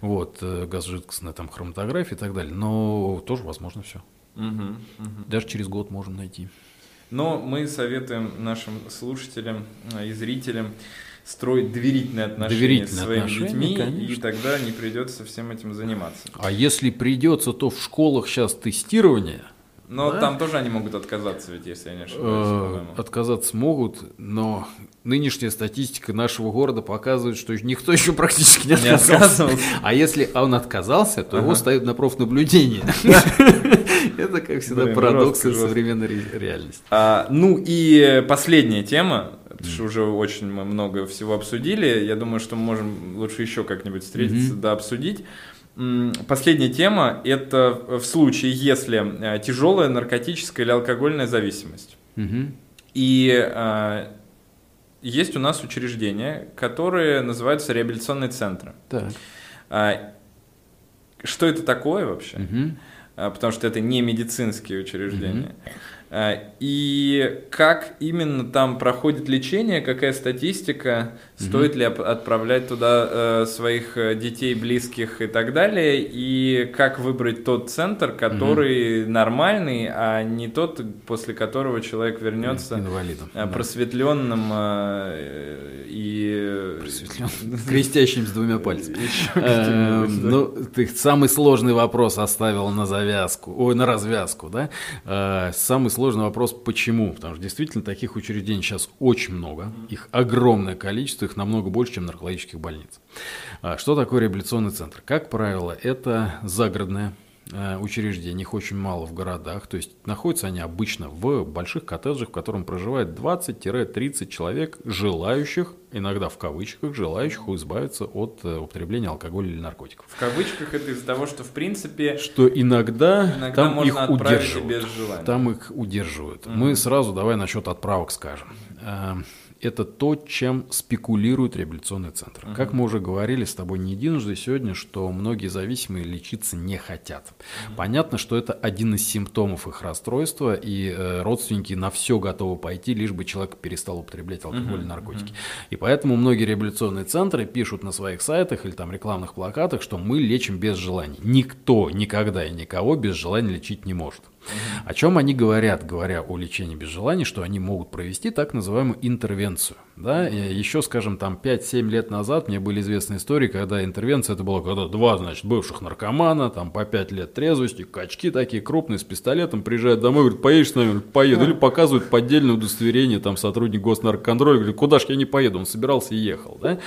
Вот, э, газ жидкостная там хроматография и так далее. Но тоже возможно все. Мгм, мгм. Даже через год можем найти. Но мы советуем нашим слушателям э, и зрителям строить доверительные отношения Доверительные с своими отношения, детьми, и конечно. тогда не придется всем этим заниматься. А если придется, то в школах сейчас тестирование. Но Да? там тоже они могут отказаться, ведь если я не ошибаюсь. э, отказаться могут, но нынешняя статистика нашего города показывает, что никто еще практически не Не отказался. отказывался. А если он отказался, то его ставят на профнаблюдение. Это, как всегда, парадокс современной ре- реальности. А, ну и последняя тема, потому что уже очень много всего обсудили. Я думаю, что мы можем лучше еще как-нибудь встретиться, да обсудить. Последняя тема – это в случае, если э, тяжелая наркотическая или алкогольная зависимость. Мгм. И э, есть у нас учреждения, которые называются реабилитационные центры. Так. А, Что это такое вообще? Мгм. а, потому что это не медицинские учреждения. А, И как именно там проходит лечение, какая статистика, стоит ли отправлять туда э, своих э, детей, близких и так далее, и как выбрать тот центр, который нормальный, а не тот, после которого человек вернется Инвалидом. э, да. просветленным э, и... Просветлённым. Крестящим с двумя пальцами. Эм, да. Ну, ты самый сложный вопрос оставил на завязку, ой, на развязку, да? Самый сложный вопрос, почему? Потому что действительно таких учреждений сейчас очень много, их огромное количество, их намного больше, чем наркологических больниц. А Что такое реабилитационный центр? Как правило, это загородное э, учреждение, их очень мало в городах, то есть находятся они обычно в больших коттеджах, в котором проживает 20-30 человек, желающих, иногда в кавычках, желающих избавиться от э, употребления алкоголя или наркотиков. В кавычках это из-за того, что в принципе Что иногда, иногда там можно их удерживают. без желания. Там их удерживают. Мы сразу давай насчет отправок скажем. Это то, чем спекулирует реабилитационный центр. Как мы уже говорили с тобой не единожды сегодня, что многие зависимые лечиться не хотят. Понятно, что это один из симптомов их расстройства, и э, родственники на все готовы пойти, лишь бы человек перестал употреблять алкоголь и наркотики. И поэтому многие реабилитационные центры пишут на своих сайтах или там рекламных плакатах, что мы лечим без желаний. Никто никогда и никого без желания лечить не может. О чем они говорят, говоря о лечении без желаний, что они могут провести так называемую интервенцию. Да? И еще, скажем, там 5-7 лет назад мне были известны истории, когда интервенция, это было когда два, значит, бывших наркомана, там по 5 лет трезвости, качки такие крупные, с пистолетом, приезжают домой, говорят, поедешь с нами? Поеду. Или показывают поддельное удостоверение, там сотрудник госнаркоконтроля, говорит, куда ж я не поеду, он собирался и ехал. Да?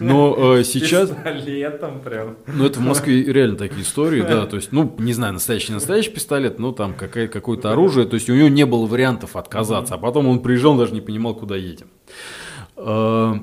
Но э, сейчас... Пистолетом прям. Ну, это в Москве реально такие истории, да, то есть, ну, не знаю, настоящий настоящий пистолет, но там какое-то оружие, то есть у него не было вариантов отказаться, а потом он приезжал, даже не понимал, куда едем. Э,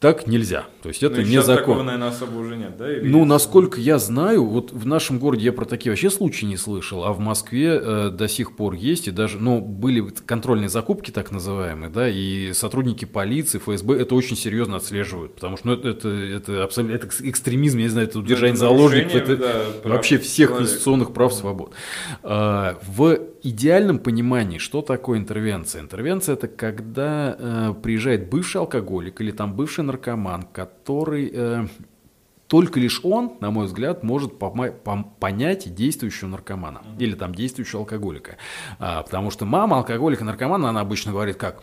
так нельзя. То есть это ну, не закон. такого, наверное, особо уже нет, да? Или ну, есть? насколько я знаю, вот в нашем городе я про такие вообще случаи не слышал, а в Москве э, до сих пор есть, и даже, ну, были контрольные закупки, так называемые, да, и сотрудники полиции, ФСБ это очень серьезно отслеживают, потому что, ну, это, это, это абсолютно, это экстремизм, я не знаю, это удержание это заложников, это да, вообще всех человека. конституционных прав, свобод. А, в идеальном понимании, что такое интервенция? Интервенция это когда э, приезжает бывший алкоголик или там бывший наркоман, который э, только лишь он, на мой взгляд, может понять действующего наркомана или там действующего алкоголика. А, потому что мама алкоголика, наркомана, она обычно говорит как,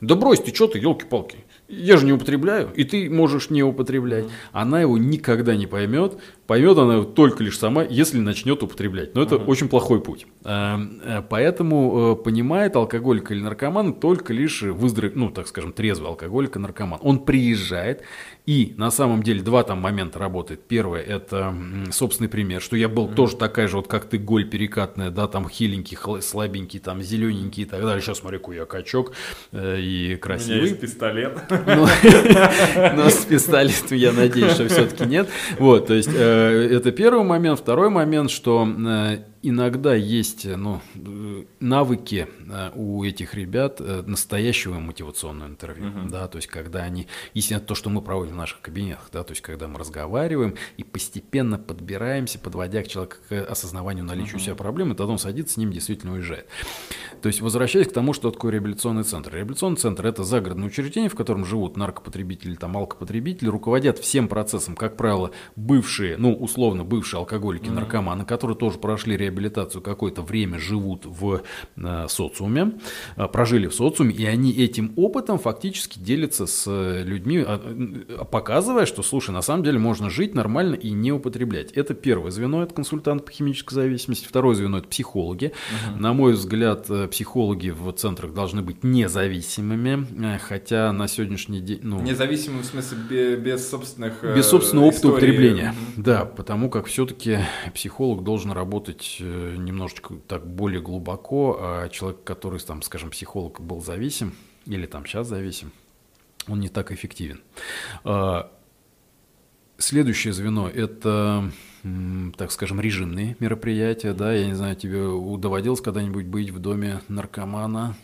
да брось ты, что ты, елки-палки, я же не употребляю, и ты можешь не употреблять. Она его никогда не поймет, поймет она его только лишь сама, если начнет употреблять. Но это очень плохой путь. А, э, Поэтому э, понимает алкоголик или наркоман только лишь выздоров... ну, так скажем, трезвый алкоголик и наркоман. Он приезжает, и на самом деле два там момента работает. Первое, это собственный пример, что я был тоже такая же, вот как ты, голь перекатная, да, там хиленький, слабенький, там зелененький и так далее. Сейчас смотри, какой я качок э, и У меня красивый. есть пистолет. Ну, но с пистолетом я надеюсь, что все-таки нет. Вот, то есть это первый момент. Второй момент, что э, иногда есть ну, э, навыки э, у этих ребят э, настоящего мотивационного интервью. Да, то есть когда они, естественно, то, что мы проводим в наших кабинетах, да, то есть когда мы разговариваем и постепенно подбираемся, подводя к человеку к осознаванию наличия у себя проблемы, тогда он садится, с ним действительно уезжает. То есть, возвращаясь к тому, что такое реабилитационный центр. Реабилитационный центр – это загородное учреждение, в котором живут наркопотребители, там, алкопотребители, руководят всем процессом, как правило, бывшие, ну, условно, бывшие алкоголики, наркоманы, которые тоже прошли реабилитацию какое-то время, живут в э, социуме, э, прожили в социуме, и они этим опытом фактически делятся с э, людьми, э, показывая, что, слушай, на самом деле можно жить нормально и не употреблять. Это первое звено, это консультант по химической зависимости. Второе звено – это психологи. На мой взгляд, э, психологи в центрах должны быть независимыми, э, хотя на сегодняшний день... Ну, Независимым, в смысле, бе- без собственных э, без собственного опыта историй. употребления. Мгм. Да, потому как все-таки психолог должен работать э, немножечко так более глубоко, а человек, который, там, скажем, психолог был зависим, или там сейчас зависим, он не так эффективен. А, Следующее звено – это, так скажем, режимные мероприятия. Да? Я не знаю, тебе доводилось когда-нибудь быть в доме наркомана,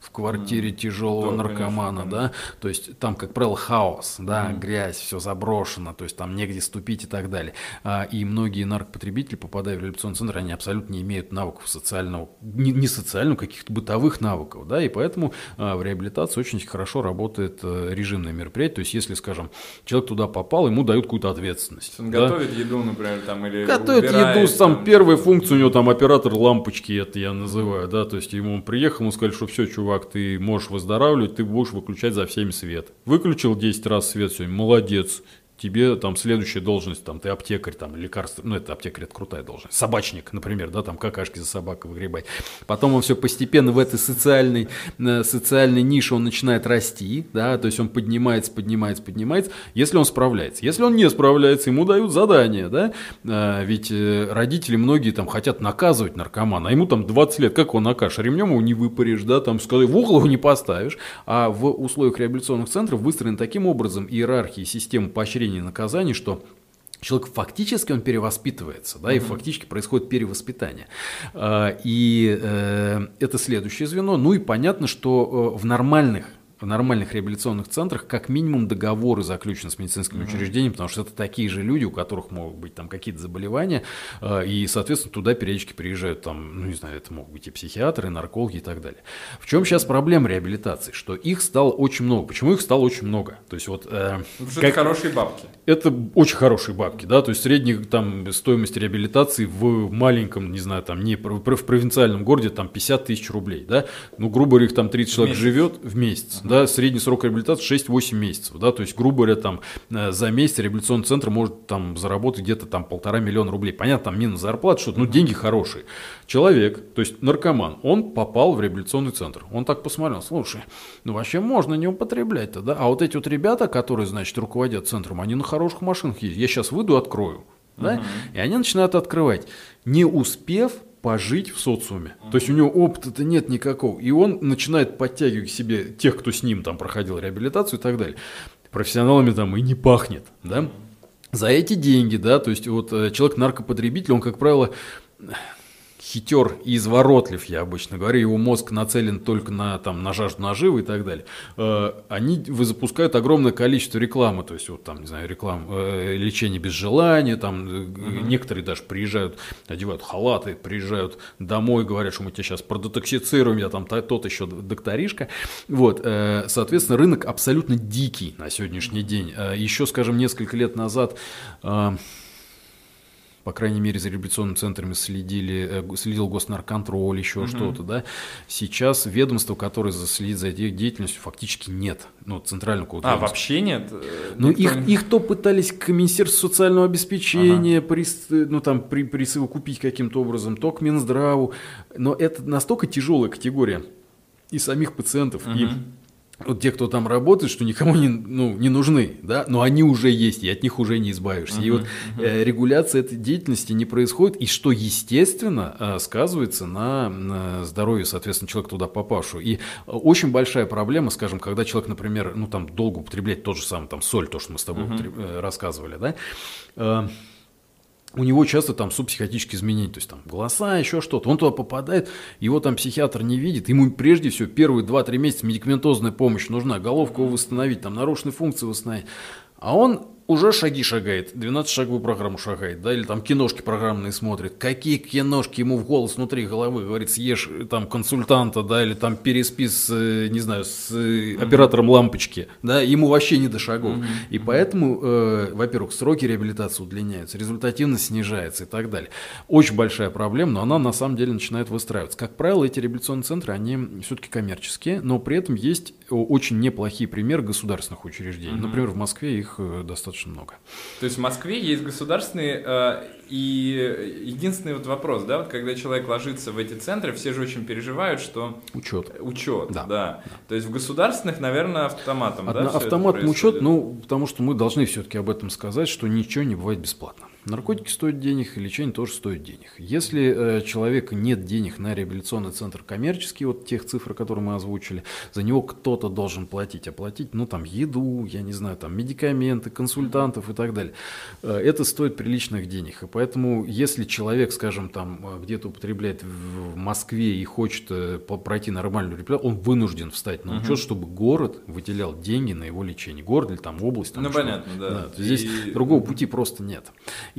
в квартире тяжелого да, наркомана, конечно, да, то есть там, как правило, хаос, да, грязь, все заброшено, то есть там негде ступить и так далее. А, и многие наркопотребители, попадая в реабилитационный центр, они абсолютно не имеют навыков социального, не, не социального, каких-то бытовых навыков, да, и поэтому а, в реабилитации очень хорошо работает э, режимное мероприятие, то есть если, скажем, человек туда попал, ему дают какую-то ответственность. Он да. готовит еду, например, там, или Готовит убирает, еду, там. первая функция у него там оператор лампочки, это я называю, да, то есть ему он приехал, ему сказали, что все, чувак, ты можешь выздоравливать, ты будешь выключать за всеми свет. Выключил 10 раз свет сегодня, молодец. Тебе там следующая должность, там ты аптекарь, там лекарство, ну это аптекарь, это крутая должность. Собачник, например, да, там какашки за собакой выгребать. Потом он все постепенно в этой социальной, э, социальной нише он начинает расти, да, то есть он поднимается, поднимается, поднимается, если он справляется. Если он не справляется, ему дают задание, да, А, ведь э, родители многие там хотят наказывать наркомана, а ему там 20 лет, как его накажешь, ремнем его не выпаришь, да, там, сказать, в угол его не поставишь, а в условиях реабилитационных центров выстроен таким образом иерархии системы поощрения и наказаний, что Человек фактически он перевоспитывается, да, и фактически происходит перевоспитание. А, И э, это следующее звено. Ну и понятно, что э, в нормальных в нормальных реабилитационных центрах как минимум договоры заключены с медицинскими учреждениями, потому что это такие же люди, у которых могут быть там какие-то заболевания, э, и, соответственно, туда периодически приезжают там, ну, не знаю, это могут быть и психиатры, и наркологи и так далее. В чем сейчас проблема реабилитации? Что их стало очень много. Почему их стало очень много? То есть вот... э, Потому что как- это хорошие бабки. это очень хорошие бабки, да, то есть средняя там стоимость реабилитации в маленьком, не знаю, там не в провинциальном городе там 50 тысяч рублей, да, ну грубо говоря, их там 30 человек живет в месяц, да, средний срок реабилитации 6-8 месяцев, да, то есть, грубо говоря, там э, за месяц реабилитационный центр может там заработать где-то там полтора миллиона рублей. Понятно, там минус зарплата, что-то, ну, деньги хорошие. Человек, то есть наркоман, он попал в реабилитационный центр. Он так посмотрел, слушай, ну вообще можно не употреблять-то, да? А вот эти вот ребята, которые, значит, руководят центром, они на хороших машинах ездят. Я сейчас выйду, открою. Да? Uh-huh. И они начинают открывать, не успев пожить в социуме. То есть у него опыта-то нет никакого. И он начинает подтягивать к себе тех, кто с ним там проходил реабилитацию и так далее. Профессионалами там и не пахнет. Да? За эти деньги, да, то есть вот э, человек наркопотребитель, он, как правило, хитер и изворотлив, я обычно говорю, его мозг нацелен только на, там, на жажду наживы и так далее, э, они запускают огромное количество рекламы, то есть вот там, не знаю, реклам, э, лечение без желания, там uh-huh. некоторые даже приезжают, одевают халаты, приезжают домой, говорят, что мы тебя сейчас продетоксицируем, я там тот еще докторишка, вот, э, соответственно, рынок абсолютно дикий на сегодняшний день, еще, скажем, несколько лет назад по крайней мере, за революционными центрами следили, э, следил госнарконтроль, еще угу. что-то, да. Сейчас ведомства, которое следит за этой деятельностью, фактически нет. Ну, центрального какого-то А, вообще нет? Э, ну, их, не... их то пытались к Министерству социального обеспечения, ага. при, ну, там, при, присовокупить каким-то образом, то к Минздраву. Но это настолько тяжелая категория и самих пациентов, угу. и вот те, кто там работает, что никому не, ну, не нужны, да, но они уже есть, и от них уже не избавишься. Uh-huh, и вот uh-huh. э, регуляция этой деятельности не происходит, и что, естественно, э, сказывается на, на здоровье, соответственно, человека туда попавшего. И э, очень большая проблема, скажем, когда человек, например, ну, там, долго употребляет тот же самый, там, соль, то, что мы с тобой uh-huh. утреб... Э, рассказывали, да, э, у него часто там субпсихотические изменения, то есть там голоса, еще что-то. Он туда попадает, его там психиатр не видит, ему прежде всего первые 2-3 месяца медикаментозная помощь нужна, головку восстановить, там нарушенные функции восстановить. А он уже шаги шагает, 12-шаговую программу шагает, да, или там киношки программные смотрит. Какие киношки ему в голос внутри головы, говорит, съешь э, там консультанта, да, или там переспи с, э, не знаю, с mm-hmm. оператором лампочки, да, ему вообще не до шагов. Mm-hmm. И поэтому, э, во-первых, сроки реабилитации удлиняются, результативность снижается и так далее. Очень большая проблема, но она на самом деле начинает выстраиваться. Как правило, эти реабилитационные центры, они все-таки коммерческие, но при этом есть очень неплохие примеры государственных учреждений. Mm-hmm. Например, в Москве их достаточно достаточно много. То есть в Москве есть государственные, э, и единственный вот вопрос, да, вот когда человек ложится в эти центры, все же очень переживают, что... Учет. Учет, да. да. да. То есть в государственных, наверное, автоматом, Одна, да? Автоматом учет, ну, потому что мы должны все-таки об этом сказать, что ничего не бывает бесплатно. Наркотики стоят денег, и лечение тоже стоит денег. Если э, человека нет денег на реабилитационный центр коммерческий, вот тех цифр, которые мы озвучили, за него кто-то должен платить, оплатить, ну, там, еду, я не знаю, там, медикаменты, консультантов и так далее. Э, это стоит приличных денег. И поэтому, если человек, скажем, там, э, где-то употребляет в, Москве и хочет э, пройти нормальную реабилитацию, он вынужден встать на учет, угу. чтобы город выделял деньги на его лечение. Город или там область. Там, ну, понятно, да. да здесь и... другого пути просто нет.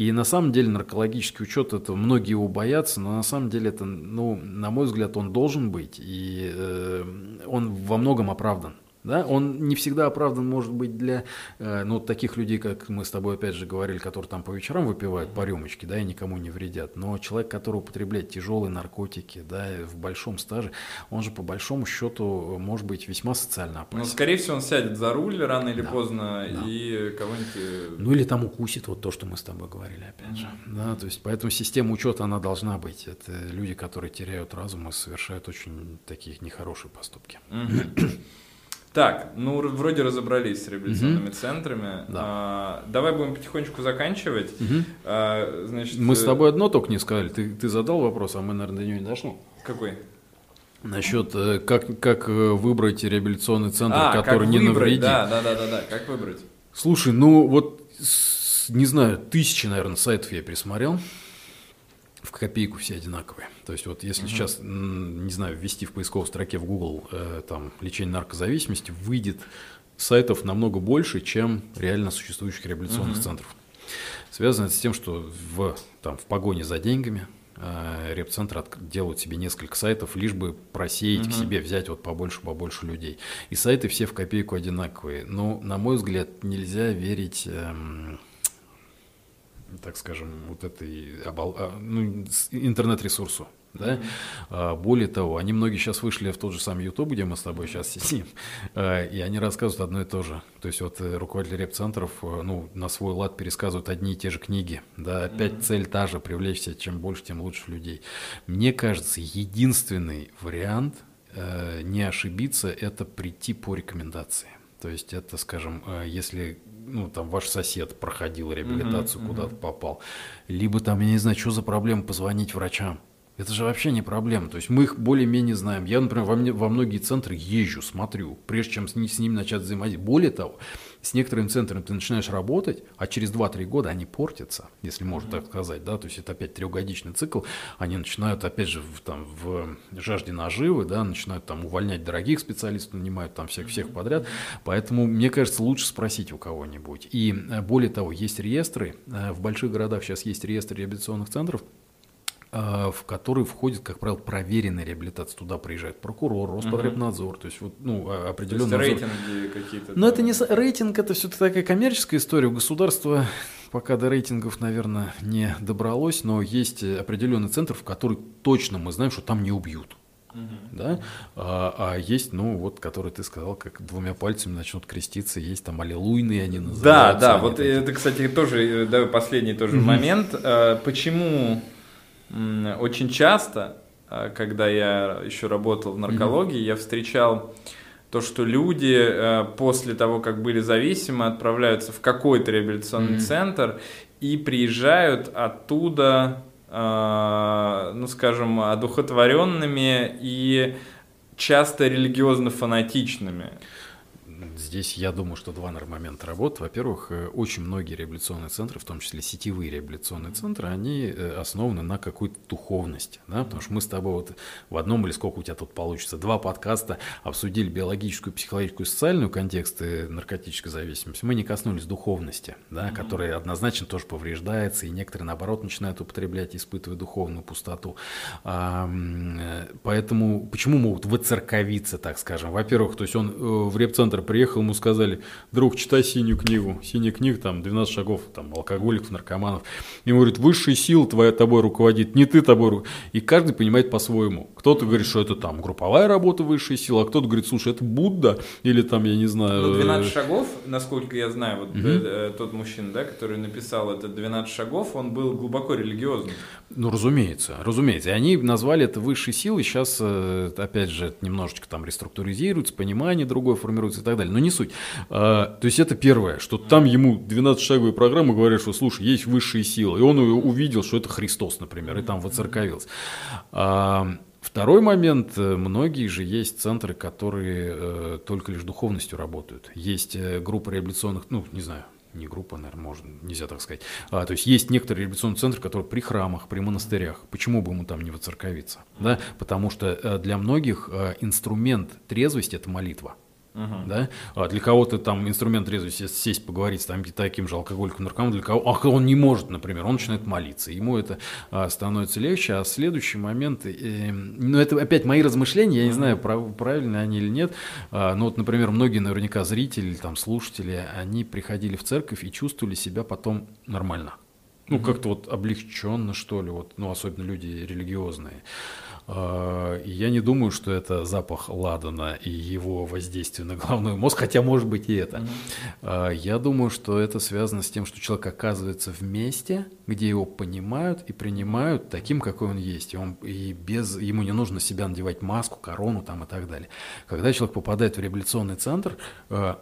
И на самом деле наркологический учет, это многие его боятся, но на самом деле это, ну, на мой взгляд, он должен быть, и э, он во многом оправдан. Да? Он не всегда оправдан, может быть, для э, ну, таких людей, как мы с тобой опять же говорили, которые там по вечерам выпивают по рюмочке, да, и никому не вредят. Но человек, который употребляет тяжелые наркотики, да, в большом стаже, он же по большому счету может быть весьма социально опасен. Ну, скорее всего, он сядет за руль рано или да, поздно да. и кого-нибудь... Э, ну, или там укусит, вот то, что мы с тобой говорили, опять же. Да, то есть, поэтому система учета, она должна быть. Это люди, которые теряют разум и совершают очень такие нехорошие поступки. Так, ну вроде разобрались с реабилитационными угу. центрами. Да. А, давай будем потихонечку заканчивать. Угу. А, значит, мы с э, тобой одно только не сказали. Ты, ты задал вопрос, а мы, наверное, до него не дошли. Какой? Насчет э, как, как э, выбрать реабилитационный центр, а, который не выбрать, навредит. Да, да, да, да, да. Как выбрать? Слушай, ну вот не знаю, тысячи, наверное, сайтов я пересмотрел в копейку все одинаковые. То есть вот если угу. сейчас, не знаю, ввести в поисковой строке в Google э, там лечение наркозависимости, выйдет сайтов намного больше, чем реально существующих реабилитационных угу. центров. Связано это с тем, что в, там, в погоне за деньгами э, репцентры делают себе несколько сайтов, лишь бы просеять угу. к себе, взять вот побольше, побольше людей. И сайты все в копейку одинаковые. Но, на мой взгляд, нельзя верить... Эм, так скажем, вот этой обол... А, ну, интернет-ресурсу. Да? Mm-hmm. Более того, они многие сейчас вышли в тот же самый YouTube, где мы с тобой сейчас сидим, а, и они рассказывают одно и то же. То есть вот э, руководители реп-центров э, ну, на свой лад пересказывают одни и те же книги. Да? Опять mm-hmm. цель та же, привлечь себя чем больше, тем лучше людей. Мне кажется, единственный вариант э, не ошибиться – это прийти по рекомендации. То есть это, скажем, если ну, там, ваш сосед проходил реабилитацию, mm-hmm, куда-то попал, либо там, я не знаю, что за проблема, позвонить врачам. Это же вообще не проблема. То есть мы их более-менее знаем. Я, например, во, мне, во многие центры езжу, смотрю, прежде чем с, с ними начать взаимодействовать. Более того, с некоторыми центрами ты начинаешь работать, а через 2-3 года они портятся, если можно mm-hmm. так сказать. Да? То есть это опять трехгодичный цикл. Они начинают, опять же, в, там, в жажде наживы, да, начинают там увольнять дорогих специалистов, нанимают там всех, всех подряд. Поэтому, мне кажется, лучше спросить у кого-нибудь. И э, более того, есть реестры. Э, в больших городах сейчас есть реестр реабилитационных центров, в который входит, как правило, проверенная реабилитация. Туда приезжает прокурор, Роспотребнадзор, то есть вот, ну, а, определенные... То есть рейтинги какие-то. Но это не рейтинг, это все-таки такая коммерческая история. У государства пока до рейтингов, наверное, не добралось, но есть определенный центр, в который точно мы знаем, что там не убьют. Uh-huh. Да? А, а есть, ну, вот, который ты сказал, как двумя пальцами начнут креститься, есть там аллилуйные они называются. Да, да, вот такие. это, кстати, тоже, да, последний тоже uh-huh. момент. Почему очень часто, а, когда я еще работал в наркологии, mm-hmm. я встречал то, что люди э, после того, как были зависимы, отправляются в какой-то реабилитационный mm-hmm. центр и приезжают оттуда, э, ну, скажем, одухотворенными и часто религиозно-фанатичными. Здесь я думаю, что два момента работы. Во-первых, э, очень многие реабилитационные центры, в том числе сетевые реабилитационные центры, они э, основаны на какой-то духовности. Да? Потому что мы с тобой вот в одном или сколько у тебя тут получится, два подкаста обсудили биологическую, психологическую, социальную контексты наркотической зависимости. Мы не коснулись духовности, да, mm-hmm. которая однозначно тоже повреждается, и некоторые, наоборот, начинают употреблять, испытывая духовную пустоту. Э, поэтому почему могут выцерковиться, так скажем? Во-первых, то есть он в реп-центр приехал, ему сказали, друг, читай синюю книгу. Синяя книга, там, 12 шагов, там, алкоголиков, наркоманов. Ему говорит, высшая сила твоя тобой руководит, не ты тобой И каждый понимает по-своему. Кто-то говорит, что это там групповая работа высшей силы, а кто-то говорит, слушай, это Будда, или там, я не знаю... Ну, 12 э, шагов, насколько я знаю, вот угу. тот мужчина, да, который написал это 12 шагов, он был глубоко религиозным. Ну, разумеется, разумеется. И они назвали это высшей силой, сейчас, опять же, немножечко там реструктуризируется, понимание другое формируется и так далее, но не суть. А, то есть это первое, что там ему 12-шаговые программы говорят, что, слушай, есть высшие силы, и он увидел, что это Христос, например, и там воцерковился. А, Второй момент, многие же есть центры, которые э, только лишь духовностью работают. Есть э, группа реабилитационных, ну, не знаю, не группа, наверное, можно, нельзя так сказать. А, то есть есть некоторые реабилитационные центры, которые при храмах, при монастырях. Почему бы ему там не воцерковиться? Да? Потому что э, для многих э, инструмент трезвости – это молитва. Uh-huh. Да? А для кого-то там инструмент трезвости сесть, поговорить с там, таким же алкоголиком, наркоманом, для кого ах, он не может, например, он начинает молиться, ему это а, становится легче, а следующий момент, э, ну это опять мои размышления, я не знаю, прав, правильно они или нет, а, но вот, например, многие наверняка зрители, там, слушатели, они приходили в церковь и чувствовали себя потом нормально. Ну, как-то вот облегченно, что ли, вот, ну, особенно люди религиозные. А, я не думаю, что это запах ладана и его воздействие на головной мозг, хотя может быть и это. Mm-hmm. Я думаю, что это связано с тем, что человек оказывается в месте, где его понимают и принимают таким, какой он есть. И, он, и без, ему не нужно себя надевать маску, корону там и так далее. Когда человек попадает в реабилитационный центр, а,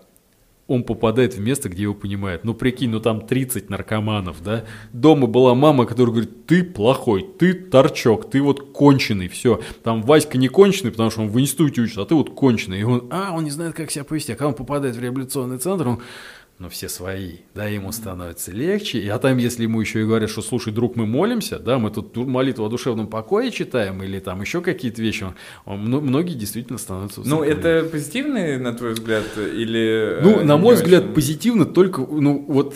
он попадает в место, где его понимают. Ну, прикинь, ну там 30 наркоманов, да. Дома была мама, которая говорит, ты плохой, ты торчок, ты вот конченый, все. Там Васька не конченый, потому что он в институте учится, а ты вот конченый. И он, а, он не знает, как себя повести. А когда он попадает в реабилитационный центр, он но все свои, да, ему становится легче. И, а там, если ему еще и говорят, что, слушай, друг, мы молимся, да, мы тут молитву о душевном покое читаем, или там еще какие-то вещи, он, многие действительно становятся Ну, это позитивный, на твой взгляд, или... Ну, на мой взгляд, очень... позитивно только, ну, вот,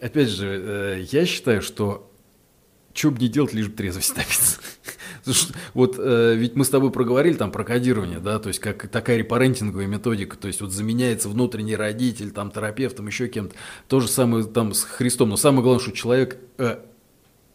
опять же, э, я считаю, что что бы не делать, лишь бы трезвость добиться. Вот э, ведь мы с тобой проговорили там про кодирование, да, то есть как такая репарентинговая методика, то есть вот заменяется внутренний родитель, там терапевтом, еще кем-то. То же самое там с Христом. Но самое главное, что человек э,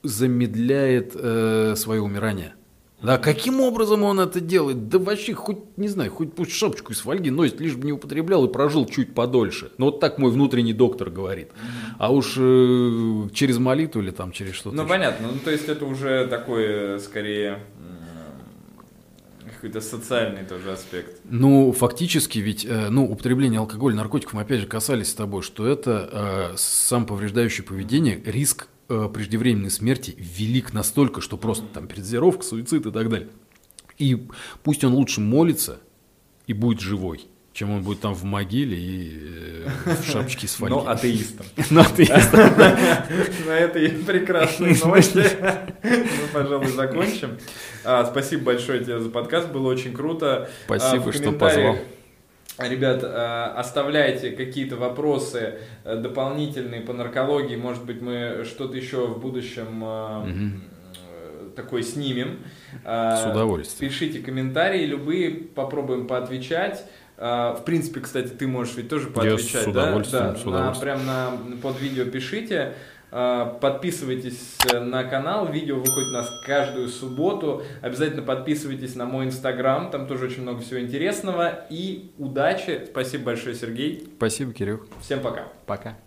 замедляет э, свое умирание. Да каким образом он это делает? Да вообще, хоть, не знаю, хоть пусть шапочку из фольги носит, лишь бы не употреблял и прожил чуть подольше. Ну вот так мой внутренний доктор говорит. А уж э, через молитву или там через что-то. Ну еще. понятно, ну то есть это уже такой, скорее, какой-то социальный тоже аспект. Ну, фактически ведь, э, ну, употребление алкоголя, наркотиков, мы опять же касались с тобой, что это э, сам повреждающее поведение, риск Э, преждевременной смерти велик настолько, что просто там передозировка, суицид и так далее. И пусть он лучше молится и будет живой, чем он будет там в могиле и э, в шапочке с фольги. Но атеистом. Но атеистом. На этой прекрасной ноте мы, пожалуй, закончим. А, спасибо большое тебе за подкаст, было очень круто. Спасибо, что позвал. Ребят, э, оставляйте какие-то вопросы э, дополнительные по наркологии. Может быть, мы что-то еще в будущем угу. такое снимем. С удовольствием. Пишите комментарии, любые, попробуем поотвечать. В принципе, кстати, ты можешь ведь тоже поотвечать, Я с удовольствием, да? да, с удовольствием. На, прям на, под видео пишите. А, подписывайтесь э, на канал, видео выходит у нас каждую субботу. Обязательно подписывайтесь на мой инстаграм, там тоже очень много всего интересного. И удачи. Спасибо большое, Сергей. Спасибо, Кирилл. Всем пока. Пока.